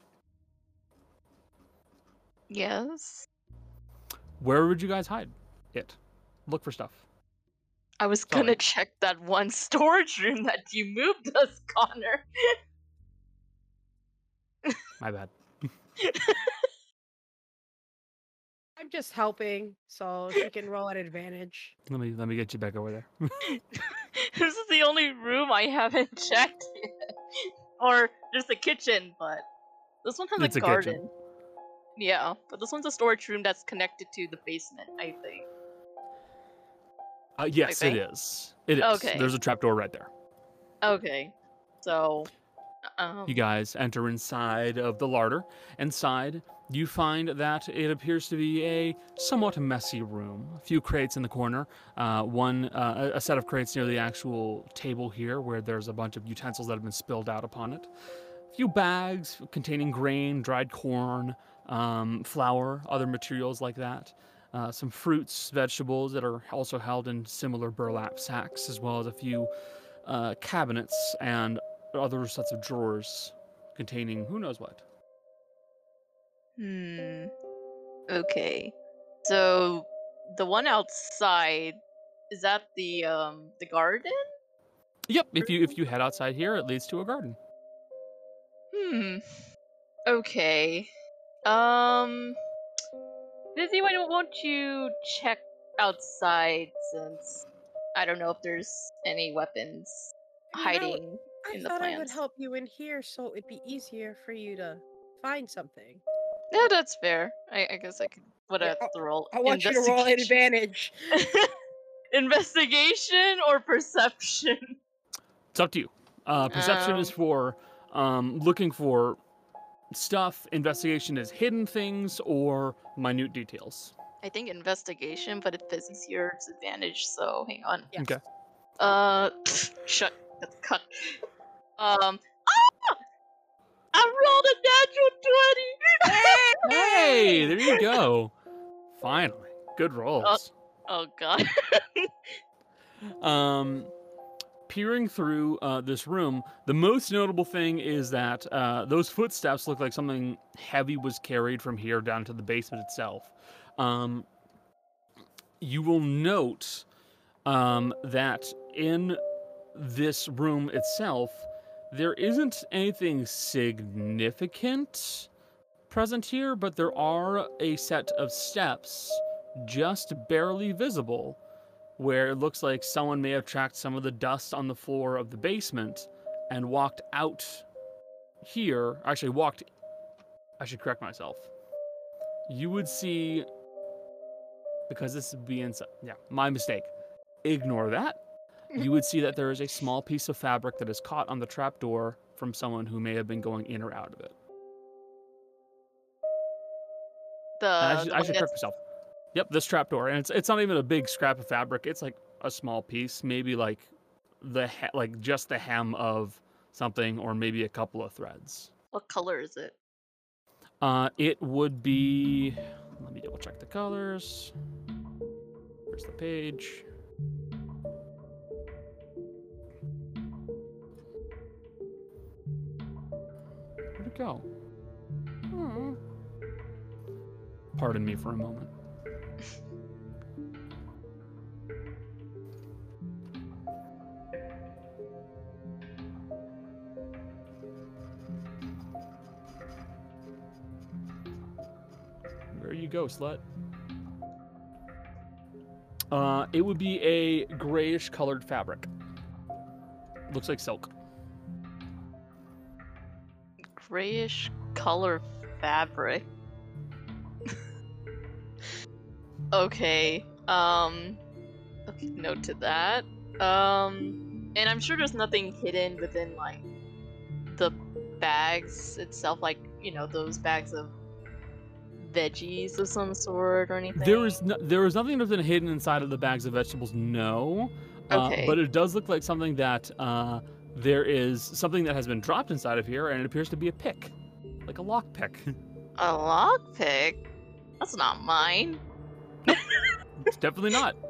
Yes. Where would you guys hide it? Look for stuff. I was Sorry. gonna check that one storage room that you moved us, Connor. <laughs> My bad. <laughs> I'm just helping, so she can roll at advantage. Let me let me get you back over there. <laughs> <laughs> this is the only room I haven't checked yet. Or there's the kitchen, but this one has It's a a kitchen. garden. Yeah, but this one's a storage room that's connected to the basement, I think. Uh, yes, it think. is. It is. Okay. There's a trapdoor right there. Okay. So um, You guys enter inside of the larder. Inside, you find that it appears to be a somewhat messy room. A few crates in the corner. Uh, one, uh, a a set of crates near the actual table here, where there's a bunch of utensils that have been spilled out upon it. A few bags containing grain, dried corn, um, flour, other materials like that. Uh, some fruits, vegetables that are also held in similar burlap sacks, as well as a few uh, cabinets and other sets of drawers containing who knows what. Hmm. Okay. So the one outside is that the um the garden? Yep, if you if you head outside here, it leads to a garden. Hmm. Okay. Um. Fizzy, why don't won't you check outside since I don't know if there's any weapons I mean, I would- hiding I in the thought I would help you in here so it'd be easier for you to find something. Yeah, that's fair. I, I guess I could put Yeah, out the roll. I want you to roll at advantage. <laughs> Investigation or perception? It's up to you. Uh, perception is Um. for um, looking for stuff. Investigation is hidden things or minute details. I think investigation, but if Fizzy's here, it's advantage. So hang on. Yes. Okay. Uh, <laughs> shut. That's cut. Um. Ah! I rolled a natural twenty. Hey, <laughs> there you go. Finally, good rolls. Oh god. <laughs> Um, peering through uh, this room, the most notable thing is that uh, those footsteps look like something heavy was carried from here down to the basement itself. Um, you will note um, that in this room itself, there isn't anything significant present here, but there are a set of steps just barely visible where it looks like someone may have tracked some of the dust on the floor of the basement and walked out here. Actually, walked. I should correct myself. You would see. Because this would be inside. Yeah, my mistake. Ignore that. You would see that there is a small piece of fabric that is caught on the trapdoor from someone who may have been going in or out of it. The, And I should, I should correct myself. Yep, this trapdoor, and it's it's not even a big scrap of fabric. It's like a small piece, maybe like the he- like just the hem of something, or maybe a couple of threads. What color is it? Uh, it would be. Let me double check the colors. Where's the page? Go? Hmm. Pardon me for a moment. Where you go, slut? Uh, it would be a grayish colored fabric. Looks like silk. Grayish color fabric. okay. Um. Okay, note to that. Um. And I'm sure there's nothing hidden within like the bags itself, like you know those bags of veggies of some sort or anything. There is no, there is nothing that's been hidden inside of the bags of vegetables. No. Uh, Okay. but it does look like something that uh, there is something that has been dropped inside of here, and it appears to be a pick, like a lock pick. <laughs> a lockpick. That's not mine. it's definitely not. <laughs>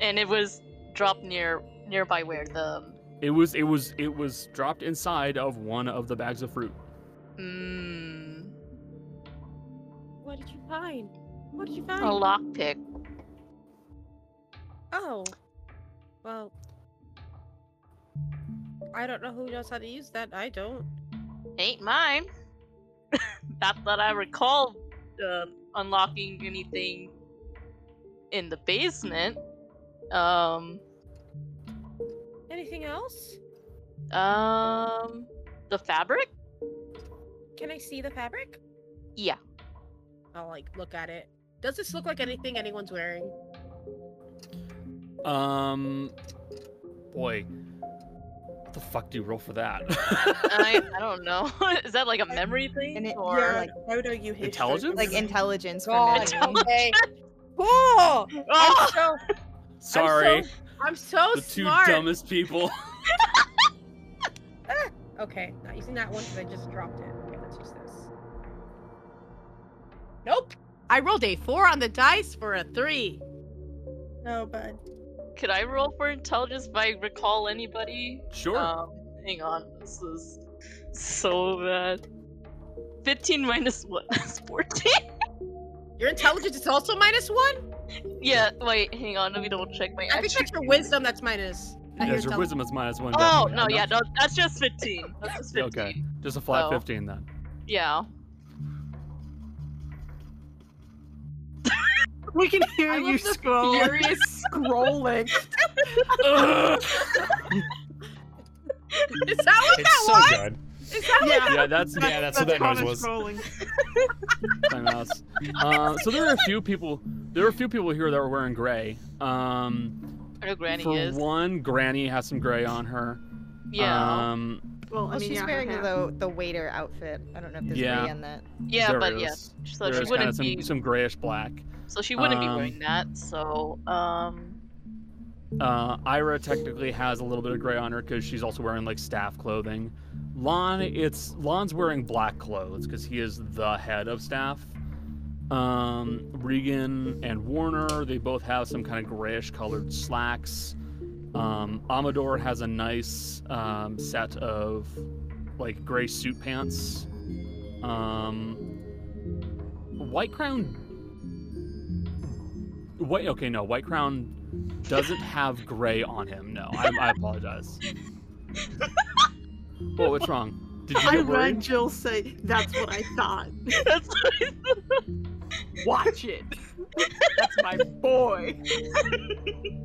And it was dropped near nearby where the It was it was it was dropped inside of one of the bags of fruit. mm, What did you find? What did you find? a lockpick. Oh. Well. I don't know who knows how to use that. I don't. Ain't mine. <laughs> Not that I recall uh, unlocking anything in the basement. Um, Anything else? um, the fabric? Can I see the fabric? Yeah. I'll like look at it. Does this look like anything anyone's wearing? Um, boy, what the fuck do you roll for that? <laughs> I, I don't know. <laughs> Is that like a memory thing? And it, or yeah, like How do you hit Intelligence? like intelligence for God, memory. okay. <laughs> Cool. I'm Oh! so, Sorry, I'm so the two smart. dumbest people. Okay, not using that one because I just dropped it. Okay, let's use this. Nope. I rolled a four on the dice for a three. No, bud. Could I roll for intelligence if I recall anybody? Sure. Um, hang on. This is so bad. 15 minus what? <laughs> That's 14? Your intelligence is also minus one? yeah, wait, hang on. Let me double check my I think actual. that's your wisdom that's minus. not Yes, your intelligence. wisdom is minus one. Oh, no, I yeah, no, that's just 15. That's just 15. Okay, just a flat Oh. 15 then. Yeah. We can <laughs> hear I you love the scroll. furious scrolling. Is that what It's that so was? good. Is that what Yeah. Yeah, that's Yeah, that's what that noise was. scrolling. <laughs> Uh, so there are a few people. There are a few people here that are wearing gray. Um, I know Granny for is. one, Granny has some gray on her. Yeah. Um, Well, I Well, mean, she's yeah, wearing the the waiter outfit. I don't know if there's Yeah. gray on that. yeah, there but yeah. So there she is wouldn't of some, be. some grayish black. So she wouldn't be um, wearing that. So, um. Uh, Ira technically has a little bit of gray on her because she's also wearing like staff clothing. Lon, it's Lon's wearing black clothes because he is the head of staff. Um, Regan and Warner, they both have some kind of grayish colored slacks. Um, Amador has a nice um, set of like gray suit pants. Um, White Crown. White. Okay, no. White Crown doesn't have gray on him. No, I, I apologize. <laughs> Whoa, what's wrong? Did you I read worried? Jill say, "That's what I thought." <laughs> That's what I thought. Watch it. That's my boy. <laughs>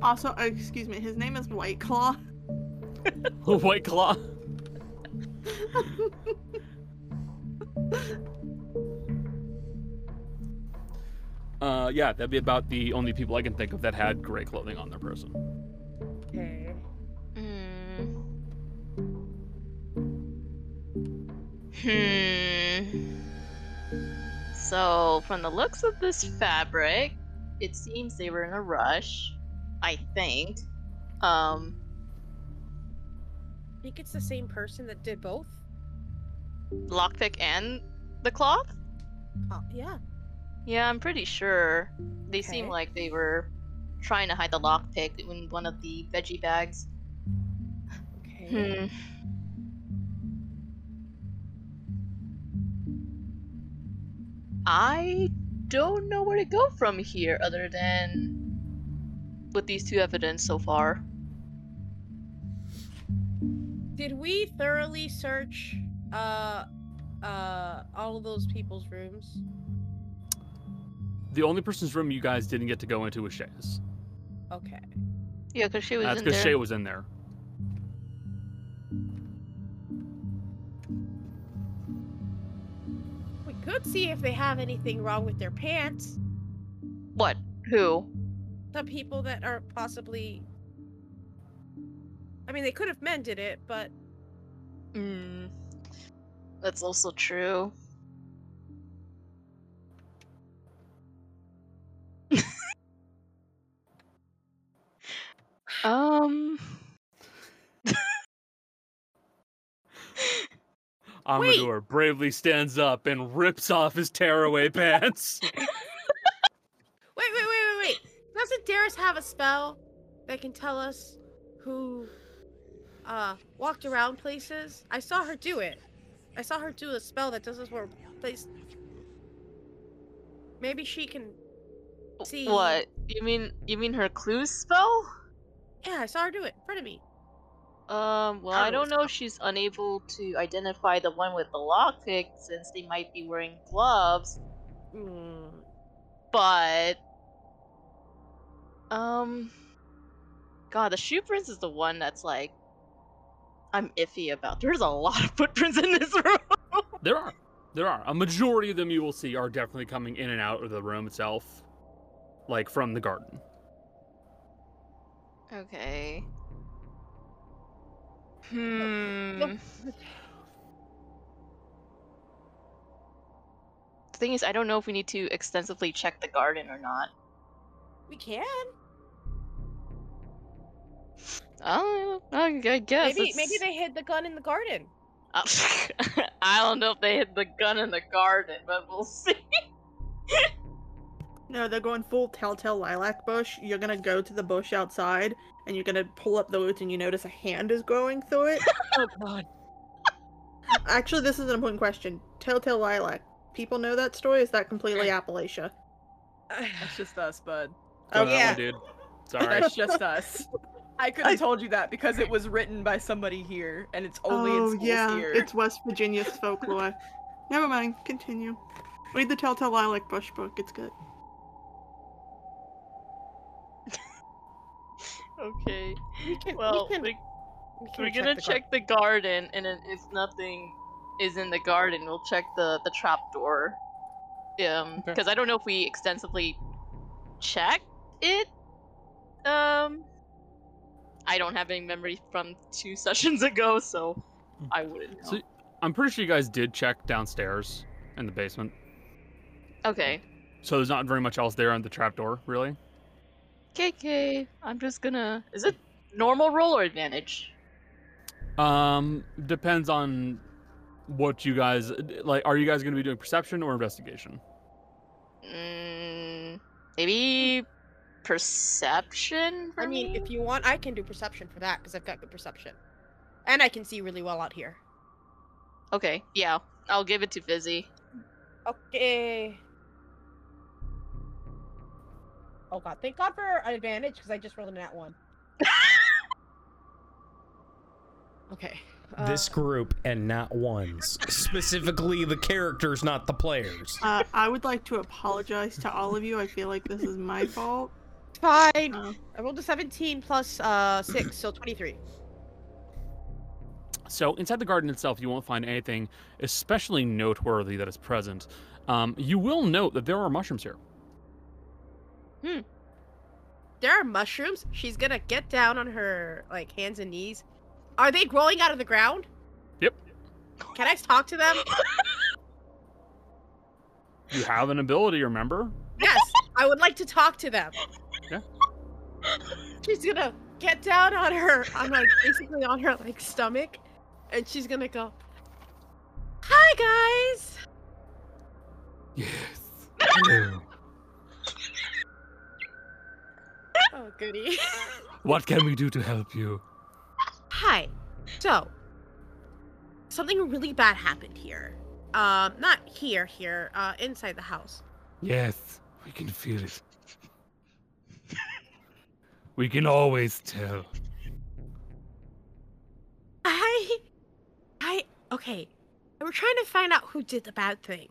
Also, uh, excuse me, his name is White Claw. White Claw. Uh, yeah, that'd be about the only people I can think of that had gray clothing on their person. Okay. Hmm. Hmm. So, from the looks of this fabric, it seems they were in a rush. I think. Um. I think it's the same person that did both. Lockpick and the cloth. Uh, yeah. Yeah, I'm pretty sure. They seem like they were trying to hide the lockpick in one of the veggie bags. Okay. Hmm. I don't know where to go from here other than with these two evidence so far. Did we thoroughly search uh uh all of those people's rooms? The only person's room you guys didn't get to go into was Shay's. Okay. Yeah, because she was That's in because there. Shay was in there. We could see if they have anything wrong with their pants. What? Who? The people that are possibly I mean they could have mended it, but Mm. That's also true. Um. <laughs> Amador bravely stands up and rips off his tearaway <laughs> pants. Wait, wait, wait, wait, wait. Doesn't Darius have a spell that can tell us who uh walked around places? I saw her do it. I saw her do a spell that does this where place Maybe she can see What? You mean you mean her clues spell? Yeah, I saw her do it in front of me. Um, well, I do don't know if she's unable to identify the one with the lockpick since they might be wearing gloves, Mm. but um God, the shoe prints is the one that's like I'm iffy about. There's a lot of footprints in this <laughs> room. there are. There are. A majority of them you will see are definitely coming in and out of the room itself. Like from the garden. Okay. Hmm. The thing is, I don't know if we need to extensively check the garden or not. We can. Oh, I I guess. maybe it's- maybe they hid the gun in the garden. <laughs> I don't know if they hid the gun in the garden, but we'll <laughs> see. No, they're going full telltale lilac bush. You're gonna go to the bush outside, and you're gonna pull up the roots, and you notice a hand is growing through it. <laughs> Oh god. Actually, this is an important question. Telltale lilac. People know that story. Is that completely eh. Appalachia? That's just us, bud. Oh, Got that yeah. one, dude. <laughs> Sorry. That's just us. I could I- have told you that because it was written by somebody here, and it's only in oh schools yeah, here. it's West Virginia's folklore. <laughs> Never mind. Continue. Read the Telltale Lilac Bush book. It's good. Okay. We can Well, we can, we, we we're gonna the check the garden, and if nothing is in the garden, we'll check the the trap door. Um, Okay. because I don't know if we extensively checked it. Um, I don't have any memory from two <laughs> sessions ago, so I wouldn't know. So- I'm pretty sure you guys did check downstairs in the basement. Okay. So there's not very much else there on the trap door, really. KK, I'm just gonna. Is it normal roll or advantage? Um, depends on what you guys like. Are you guys going to be doing perception or investigation? Mm, maybe perception. For I mean, me? if you want, I can do perception for that because I've got good perception, and I can see really well out here. Okay, yeah, I'll give it to Fizzy. Okay. Oh god, thank God for an advantage because I just rolled a nat one. <laughs> okay. This uh, group and not ones. <laughs> Specifically the characters, not the players. Uh, I would like to apologize to all of you. I feel like this is my fault. fine. Uh, I rolled a 17 plus uh six, so 23. So inside the garden itself, you won't find anything especially noteworthy that is present. Um, you will note that there are mushrooms here. Hmm. There are mushrooms. She's gonna get down on her like hands and knees. Are they growing out of the ground? Yep. Can I talk to them? You have an ability, remember? Yes, I would like to talk to them. Yeah. She's gonna get down on her, on like basically on her like stomach, and she's gonna go, "Hi guys." Yes. <laughs> Hello. goody. <laughs> What can we do to help you? Hi. So, something really bad happened here. Um, not here, here, uh, inside the house. Yes, we can feel it. we can always tell. I, I, okay. We're trying to find out who did the bad thing.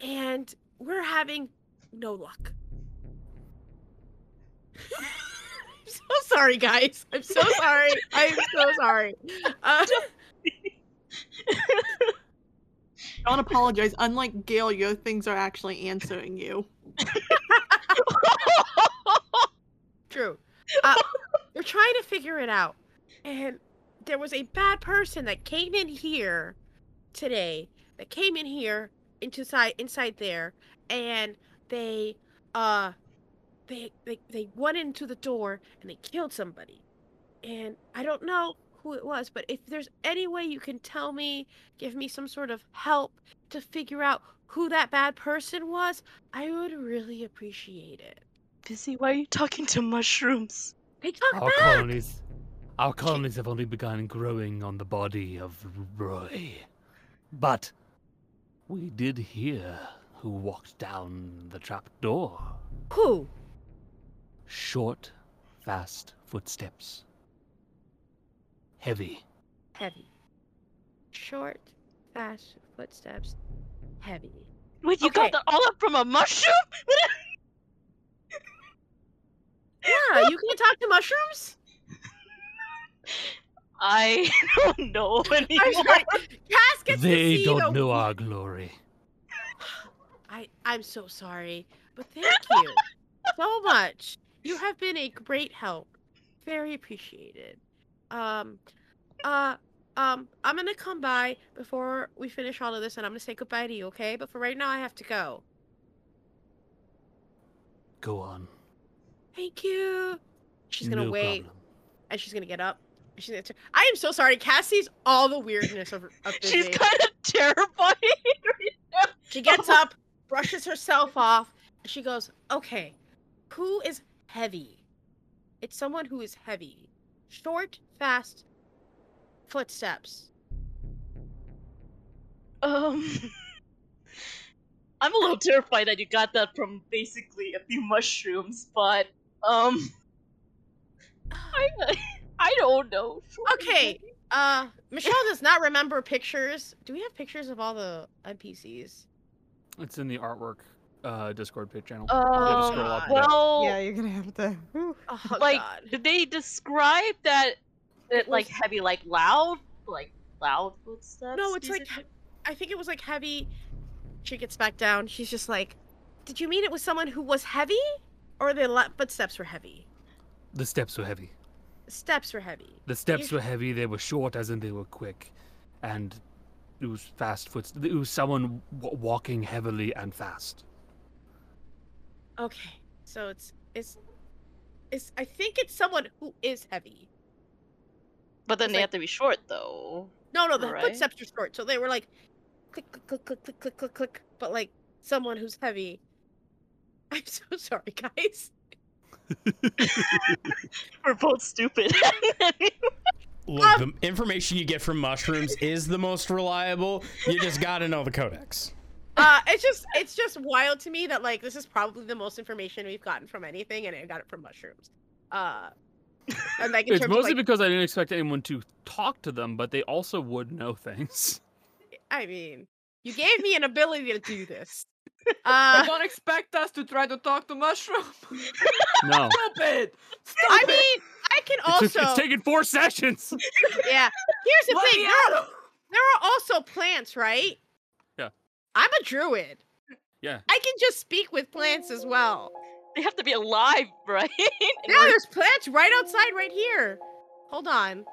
And we're having no luck. I'm <laughs> so sorry, guys. I'm so sorry. I'm so sorry. Uh, <laughs> Don't apologize. Unlike Gail, your things are actually answering you. <laughs> True. Uh, we're trying to figure it out. And there was a bad person that came in here today, that came in here into side inside there, and they uh they they they went into the door and they killed somebody. And I don't know who it was, but if there's any way you can tell me, give me some sort of help to figure out who that bad person was, I would really appreciate it. Fizzy, why are you talking to mushrooms? They talk Our back. colonies, our colonies have only begun growing on the body of Roy, but we did hear who walked down the trap door. Who? Short, fast footsteps. Heavy. Heavy. Short, fast footsteps. Heavy. Wait, you Okay. got that all up from a mushroom? <laughs> Yeah, you can talk to mushrooms? I don't know <laughs> I'm anymore. sorry. Kaz gets to They see don't the- know our glory. I I'm so sorry, but thank you so much. You have been a great help. Very appreciated. Um, uh, um, I'm gonna come by before we finish all of this, and I'm gonna say goodbye to you, okay? But for right now, I have to go. Go on. Thank you. She's gonna no wait, problem. and she's gonna get up. and She's gonna. T- I am so sorry. Cassie's all the weirdness of, of She's Busy. kind of terrifying. <laughs> She gets up, brushes herself off, and she goes, Okay, who is heavy? It's someone who is heavy. Short, fast footsteps. Um, <laughs> I'm a little terrified that you got that from basically a few mushrooms, but um, <sighs> I I don't know. Okay, uh, Michelle does not remember pictures. Do we have pictures of all the NPCs? It's in the artwork uh, Discord page channel. Uh, You have to scroll up a bit. well, Yeah, you're gonna have to. <laughs> Oh, like, God. did they describe that? It like heavy, like loud, like loud footsteps. No, it's like, are- he- I think it was like heavy. She gets back down. She's just like, Did you mean it was someone who was heavy? Or the le- footsteps were heavy? The steps were heavy. The steps were heavy. The steps You- were heavy. They were short, as in they were quick, and it was fast foot. It was someone w- walking heavily and fast. Okay, so it's it's it's. I think it's someone who is heavy. but then it's they like- have to be short though. No, no, the Right. footsteps are short, so they were like click, click, click, click, click, click, click, click. But like someone who's heavy. <laughs> I'm so sorry, guys. <laughs> We're both stupid. <laughs> Look, Um, the information you get from mushrooms is the most reliable. You just gotta know the codex. Uh, it's just it's just wild to me that like this is probably the most information we've gotten from anything, and I got it from mushrooms. Uh, and like in It's terms of, mostly like, because I didn't expect anyone to talk to them, but they also would know things. I mean, you gave me an ability to do this. But <laughs> Uh, don't expect us to try to talk to mushroom. <laughs> No. <laughs> Stupid. I mean, I can also it's taken four sessions. yeah. Here's the Let thing: there are, there are also plants, right? Yeah. I'm a druid. Yeah. I can just speak with plants as well. they have to be alive, <laughs> right? In Yeah, order- there's plants right outside, right here. Hold on.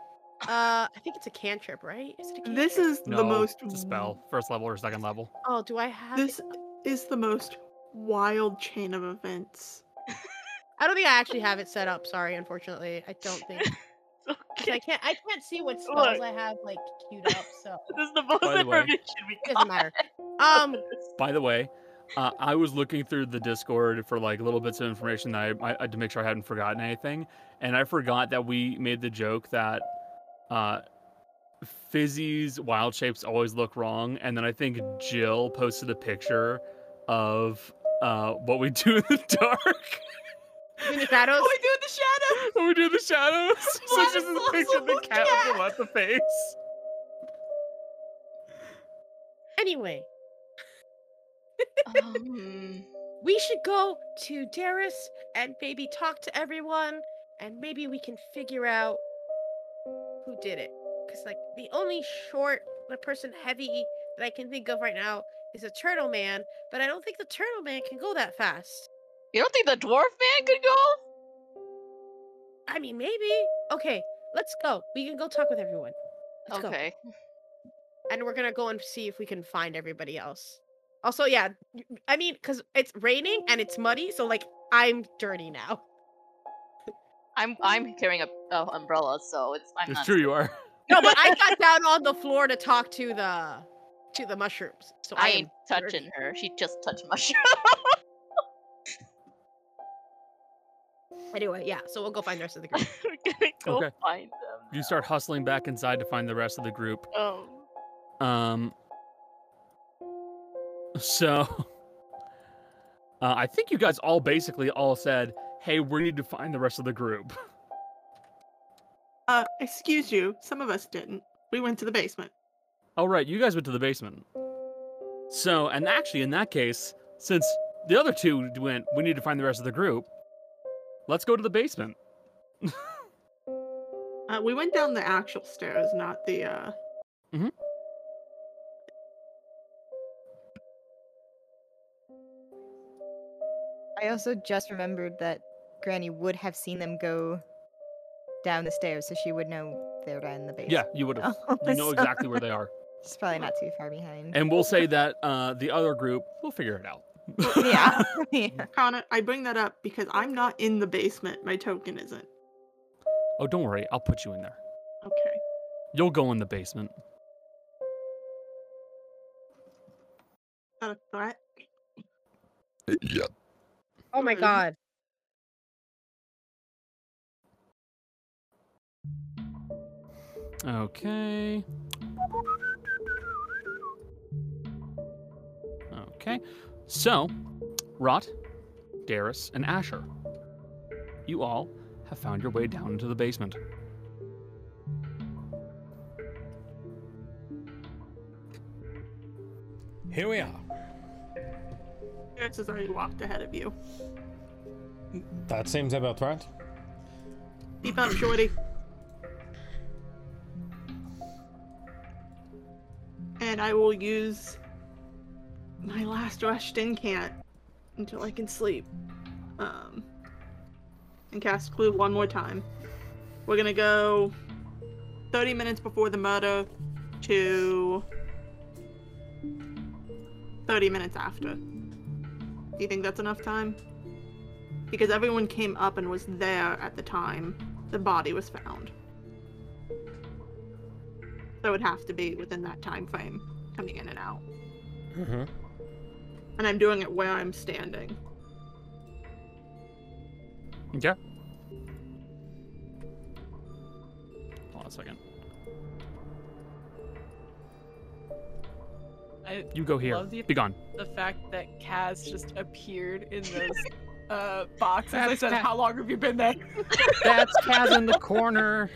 Uh, I think it's a cantrip, right? Is it a cantrip? This is No, the most. It's a spell. First level or second level. Oh, do I have? This it? is the most wild chain of events. I don't think I actually have it set up. Sorry, unfortunately, I don't think. 'Cause okay. I can't. I can't see what spells Look. I have like queued up, <laughs> so This is the most By the way- information we it got. doesn't matter. <laughs> Um, By the way, uh, I was looking through the Discord for like little bits of information that I, I to make sure I hadn't forgotten anything, and I forgot that we made the joke that uh, Fizzy's wild shapes always look wrong, and then I think Jill posted a picture of uh, what we do in the <laughs> dark. In the shadows. What we do the shadows? what we do the shadows. so it's just a a picture of the awesome cat with the lots of face. Anyway, Um, <laughs> we should go to Darius and maybe talk to everyone, and maybe we can figure out who did it. Because like the only short, the person heavy that I can think of right now is a turtle man, but I don't think the turtle man can go that fast. You don't think the dwarf man could go? I mean, maybe. Okay, let's go. We can go talk with everyone. Let's go. okay. and we're gonna go and see if we can find everybody else. Also, yeah, I mean, because it's raining and it's muddy, so like I'm dirty now. I'm I'm carrying a, a umbrella, so it's I'm It's not. true, you are. No, but I got <laughs> down on the floor to talk to the to the mushrooms. So I, I ain't touching dirty. her. She just touched mushroom. Anyway, yeah. So we'll go find the rest of the <laughs> group. We're gonna go Okay. find them. You start hustling back inside to find the rest of the group. Oh. Um. So, <laughs> uh, I think you guys all basically all said, "Hey, we need to find the rest of the group." <laughs> Uh, excuse you. Some of us didn't. We went to the basement. All right, you guys went to the basement. So, and actually, in that case, since the other two went, we need to find the rest of the group. Let's go to the basement. <laughs> Uh, we went down the actual stairs, not the uh. I also just remembered that Granny would have seen them go down the stairs, so she would know they're down in the basement. Yeah, you would have. <laughs> You know So- exactly where they are. <laughs> It's probably not too far behind. And we'll say that uh, the other group, we'll figure it out. Yeah. <laughs> <laughs> yeah. Connor, I bring that up because I'm not in the basement. My token isn't. Oh, don't worry, I'll put you in there. Okay. You'll go in the basement. Is that a threat? Oh my god. Okay. Okay. So, Rot, Darius, and Asher, you all have found your way down into the basement. Here we are. Darius has already walked ahead of you. That seems about right. Keep up, shorty. And I will use my last rushed incant until I can sleep. Um, and cast clue one more time. We're gonna go 30 minutes before the murder to 30 minutes after. Do you think that's enough time? Because everyone came up and was there at the time the body was found. So it would have to be within that time frame, coming in and out. Mm-hmm. And I'm doing it where I'm standing. Okay. Hold on a second. I You go here. The- Be gone. the fact that Kaz just appeared in those <laughs> uh boxes. I That's said, Kaz. "How long have you been there?" That's Kaz in the <laughs> corner.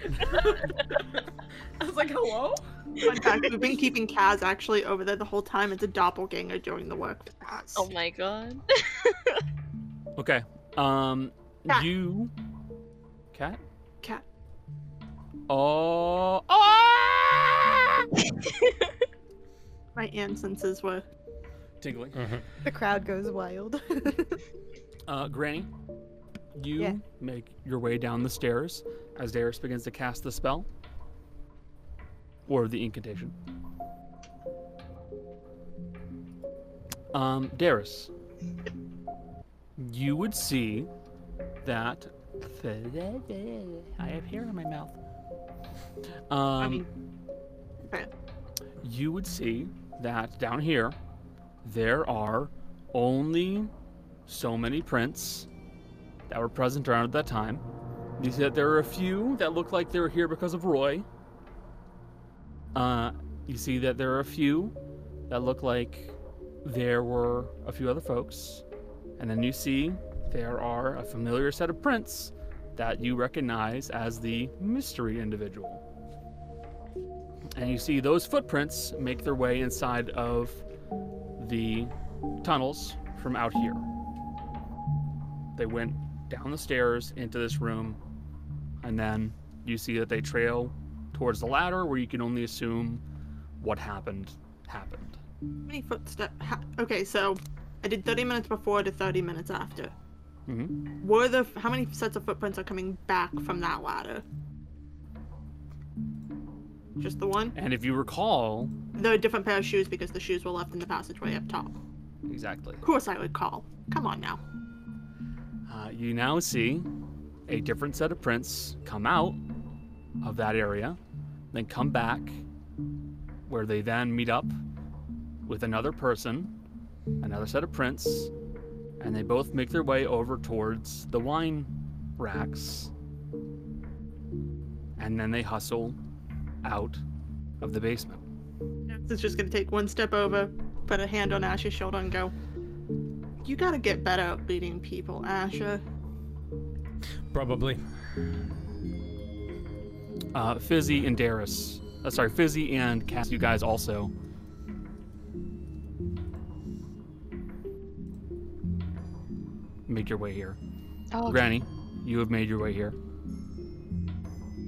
I was like, "Hello." Fun fact, we've been keeping Kaz actually over there the whole time. It's a doppelganger doing the work for Kaz. Oh my god. <laughs> Okay. Um, Cat. you. Cat? Cat. Oh. Oh! My incenses were Tingling. Mm-hmm. The crowd goes wild. <laughs> Uh, Granny, you Yeah. make your way down the stairs as Darius begins to cast the spell or the incantation. Um, Darius, you would see that. I have hair in my mouth. Um, I mean, you would see that down here there are only so many prints that were present around at that time. You see that there are a few that look like they were here because of Roy. Uh, you see that there are a few that look like there were a few other folks. And then you see there are a familiar set of prints that you recognize as the mystery individual. And you see those footprints make their way inside of the tunnels from out here. They went down the stairs into this room, and then you see that they trail towards the ladder where you can only assume what happened happened. How many footsteps? Ha- okay, so I did 30 minutes before, did 30 minutes after. hmm Were the how many sets of footprints are coming back from that ladder? Just the one? And if you recall, They're different pair of shoes because the shoes were left in the passageway up top. exactly, Of course I would call. Come on now. You now see a different set of prints come out of that area, then come back, where they then meet up with another person, another set of prints, and they both make their way over towards the wine racks. And then they hustle out of the basement. It's just gonna take one step over, put a hand on Ash's shoulder, and go. You gotta get better at leading people, Asher. Probably. Uh, Fizzy and Darius. Uh, sorry, Fizzy and Kaz, you guys also. Make your way here. Oh, okay. Granny, you have made your way here.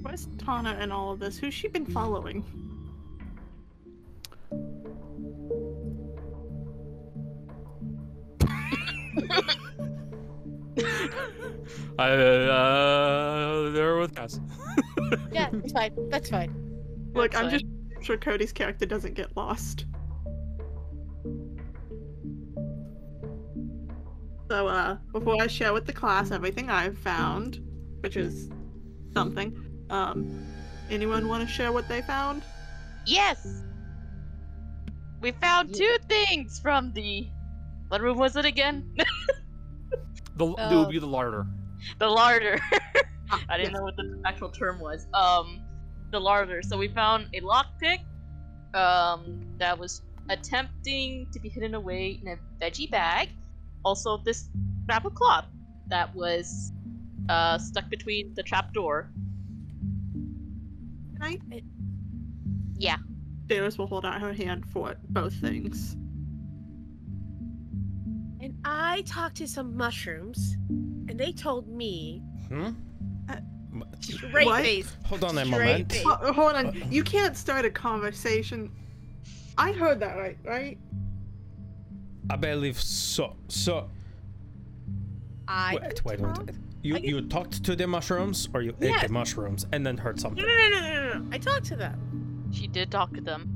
Where's Tana in all of this? Who's she been following? I, uh, they're with Kaz. Yeah, it's fine. That's fine. Look, That's I'm just sure Cody's character doesn't get lost. So, uh, before I share with the class everything I've found, which is something, um, anyone want to share what they found? Yes. We found two things from the. What room was it again? <laughs> The, it Oh. would be the larder. the larder. <laughs> Ah, I didn't yes. know what the actual term was. Um, the larder. So we found a lockpick. Um, that was attempting to be hidden away in a veggie bag. Also, this scrap of cloth that was uh stuck between the trap door. Can I? Yeah. Darius will hold out her hand for both things. And I talked to some mushrooms, and they told me Hmm? Uh, straight What? face. Hold on a moment. face. Ho- hold on, you can't start a conversation. I heard that right, right? I believe so. So I wait, wait, wait. wait. You you talked to the mushrooms, or you ate the mushrooms and then heard something? no, no, no, no, no. no. I talked to them. She did talk to them.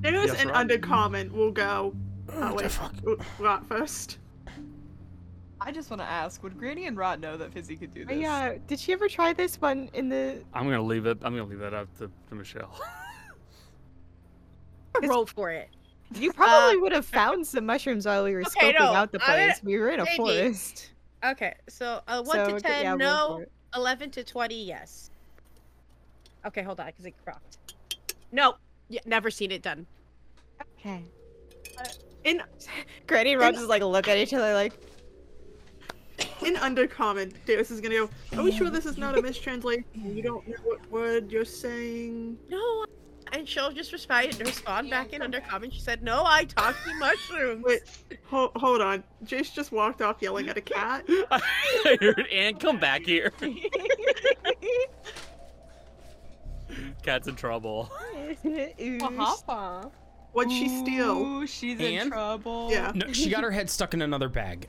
Darius Yes, and right. Undercommon will go. Oh, What the wait. fuck? uh, Rot first. I just want to ask, would Granny and Rot know that Fizzy could do this? Yeah, did she ever try this one in the? I'm gonna leave it. I'm gonna leave that up to, to Michelle. <laughs> <laughs> Roll for it. You probably would have found some mushrooms while we were okay, scoping no, out the I'm gonna- place. We were in a maybe. forest. Okay, so uh, one so to ten, yeah, no. Eleven to twenty, yes. Okay, hold on, because it cropped. Nope. Yeah, never seen it done. Okay. In Granny and Rot just like look at each other like, in Undercommon, Darius is gonna go. Are we sure this is not a mistranslation? You don't know what word you're saying. No. And she'll just respond, respond back in undercommon. She said, "No, I talked to mushrooms." Wait, ho- hold on. Jace just walked off yelling at a cat. <laughs> I heard and come back here. <laughs> Cat's in trouble. Papa. What'd she steal? Ooh, she's in Anne? trouble. Yeah. No, she got her head stuck in another bag.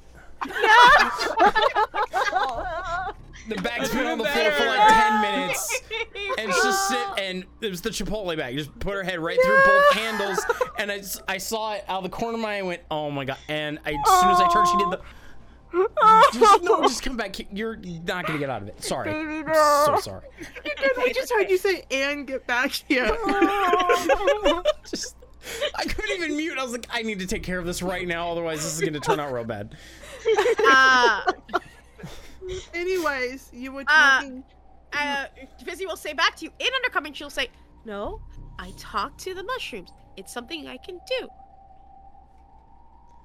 The bag's been on the floor for like 10 minutes. And it's just sit <laughs> and it was the Chipotle bag. Just put her head right through both handles. And I, s- I saw it out of the corner of my eye and went, oh my god. And I, as soon as I turned, she did the. <laughs> Just, no, just come back. here. You're not gonna get out of it. Sorry. Baby, I'm so sorry. I just heard you say, "And get back here." <laughs> Just I couldn't even mute. I was like, I need to take care of this right now, otherwise this is gonna turn out real bad. Uh, Anyways, you were Uh, talking. uh, Fizzy will say back to you in undercommon. She'll say, "No, I talked to the mushrooms. It's something I can do.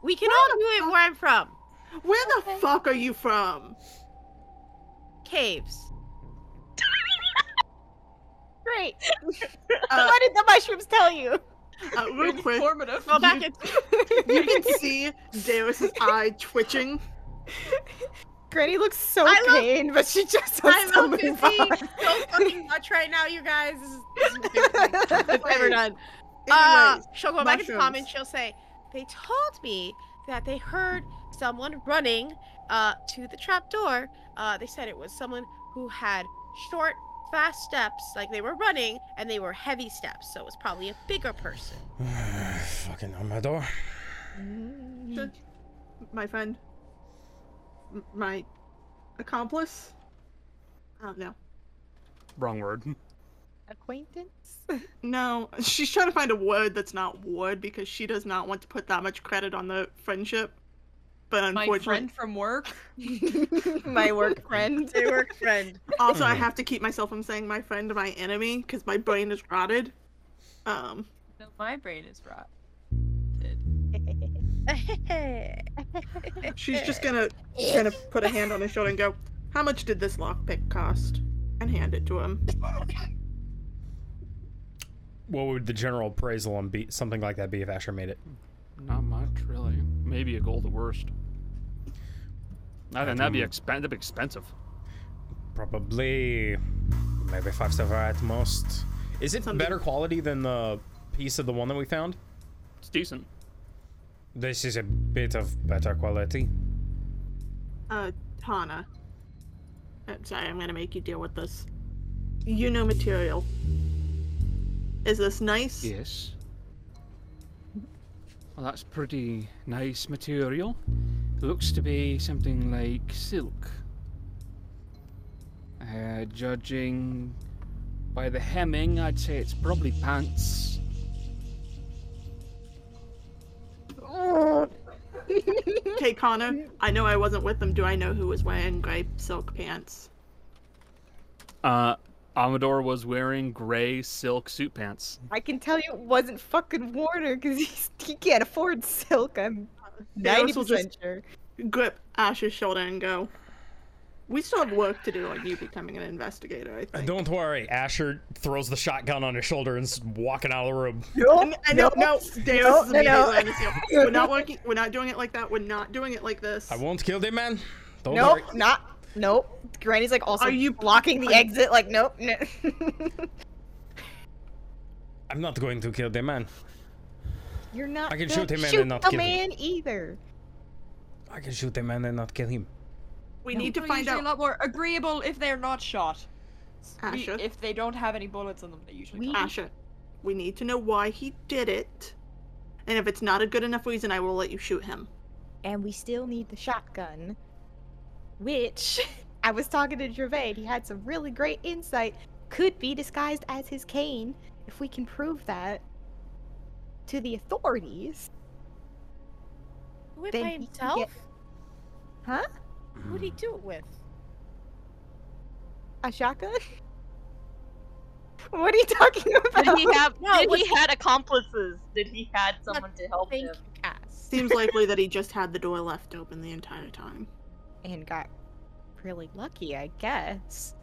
We can all do it where I'm from. Where the fuck are you from? Caves. Great. Uh, <laughs> what did the mushrooms tell you? Uh, <laughs> real quick, Informative. Go back and <laughs> you can <laughs> see Darius's eye twitching. Granny looks so I love- pained, but she just I wants to love move Fizzy on. so fucking much right now, you guys. This is, this is the best thing I've ever done. Uh, she'll go back into mushrooms. comments. She'll say, "They told me that they heard someone running uh, to the trap door. Uh, they said it was someone who had short, fast steps, like they were running, and they were heavy steps. So it was probably a bigger person." <sighs> Fucking on my door. My friend, M- my accomplice. I don't know. Wrong word. <laughs> Acquaintance? <laughs> No, she's trying to find a word that's not wood because she does not want to put that much credit on the friendship. But unfortunately, My friend from work. <laughs> My work friend. They work friend. also I have to keep myself from saying my friend my enemy because my brain is rotted. Um, No, my brain is rotted. <laughs> she's just gonna gonna put a hand on his shoulder and go, "How much did this lockpick cost?" and hand it to him. What would the general appraisal on be something like that be if Asher made it? Not much, really. Maybe a gold at worst. I think that'd be, expen- that'd be expensive. Probably maybe five silver at most. Is it better quality than the piece of the one that we found? It's decent. This is a bit of better quality. Uh, Hana. I'm sorry, I'm gonna make you deal with this. You know material. Is this nice? Yes. Well, that's pretty nice material. Looks to be something like silk. Uh, judging by the hemming, I'd say it's probably pants. <laughs> Okay, Connor. I know I wasn't with them. Do I know who was wearing gray silk pants? Uh, Amador was wearing gray silk suit pants. I can tell you it wasn't fucking Warner because <laughs> he can't afford silk. I'm Darius 90% will just sure. grip Ash's shoulder and go. We still have work to do on you becoming an investigator. I think. Don't worry. Asher throws the shotgun on his shoulder and's walking out of the room. And, and no, no, no, is no, no. on his heel. We're not <laughs> working. We're not doing it like that. We're not doing it like this. I won't kill the man. Don't Nope, worry. not. Nope. Granny's like also Are you- blocking the are exit. Like, nope. No. <laughs> I'm not going to kill the man. You're not. I can gonna shoot him and shoot then not a kill him. man either. I can shoot the man and not kill him. we need to People find out. a lot more agreeable if they're not shot. We- if they don't have any bullets in them, they usually. We- don't. We need to know why he did it. And if it's not a good enough reason, I will let you shoot him. And we still need the shotgun, which <laughs> I was talking to Gervais. He had some really great insight. Could be disguised as his cane if we can prove that to the authorities. Do it by himself? get- Huh? Who'd he do it with? A shotgun? <laughs> What are you talking about? Did he have? No, did he had accomplices? Did he had someone to help him? you, Kaz. Seems likely that he just had the door left open the entire time. and got really lucky, I guess.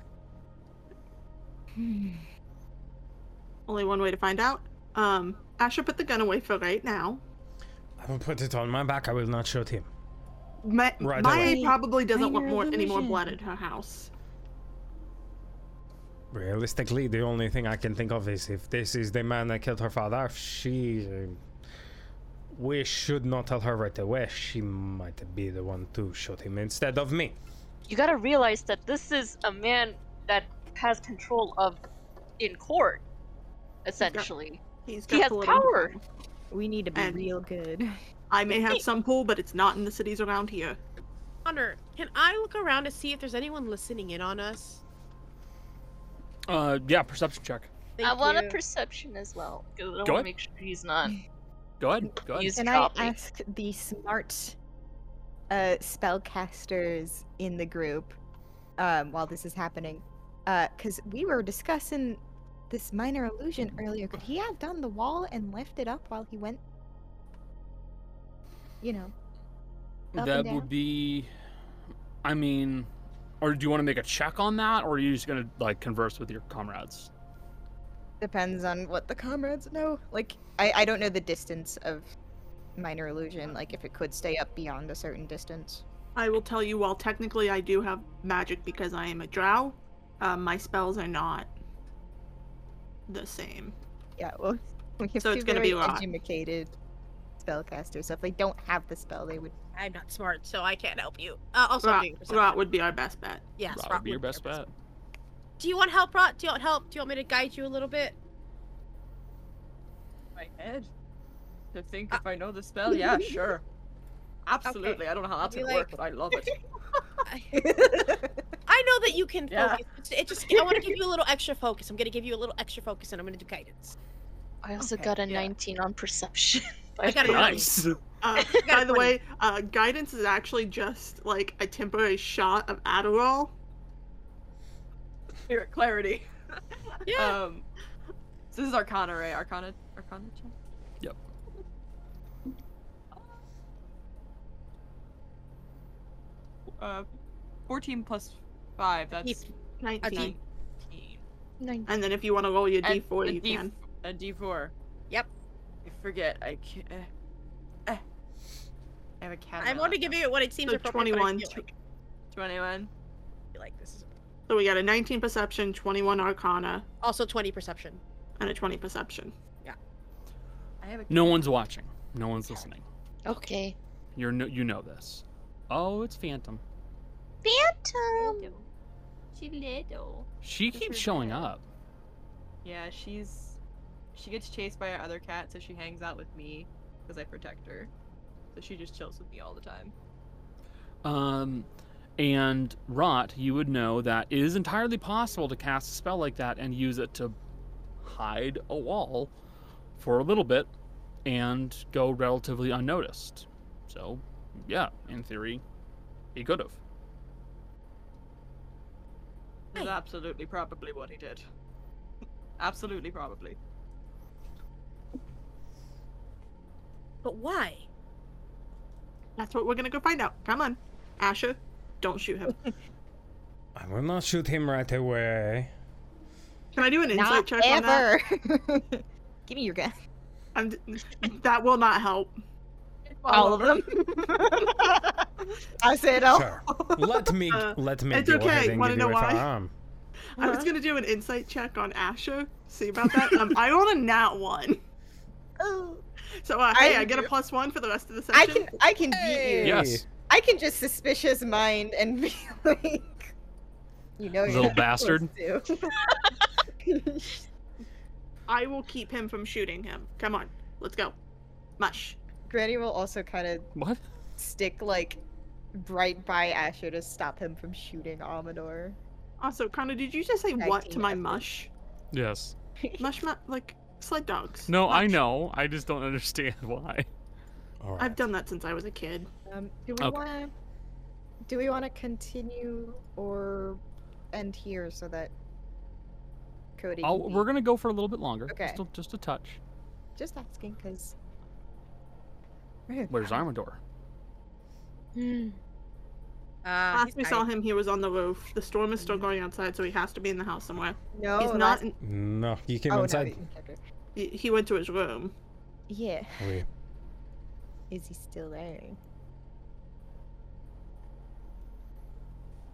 Only one way to find out. Um, Asher, put the gun away for right now. I will put it on my back. I will not shoot him. Ma- Right Maya away. probably doesn't want more any more blood in her house. Realistically, the only thing I can think of is if this is the man that killed her father, she. Uh, we should not tell her right away. She might be the one to shoot him instead of me. You gotta realize that this is a man that has control of in court, essentially. He's He got has political power. We need to be And- real good. I may have some pull, but it's not in the cities around here. Connor, can I look around to see if there's anyone listening in on us? Uh, yeah, perception check. Thank I want a perception as well I Go want ahead. to make sure he's not. Go ahead. Go ahead. Can. I ask the smart uh, spellcasters in the group um, while this is happening? Because we were discussing this minor illusion earlier. Could he have done the wall and left it up while he went? You know. that would be. I mean, or do you want to make a check on that, or are you just gonna like converse with your comrades? Depends on what the comrades know. Like, I, I don't know the distance of minor illusion. Like, if it could stay up beyond a certain distance. I will tell you, while technically I do have magic because I am a drow, um, my spells are not the same. Yeah, well, <laughs> we have So two it's gonna very be a lot. educated spellcasters. So if they don't have the spell, they would. I'm not smart, so I can't help you. Uh, also, I'm Rot, doing perception. Rot would be our best bet. Yes, Rot Rot would be your would best our bet. Do you want help, Rot? Do you want help? Do you want me to guide you a little bit? My head. To think if I know the spell, yeah, <laughs> sure. Absolutely. I don't know how that's be gonna work, like- but I love it. <laughs> I, <laughs> I know that you can Yeah. focus. It's, it just I want to give you a little extra focus. I'm gonna give you a little extra focus, and I'm gonna do guidance. I also Okay, got a yeah. 19 on perception. I got a Nice. Uh, got by the way, uh, guidance is actually just like a temporary shot of Adderall. Spirit clarity. <laughs> Yeah. Um, so this is Arcana, right? Arcana, Arcana check. Uh, fourteen plus five. That's Keep- 19. nineteen. And then if you want to roll your And d4, you D- can. A D four. Yep. I forget. I can't. Eh. Eh. I have a cat. I want to give you what it seems So appropriate. but I 21. feel like, twenty-one. I like this is So we got a 19 perception, 21 arcana, also 20 perception. and a 20 perception. Yeah. I have a. No one's watching. No one's listening. okay. You're no, you know this. Oh, it's Phantom. Phantom! She little. She keeps showing bad. up. Yeah, she's. She gets chased by our other cat, so she hangs out with me because I protect her. So she just chills with me all the time. Um, and Rot, you would know that it is entirely possible to cast a spell like that and use it to hide a wall for a little bit and go relatively unnoticed. So, yeah, in theory, he could have. This is absolutely probably what he did. absolutely probably. But why? That's what we're gonna go find out. Come on. Asher, don't shoot him. <laughs> I will not shoot him right away. Can I do an insight Not check on that? <laughs> Give me your gun. I'm d- that will not help. All of them. <laughs> I said all. Sure. Let me <laughs> Uh, let me it's okay. ahead and Wanna know a why? firearm. I was gonna do an insight check on Asher. See about that? Um, I rolled a nat one. <laughs> So uh, hey, I, I get a plus one for the rest of the session. I can I can beat you. Yes. I can just suspicious mind and <laughs> be like, you know, you're Little bastard. supposed. I will keep him from shooting him. Come on, let's go. Mush. Granny will also kind of What? stick like right by Asher to stop him from shooting Amador. Also, Connor, did you just say what to my mush? Yes. <laughs> Mush, mu- like sled dogs. No, I know. I just don't understand <laughs> why. All right. I've done that since I was a kid. Um, do we Okay. want to? Do we want to continue or end here so that Cody? I'll, we're gonna go for a little bit longer. Okay. Just a, just a touch. just asking because. Where's <laughs> Amador? Uh, Last we saw him, he was on the roof. The storm is still going outside, so he has to be in the house somewhere. No, He's not. last- In, No, he came oh, inside. he- he, he went to his room. Yeah. Oui. Is he still there?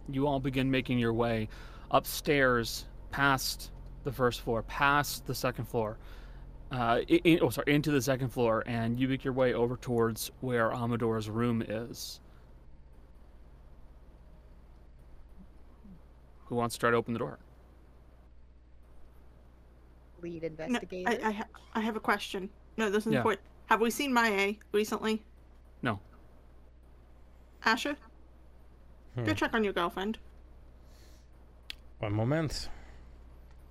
You all begin making your way upstairs, past the first floor, past the second floor, uh, in, oh sorry, into the second floor, and you make your way over towards where Amador's room is. Who wants to try to open the door? Lead No, investigator. I, I, ha- I have a question. No, this is Yeah. important. Have we seen Maya recently? No. Asher, go Hmm. check on your girlfriend. One moment.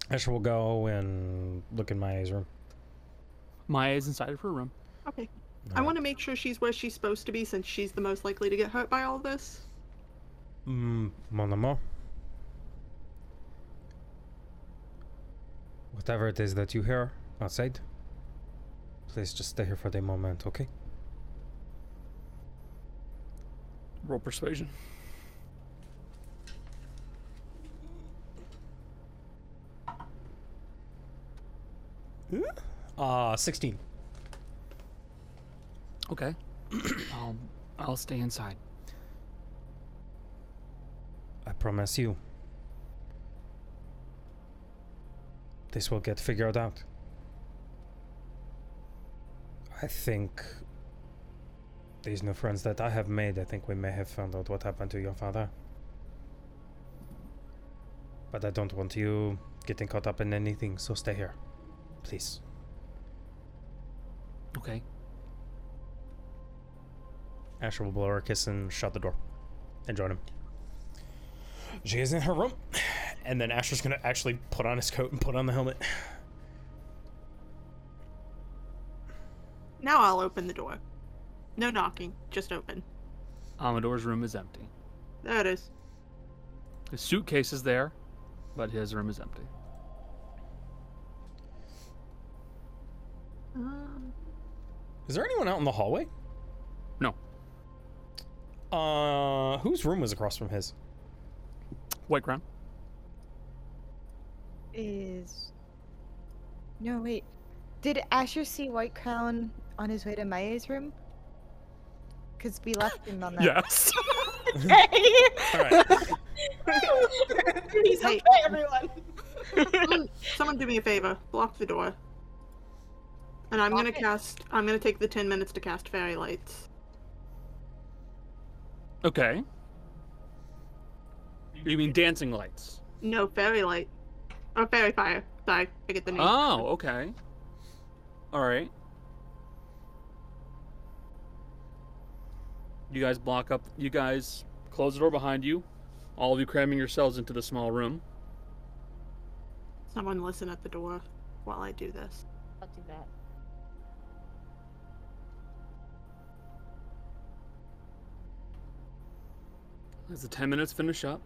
Asher will go and look in Maya's room. Maya is inside of her room. Okay. I want to make sure she's where she's supposed to be since she's the most likely to get hurt by all this. Mm, mon amour. Whatever it is that you hear outside, please just stay here for the moment, okay? Roll persuasion. Uh, 16. Okay. <clears throat> I'll I'll stay inside. I promise you. This will get figured out. I think these new friends that I have made, I think we may have found out what happened to your father. But I don't want you getting caught up in anything, so stay here. Please. Okay. Asher will blow her a kiss and shut the door and join him. She is in her room, and then Asher's gonna actually put on his coat and put on the helmet. Now I'll open the door. No knocking, just open. Amador's room is empty. There it is. His suitcase is there, but his room is empty. Um, Is there anyone out in the hallway? No. Uh, whose room was across from his? White Crown. Is. No, wait. Did Asher see White Crown on his way to Maya's room? Because we left him on that. Yes. <laughs> <laughs> He's okay, everyone. someone, <laughs> someone do me a favor. Block the door. And I'm gonna it. cast. I'm gonna take the ten minutes to cast fairy lights. Okay. You mean dancing lights? No fairy light. Or fairy fire. Sorry, I get the name. Oh, okay. All right. You guys block up. You guys close the door behind you. All of you cramming yourselves into the small room. Someone listen at the door while I do this. I'll do that. As the 10 minutes finish up,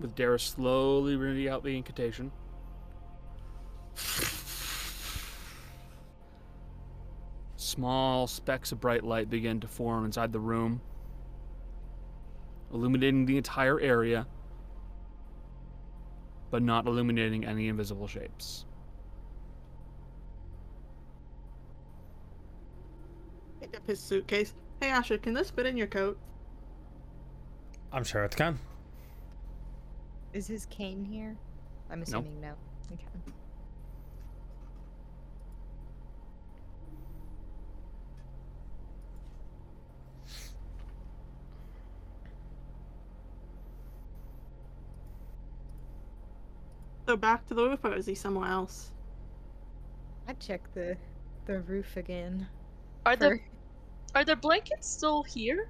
with Dara slowly reading out the incantation. Small specks of bright light begin to form inside the room, illuminating the entire area, but not illuminating any invisible shapes. Pick up his suitcase. Hey Asher, can this fit in your coat? I'm sure it can. Is his cane here? I'm assuming no. Okay. So back to the roof, or is he somewhere else? I'd check the the roof again. Are the are the blankets still here?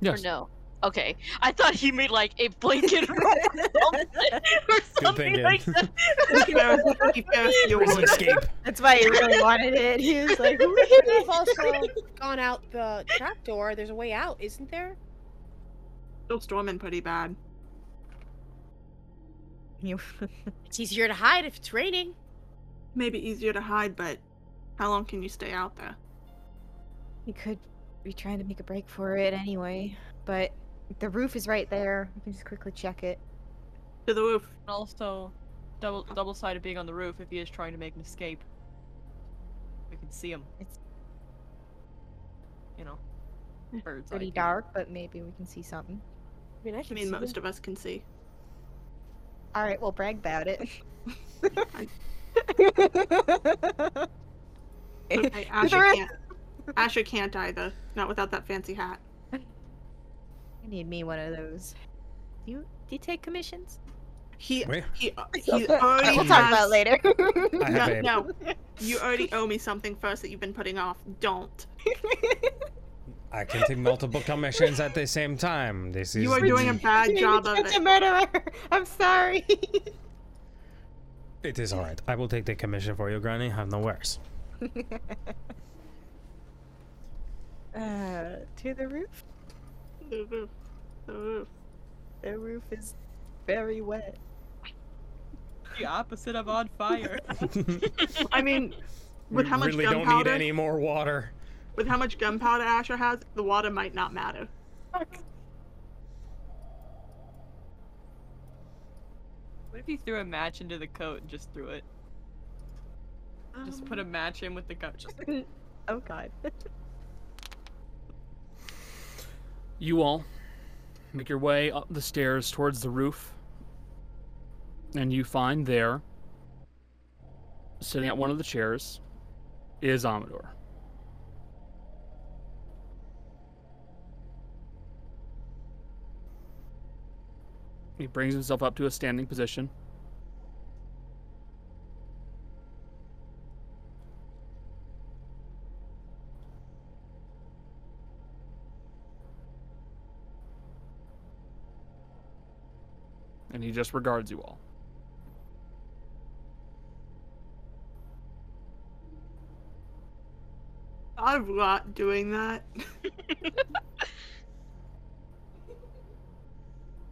Yes. Or no? Okay. I thought he made like a blanket <laughs> or something, or something thinking. like that. <laughs> Prison <laughs> escape. That's why he really wanted it. He was like, We've also gone out the trap door. There's a way out, isn't there? Still storming pretty bad. you. It's easier to hide if it's raining. Maybe easier to hide, but how long can you stay out there? We could be trying to make a break for it anyway, but the roof is right there. We can just quickly check it. To the roof. And also, double double sided being on the roof if he is trying to make an escape. We can see him. It's You know, hmm. birds. pretty dark, but maybe we can see something. I mean, I I can mean, see most them. of us can see. All right, we'll brag about it. <laughs> Okay, Asher <laughs> can't. Asher can't either. Not without that fancy hat. I need me one of those. You do you take commissions? He Wait. he he already we'll talk about later. <laughs> I No, no, you already owe me something first that you've been putting off. Don't. <laughs> I can take multiple commissions at the same time. This is You are doing a bad job of Such a murderer. I'm sorry. <laughs> It is alright. I will take the commission for you, Granny. Have no worries. uh, to the roof. The roof. The roof. The roof is very wet. The opposite of on fire. <laughs> I mean, with we how much really don't need gunpowder, any more water. with how much gunpowder Asher has, the water might not matter. What if you threw a match into the coat and just threw it? Just put a um, match in with the gun. Just oh god. <laughs> You all make your way up the stairs towards the roof, and you find there, sitting at one of the chairs, is Amador. He brings himself up to a standing position. And he just regards you all. I've got doing that. <laughs>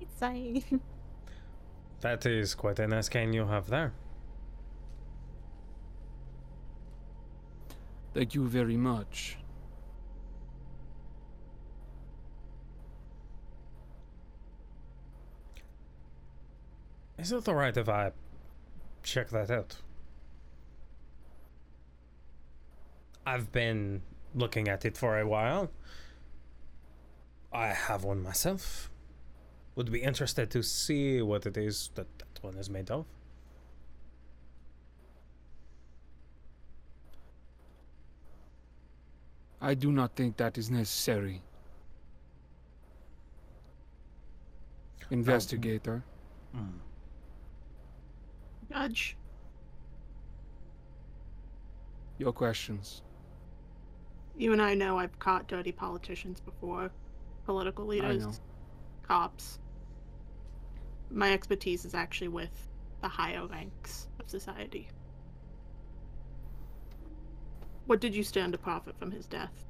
Insane. That is quite a nice cane you have there. Thank you very much. Is it alright if I check that out? I've been looking at it for a while. I have one myself. Would be interested to see what it is that that one is made of. I do not think that is necessary. Investigator. Mm. Judge. Your questions. You and I know I've caught dirty politicians before, political leaders, cops. My expertise is actually with the higher ranks of society. What did you stand to profit from his death?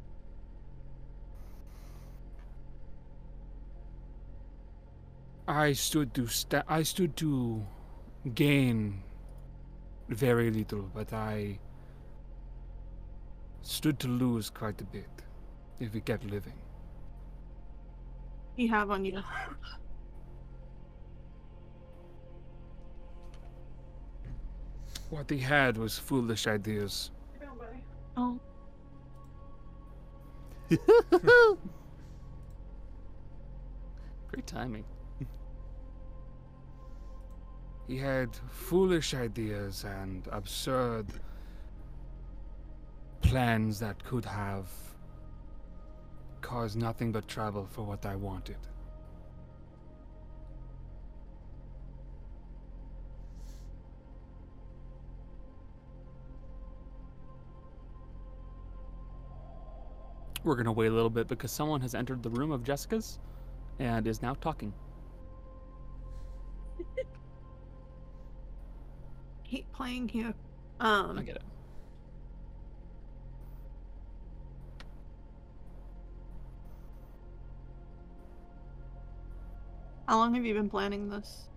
I stood to sta- I stood to gain very little, but I stood to lose quite a bit if we kept living. You have on you. What he had was foolish ideas. Oh. <laughs> <laughs> Great timing. He had foolish ideas and absurd plans that could have caused nothing but trouble for what I wanted. We're gonna wait a little bit because someone has entered the room of Jessica's and is now talking. Keep playing here. Um, I get it. how long have you been planning this?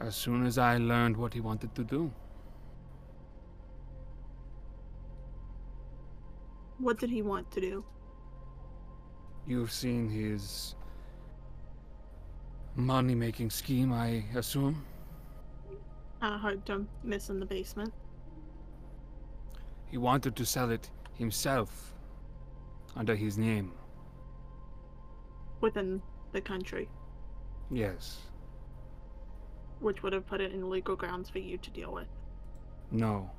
As soon as I learned what he wanted to do, What did he want to do? you've seen his money making scheme, I assume. Kind of hard to miss in the basement. He wanted to sell it himself under his name. within the country, Yes. which would have put it in legal grounds for you to deal with. No.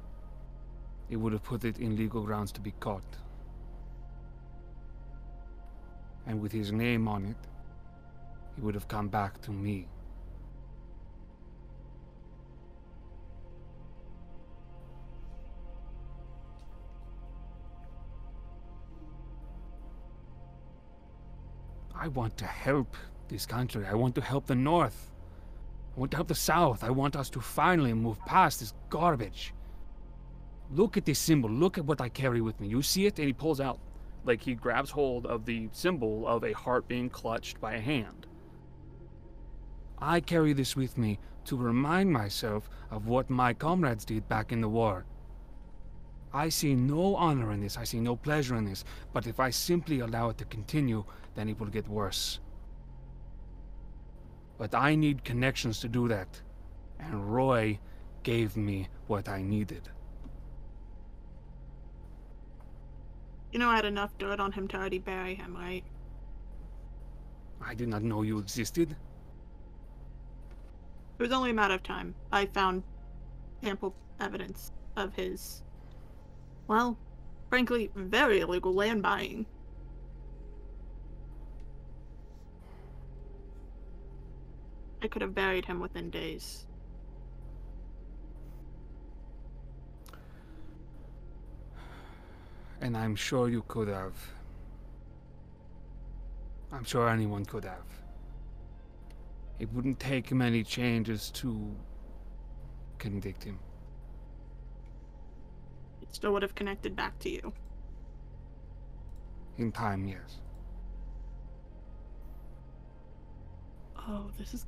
It would have put it in legal grounds to be caught. And with his name on it, he would have come back to me. I want to help this country. I want to help the North. I want to help the South. I want us to finally move past this garbage. Look at this symbol. Look at what I carry with me. You see it? And he pulls out, like he grabs hold of the symbol of a heart being clutched by a hand. I carry this with me to remind myself of what my comrades did back in the war. I see no honor in this, I see no pleasure in this, but if I simply allow it to continue, then it will get worse. But I need connections to do that, and Roy gave me what I needed. You know I had enough dirt on him to already bury him, right? I did not know you existed. It was only a matter of time. I found ample evidence of his, well, frankly, very illegal land buying. I could have buried him within days. And I'm sure you could have. I'm sure anyone could have. It wouldn't take many changes to convict him. It still would have connected back to you. In time, yes. Oh, this is.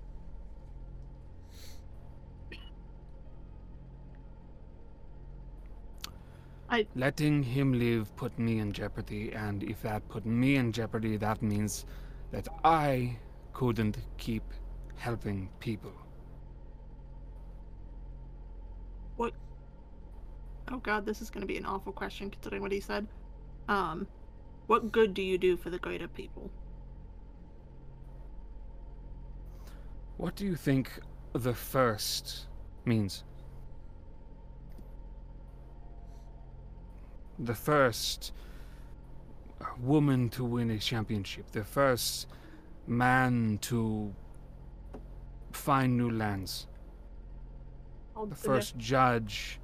I Letting him live put me in jeopardy, and if that put me in jeopardy, that means that I couldn't keep helping people. what? Oh God, this is going to be an awful question considering what he said. Um, what good do you do for the greater people? What do you think the first means? The first woman to win a championship, the first man to find new lands, the first judge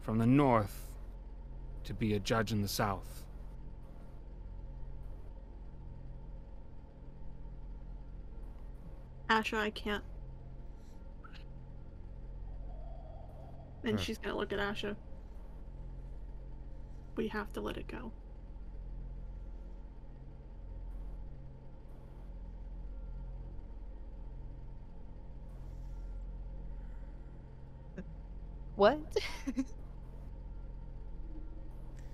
from the north to be a judge in the south. Asher, I can't. And Huh. she's gonna look at Asher. We have to let it go. What? <laughs>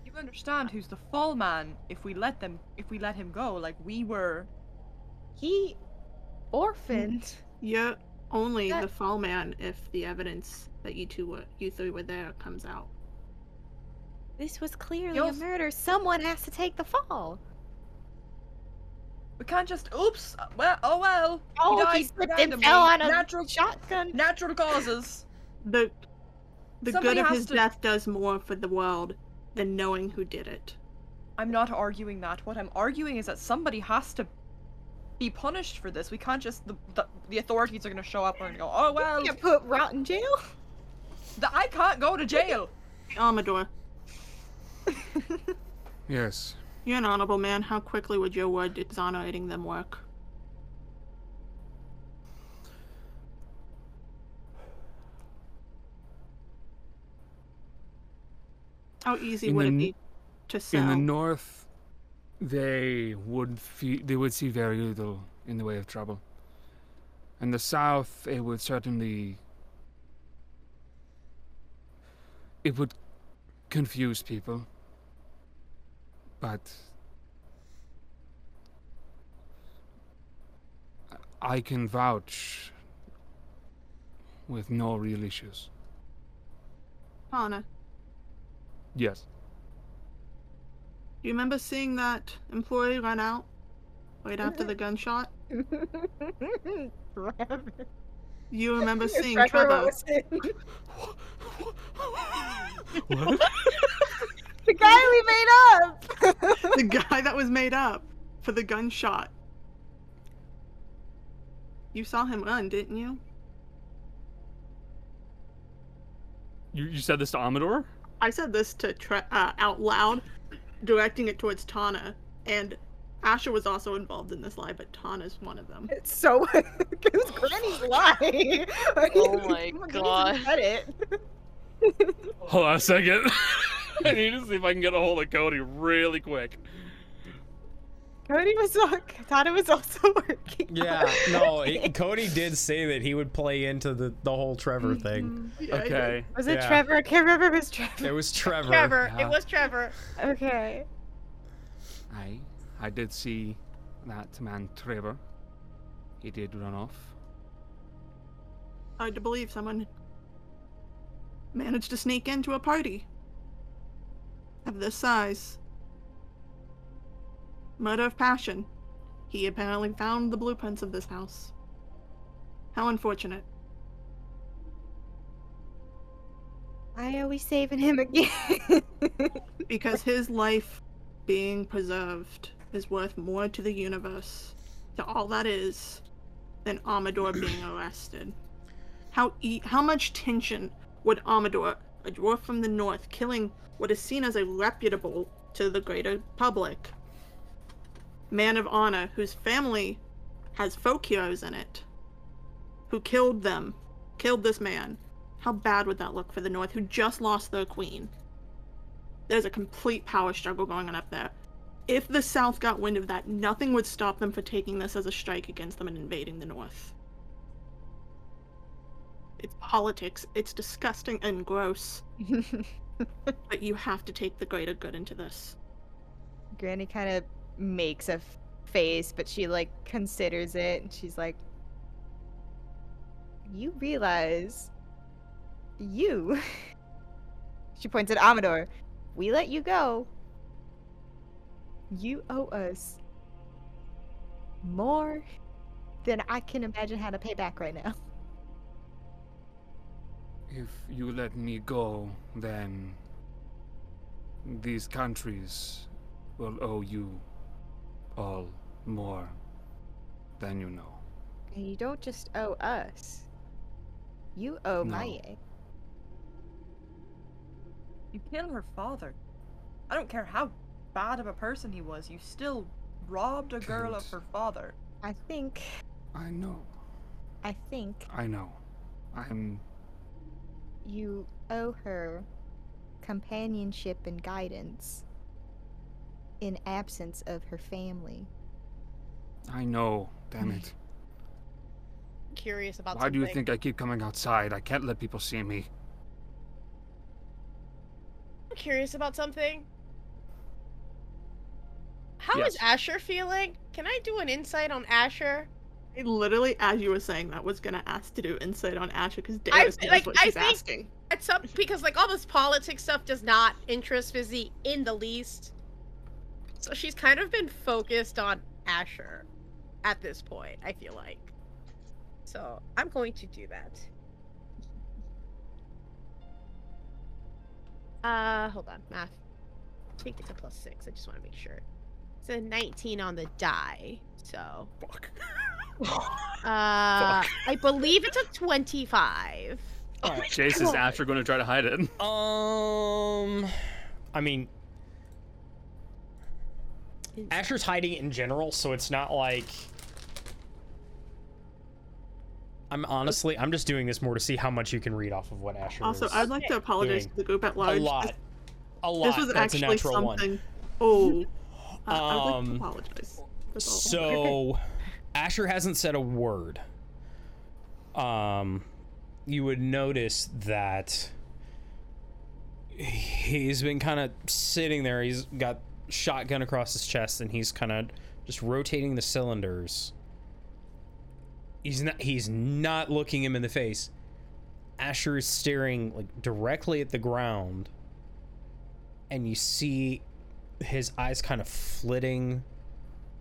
You understand who's the fall man if we let them if we let him go, like we were he orphaned. Mm-hmm. You're only That- the fall man if the evidence that you two were, you three were there, comes out. This was clearly You'll a s- murder. Someone has to take the fall. we can't just oops well oh well Oh, he died slipped and fell on a natural shotgun. natural causes. The the Somebody good of his to- death does more for the world than knowing who did it. I'm not arguing that. What I'm arguing is that somebody has to be punished for this. We can't just the the, the authorities are gonna show up and go, oh well, You put Rot in jail. the, I can't go to jail. Amador, <laughs> Yes, you're an honorable man. How quickly would your word exonerating them work? How easy In would the it be to sell? in the north, they would fe- they would see very little in the way of trouble. In the south, it would certainly it would confuse people, but I can vouch with no real issues. Hana, Yes. do you remember seeing that employee run out right after the gunshot? <laughs> You remember seeing Trevor? <laughs> What? the guy we made up. <laughs> the guy that was made up for the gunshot. You saw him run, didn't you? You, you said this to Amador? I said this to tre- uh, out loud, directing it towards Tana, and Asher was also involved in this lie, but Tana's one of them. It's so <laughs> it was Granny's lie? Oh my Give me some god. credit. Hold on a second. <laughs> I need to see if I can get a hold of Cody really quick. Cody was <laughs> Tana was also <laughs> working. Yeah, on no, it. <laughs> Cody did say that he would play into the, the whole Trevor mm-hmm. thing. Yeah, Okay. Was it Yeah. Trevor? I can't remember if it was Trevor. It was Trevor. Trevor. yeah. It was Trevor. Okay. I I did see that man Trevor. He did run off. Hard to believe someone managed to sneak into a party of this size. Murder of passion. He apparently found the blueprints of this house. How unfortunate. Why are we saving him again? <laughs> Because his life being preserved is worth more to the universe, to all that is, than Amador being <clears throat> arrested. How e- how much tension would Amador, a dwarf from the north, killing what is seen as a reputable to the greater public man of honor whose family has folk heroes in it, who killed them, killed this man? How bad would that look for the north, who just lost their queen? There's a complete power struggle going on up there. If the South got wind of that, nothing would stop them from taking this as a strike against them and invading the North. It's politics. It's disgusting and gross. <laughs> but you have to take the greater good into this. Granny kind of makes a face, but she like considers it, and she's like, "You realize, you." <laughs> she points at Amador. We let you go. You owe us more than I can imagine how to pay back right now. If you let me go, then these countries will owe you all more than you know. And you don't just owe us. You owe No. Maye. You killed her father. I don't care how bad of a person he was. You still robbed a girl of her father. I think. I know. I think I know. I'm you owe her companionship and guidance in absence of her family. I know, damn it. Curious about Why do you think I keep coming outside? I can't let people see me. I'm curious about something. How is Yes. Asher feeling? Can I do an insight on Asher? I literally, as you were saying that, was gonna ask to do insight on Asher because I- Darius knows like, what I she's think- asking. At some because like all this politics stuff does not interest Fizzy in the least. So she's kind of been focused on Asher at this point, I feel like. So I'm going to do that. Uh hold on, math. I think it's a plus six. I just want to make sure. It's a 19 on the die. So Fuck. <laughs> uh I believe it's a 25. Chase is after going to try to hide it. Um, I mean, Asher's hiding in general, so it's not like. I'm honestly, I'm just doing this more to see how much you can read off of what Asher Also, is I'd like to apologize doing. to the group at large. a large. lot. A lot. this was That's a actually natural something. one. Oh, uh, I would like Um, to apologize. So, Asher hasn't said a word. Um, you would notice that he's been kind of sitting there. He's got shotgun across his chest, and he's kind of just rotating the cylinders. He's not. He's not looking him in the face. Asher is staring like directly at the ground, and you see his eyes kind of flitting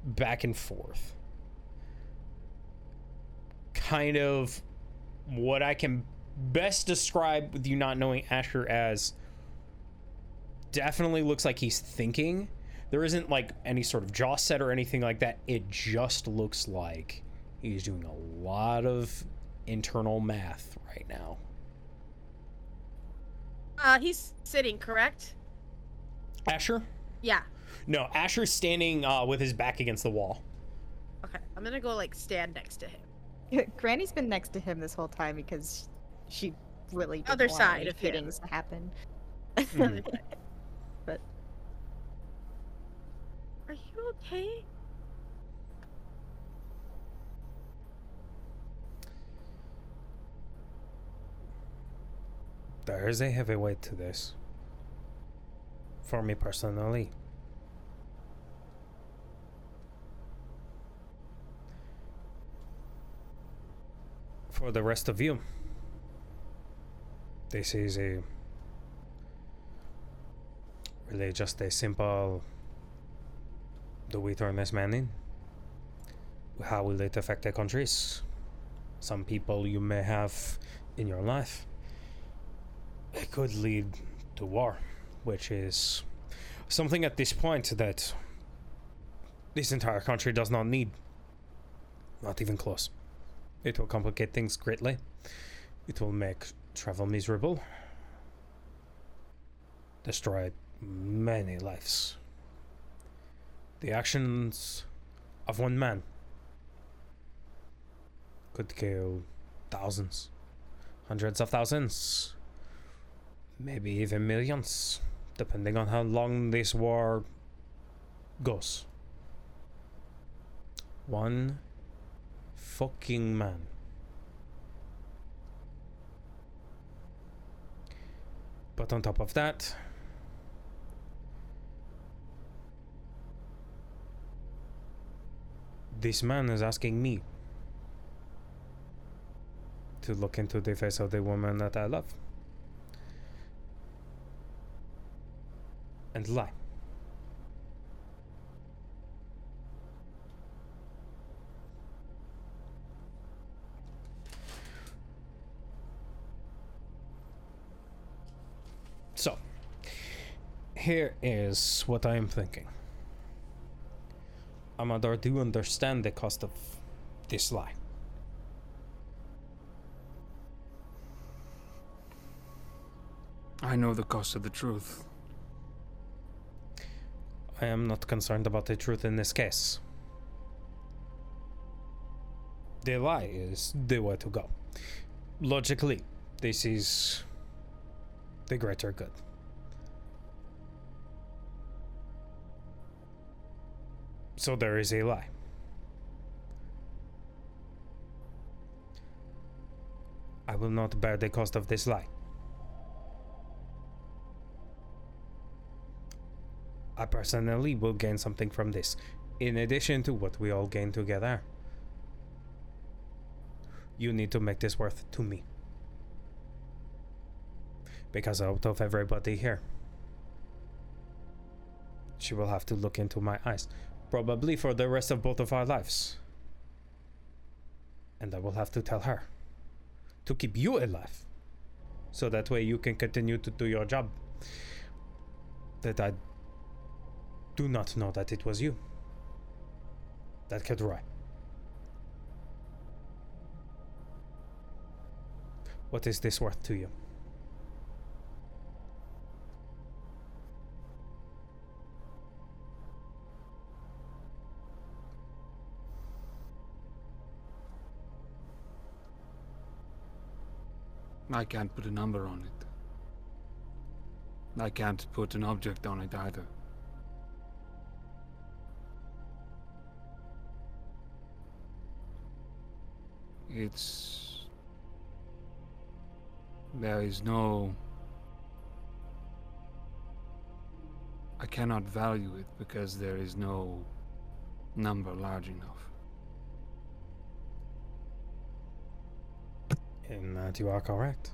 back and forth. Kind of what I can best describe with you not knowing Asher as definitely looks like he's thinking. There isn't like any sort of jaw set or anything like that. It just looks like he's doing a lot of internal math right now. Uh he's sitting, correct? Asher? Yeah. No, Asher's standing uh, with his back against the wall. Okay, I'm gonna go like stand next to him. <laughs> Granny's been next to him this whole time because she really didn't Other want side any of him. fittings to happen. Mhm. <laughs> but Are you okay? There is a heavy weight to this. For me personally. For the rest of you, this is a really just a simple this man in? How will it affect the countries? Some people you may have in your life it could lead to war, which is something at this point that this entire country does not need. Not even close. It will complicate things greatly. It will make travel miserable. Destroy many lives. The actions of one man could kill thousands, hundreds of thousands, maybe even millions, depending on how long this war goes. One fucking man. But on top of that, this man is asking me to look into the face of the woman that I love. and lie. So, here is what I am thinking. Amador, do you understand the cost of this lie? I know the cost of the truth. I am not concerned about the truth in this case. The lie is the way to go. Logically, this is the greater good. So there is a lie. I will not bear the cost of this lie. I personally will gain something from this, in addition to what we all gain together. You need to make this worth to me. Because out of everybody here, she will have to look into my eyes, probably for the rest of both of our lives. And I will have to tell her to keep you alive, so that way you can continue to do your job. That I do not know that it was you that killed Roy. What is this worth to you? I can't put a number on it. I can't put an object on it either. It's. There is no. I cannot value it because there is no number large enough. In that uh, you are correct.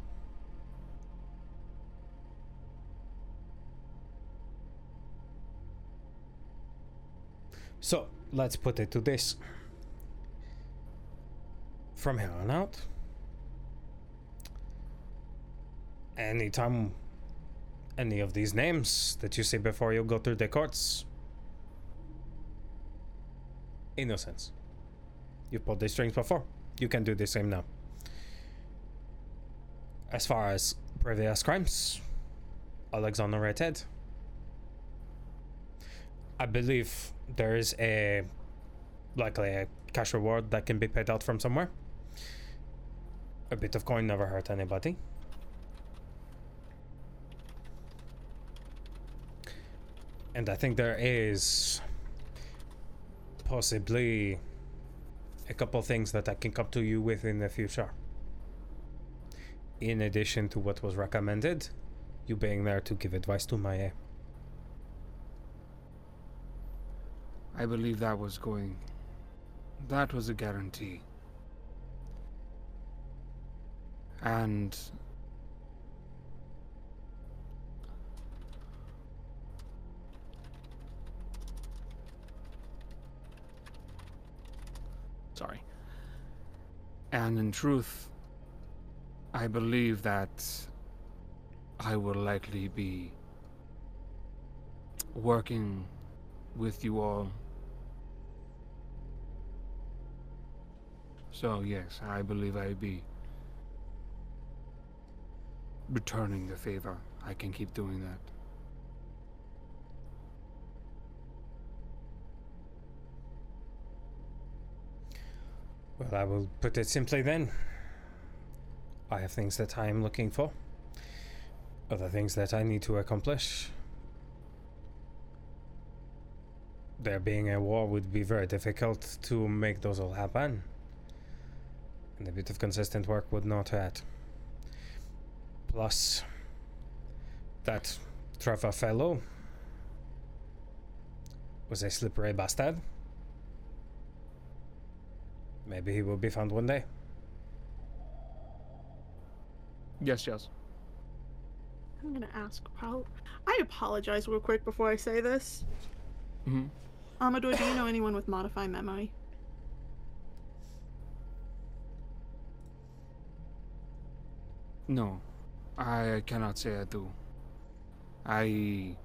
So, let's put it to this. From here on out, anytime any of these names that you see before you go through the courts, innocence. You pulled these strings before. You can do the same now. As far as previous crimes, Alexander Redhead. I believe there is a likely a cash reward that can be paid out from somewhere. A bit of coin never hurt anybody. And I think there is possibly a couple things that I can come to you with in the future. In addition to what was recommended, you being there to give advice to Maya. I believe that was going. That was a guarantee. And. Sorry. And in truth, I believe that I will likely be working with you all. So, yes, I believe I'll be returning the favor. I can keep doing that. Well, I will put it simply then. I have things that I am looking for, other things that I need to accomplish. There being a war would be very difficult to make those all happen, and a bit of consistent work would not hurt. Plus, that Trevor fellow was a slippery bastard. Maybe he will be found one day. Yes, yes. I'm gonna ask. How? I apologize real quick before I say this. hmm Amador, do you know anyone with modify memory? No, I cannot say I do. I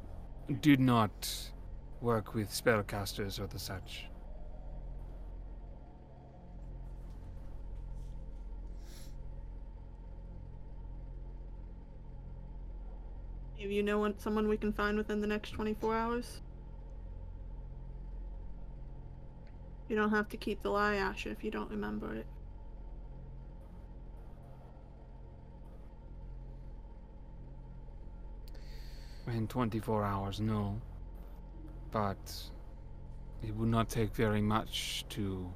did not work with spellcasters or the such. Do you know one- someone we can find within the next 24 hours? You don't have to keep the lie, Asher, if you don't remember it. In 24 hours, no. But it would not take very much to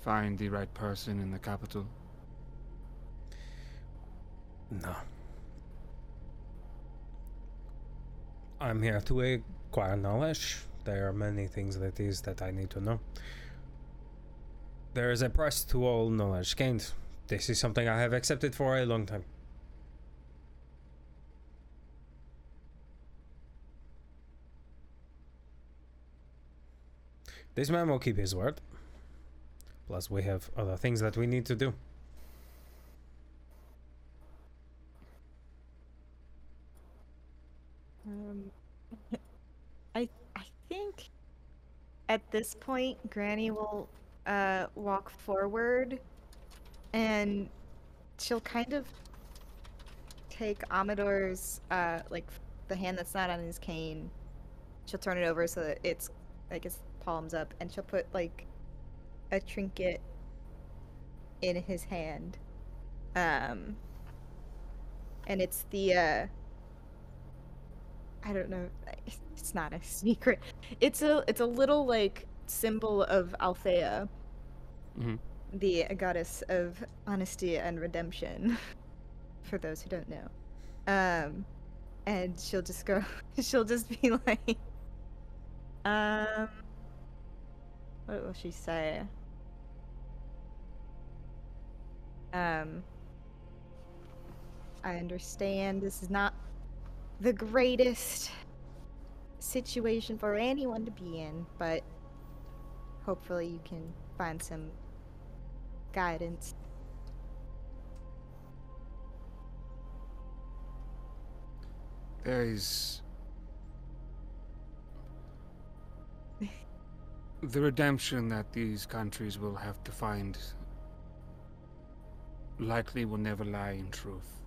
find the right person in the capital. No. I'm here to acquire knowledge. There are many things that is that I need to know. There is a price to all knowledge gained. This is something I have accepted for a long time. This man will keep his word. Plus, we have other things that we need to do. Um, I I think at this point, Granny will uh, walk forward, and she'll kind of take Amador's uh, like the hand that's not on his cane. She'll turn it over so that it's like his palms up, and she'll put like a trinket in his hand. Um, and it's the uh, I don't know. It's not a secret. It's a it's a little like symbol of Althea, Mhm. the goddess of honesty and redemption. <laughs> For those who don't know, um, and she'll just go. <laughs> She'll just be <laughs> like, um, what will she say? Um, I understand this is not the greatest situation for anyone to be in, but hopefully you can find some guidance. There is. <laughs> the redemption that these countries will have to find likely will never lie in truth.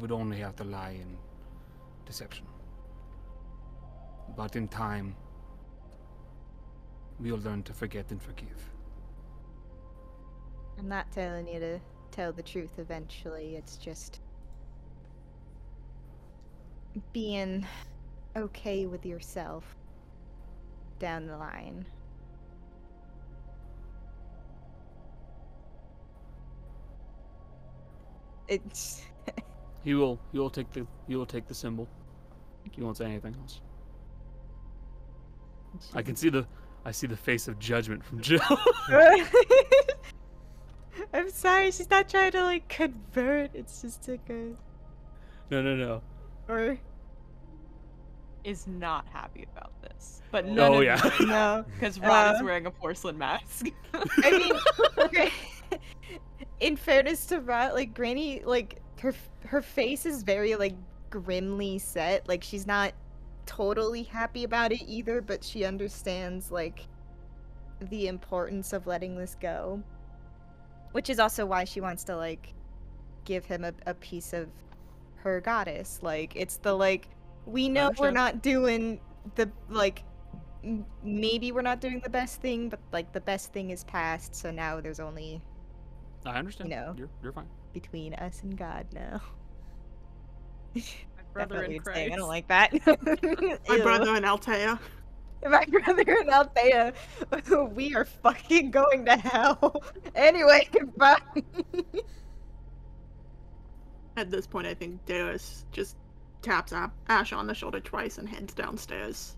Would only have to lie in deception. But in time, we'll learn to forget and forgive. I'm not telling you to tell the truth eventually. It's just being okay with yourself down the line. It's He will. He will take the. He will take the symbol. He won't say anything else. I can see the. I see the face of judgment from Jill. <laughs> I'm sorry, she's not trying to like convert. It's just like a no, no, no. or Is not happy about this, but no, Oh, none of yeah. no. because <laughs> Rot is Uh, wearing a porcelain mask. I mean, <laughs> okay. in fairness to Rot, like Granny, like her her face is very like grimly set. Like she's not totally happy about it either, but she understands like the importance of letting this go. Which is also why she wants to like give him a, a piece of her goddess. Like it's the like we know we're not doing the like m- maybe we're not doing the best thing, but like the best thing is past, so now there's only I understand. know. You're, you're fine. Between us and God now. My <laughs> brother Definitely in weird saying, I don't like that. <laughs> My brother and Althea. My brother and Althea, <laughs> we are fucking going to hell. Anyway, bye. At this point, I think Deus just taps Ash on the shoulder twice and heads downstairs.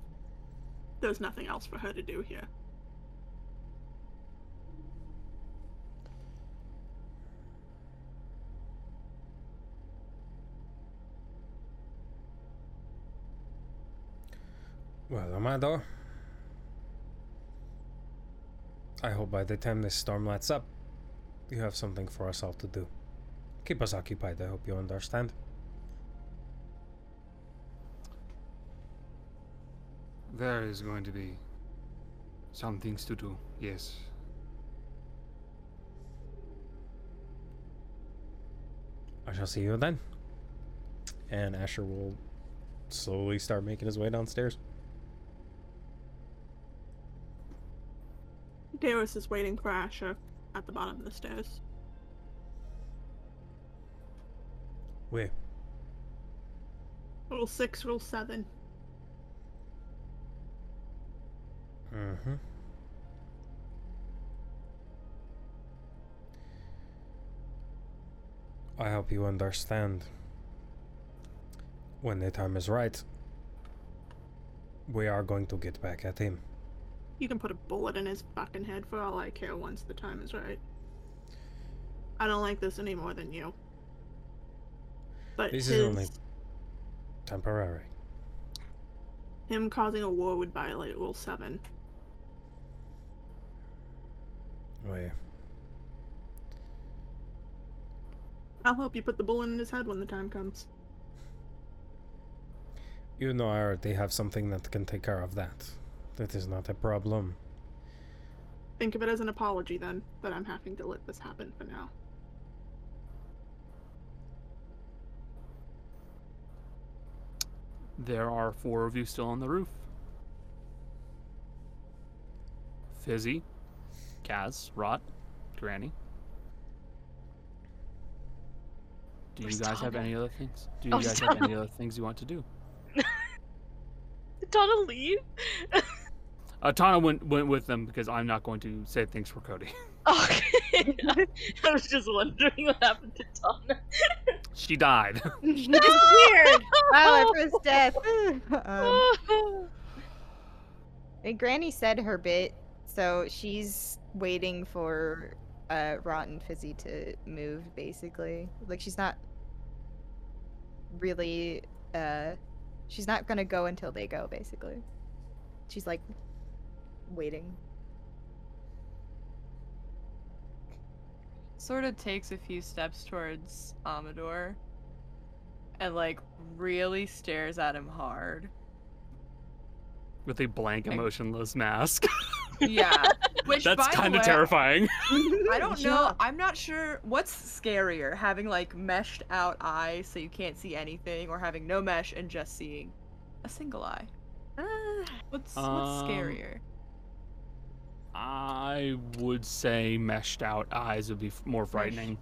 There's nothing else for her to do here. Well, Amador. I hope by the time this storm lets up, you have something for us all to do. Keep us occupied, I hope you understand. There is going to be some things to do, yes. I shall see you then. And Asher will slowly start making his way downstairs. Deus is waiting for Asher at the bottom of the stairs. Wait, Rule 6, Rule 7. Mm-hmm. I hope you understand. When the time is right, we are going to get back at him. You can put a bullet in his fucking head for all I care once the time is right. I don't like this any more than you. But This his, is only temporary. him causing a war would violate Rule 7. Wait, I'll help you put the bullet in his head when the time comes. you know I already have something that can take care of that. That is not a problem. Think of it as an apology then, that I'm having to let this happen for now. There are four of you still on the roof. Fizzy, Kaz, Rot, Granny. Do you Where's guys have any other things? Do you Oh, guys have any other things you want to do? Did <laughs> Donna leave? <laughs> Uh, Tana went went with them because I'm not going to say things for Cody. <laughs> Okay. <laughs> I was just wondering what happened to Tana. she died. She disappeared. wow, our first death. um, and Granny said her bit, so she's waiting for uh, Rotten Fizzy to move, basically. Like, she's not really. Uh, she's not gonna go until they go, basically. She's like waiting. sort of takes a few steps towards Amador and like really stares at him hard. with a blank, Like- emotionless mask. <laughs> Yeah. Which That's kind of terrifying. I don't know. I'm not sure what's scarier, having like meshed out eyes so you can't see anything, or having no mesh and just seeing a single eye. Uh, what's what's Um, scarier? I would say meshed out eyes would be more frightening.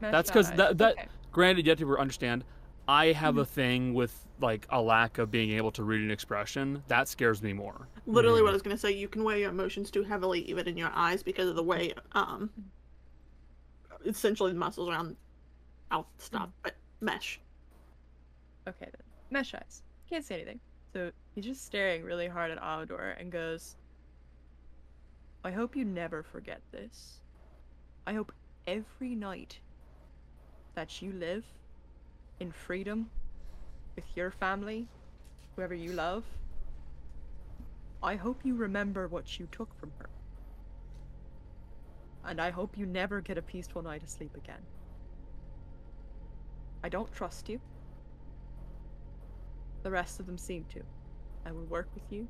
Meshed That's because that that Okay. granted you have to understand. I have a thing with like a lack of being able to read an expression. That scares me more. Literally, Mm-hmm. what I was gonna say. You can wear your emotions too heavily, even in your eyes, because of the way, um, essentially the muscles around mouth stop, but mesh. Okay then. Mesh eyes. Can't say anything. So he's just staring really hard at Amador and goes, I hope you never forget this. I hope every night that you live in freedom with your family, whoever you love, I hope you remember what you took from her. And I hope you never get a peaceful night of sleep again. I don't trust you. The rest of them seem to. I will work with you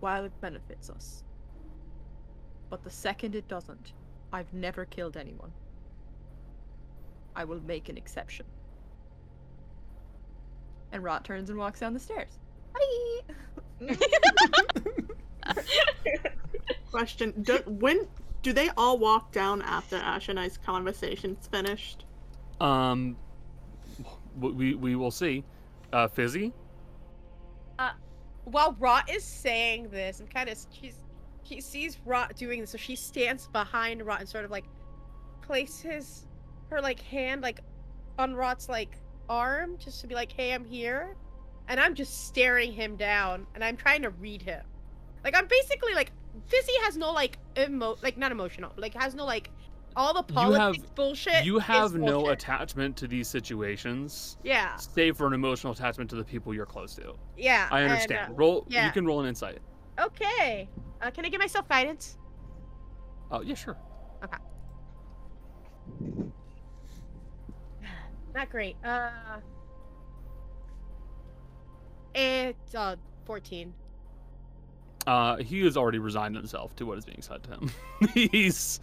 while it benefits us. But the second it doesn't, I've never killed anyone. I will make an exception. And Rot turns and walks down the stairs. Bye! <laughs> Question: do, When do they all walk down after Ash and I's conversation's finished? Um, we we will see. Uh, Fizzy. While Rot is saying this, and kind of she's she sees Rot doing this, so she stands behind Rot and sort of like places her like hand like on Rot's like arm, just to be like, "Hey, I'm here," and I'm just staring him down, and I'm trying to read him. Like I'm basically like Fizzy has no like emo like not emotional, like has no like all the You politics have- bullshit. You have no bullshit. attachment to these situations, Yeah, save for an emotional attachment to the people you're close to. yeah. I and, uh, understand. roll. yeah. You can roll an insight. Okay. Uh, can I give myself guidance? Oh yeah, sure. Okay. Not great. Uh. It's uh 14. Uh, he has already resigned himself to what is being said to him. <laughs> He's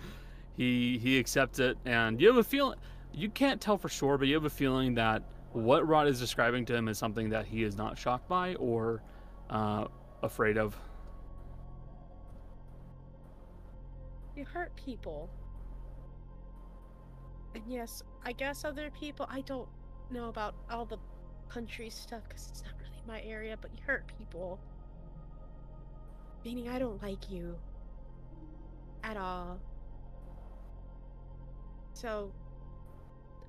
he he accepts it, and you have a feeling. You can't tell for sure, but you have a feeling that what Rot is describing to him is something that he is not shocked by or uh, afraid of. You hurt people. And yes, I guess other people. I don't know about all the country stuff because it's not really my area, but you hurt people. Meaning I don't like you. At all. So,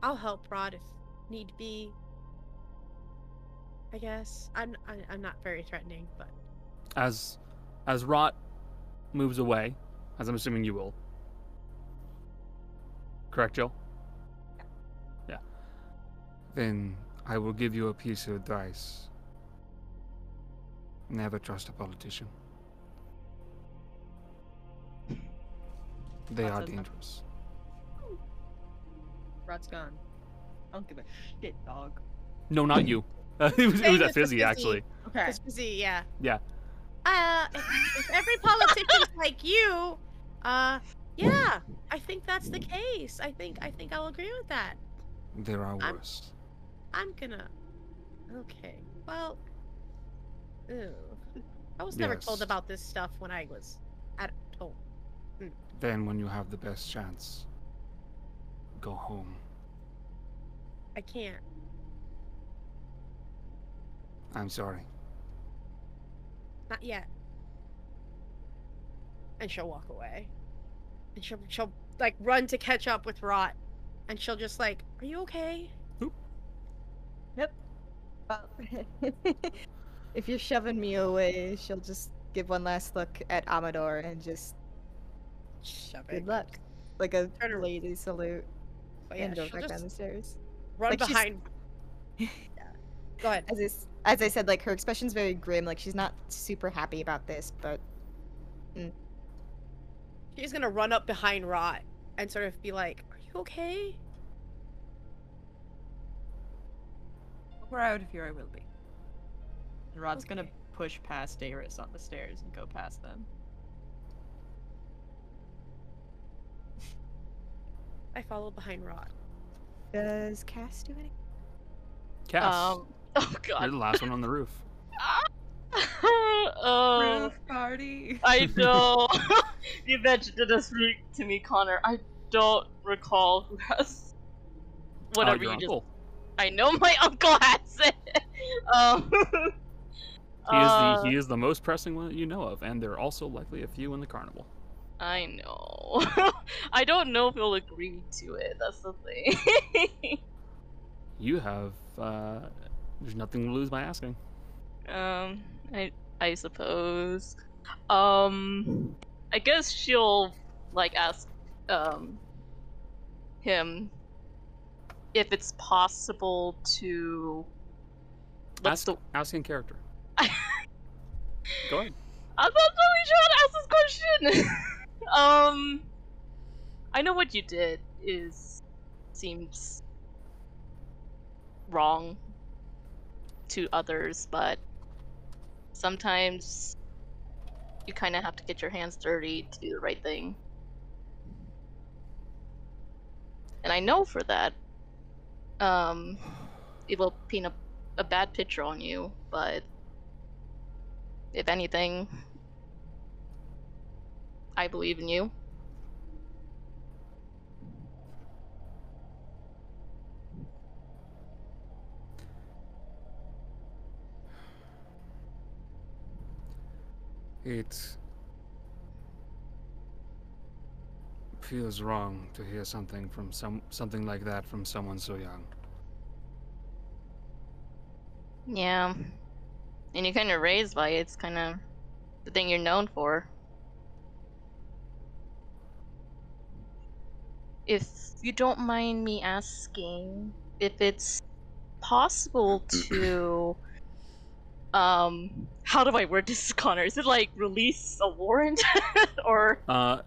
I'll help Rot if need be. I guess I'm I, I'm not very threatening, but As as Rot moves away, as I'm assuming you will. Correct, Jill? Yeah. Then I will give you a piece of advice. Never trust a politician. <laughs> They Rot are says nothing. dangerous. Rot's gone. I don't give a shit, dog. No, not you. <laughs> it was, it was Saying that this to fizzy, Fizzy. actually. Okay. it's busy, yeah. Yeah. Uh, if, if every politician's <laughs> like you, uh, yeah, I think that's the case. I think I think I'll agree with that. There are I'm- worse. I'm gonna. Okay. Well. Ew. I was never told about this stuff when I was at home. Then, when you have the best chance, go home. I can't. I'm sorry. Not yet. And she'll walk away. And she'll she'll like run to catch up with Rot. And she'll just like, Are you okay? Well, uh, <laughs> if you're shoving me away, she'll just give one last look at Amador and just Shove good luck, like a Turn lady salute, But yeah, and go she'll back down the stairs. run like behind. <laughs> yeah. Go ahead. As I, s- as I said, like her expression's very grim. Like she's not super happy about this, but mm. She's gonna run up behind Rot and sort of be like, Are you okay? We're out of here, I will be. And Rot's gonna push past Darius on the stairs and go past them. I follow behind Rot. does Kaz do anything? Kaz, Um. <laughs> Oh you're god. the last one on the roof. oh, <laughs> Roof party. I <laughs> know. you mentioned it this week to me, Connor. I don't recall who has whatever your you just. uncle. I know my uncle has it. um, He is uh, the he is the most pressing one that you know of, and there are also likely a few in the carnival. I know. <laughs> I don't know if he'll agree to it. That's the thing. <laughs> You have uh, there's nothing to lose by asking. Um, I I suppose. Um, I guess she'll like ask um him if it's possible to. What's Ask, the? ask in character. <laughs> Go ahead. I'm not sure how to ask this question. Um, I know what you did is seems wrong to others, but sometimes you kind of have to get your hands dirty to do the right thing. And I know for that, um, it will paint a, a bad picture on you, but if anything, I believe in you. It feels wrong to hear something from some something like that from someone so young. Yeah. And you're kind of raised by it. It's kind of the thing you're known for. If you don't mind me asking, if it's possible to. <clears throat> Um, how do I word this, <laughs> Connor? Is it like release a warrant? <laughs> or. Uh,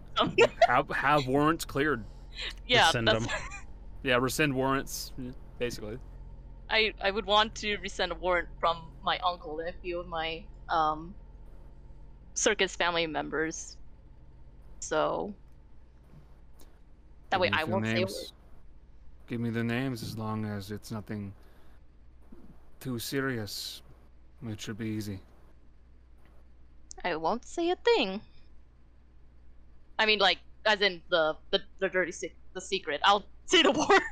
have have warrants cleared. <laughs> yeah, Rescind that's. 'em. Yeah, rescind warrants, basically. I I would want to resend a warrant from my uncle and a few of my um circus family members. So that Give way I won't names. word. Give me the names as long as it's nothing too serious. It should be easy. I won't say a thing. I mean, like, as in the the, the dirty sec- the secret. I'll <laughs> say the warrant,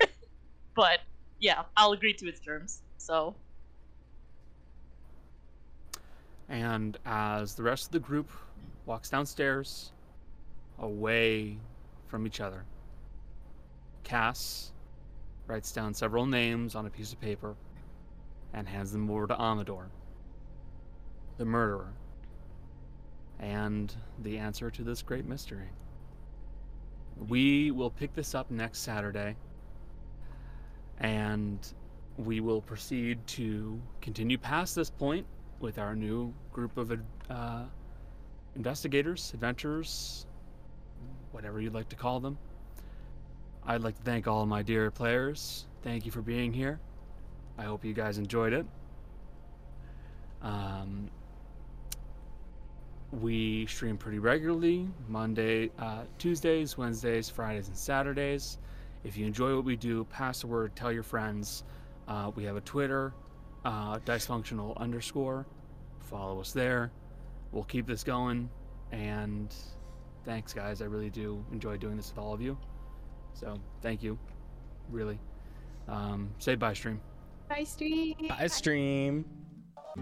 but yeah, I'll agree to its terms. So And as the rest of the group walks downstairs, away from each other, Kaz writes down several names on a piece of paper and hands them over to Amador, the murderer, and the answer to this great mystery. We will pick this up next Saturday, and we will proceed to continue past this point with our new group of uh, investigators, adventurers, whatever you'd like to call them. I'd like to thank all my dear players. Thank you for being here. I hope you guys enjoyed it. Um, we stream pretty regularly Monday, uh, Tuesdays, Wednesdays, Fridays, and Saturdays. If you enjoy what we do, pass the word, tell your friends. Uh, we have a Twitter, uh, dicefunctional underscore. Follow us there. We'll keep this going. And thanks, guys. I really do enjoy doing this with all of you. So thank you, really. Um, say bye, stream. Bye, stream. Bye, stream.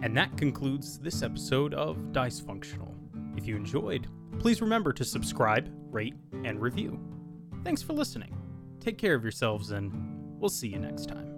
And that concludes this episode of Dice Functional. If you enjoyed, please remember to subscribe, rate, and review. Thanks for listening. Take care of yourselves, and we'll see you next time.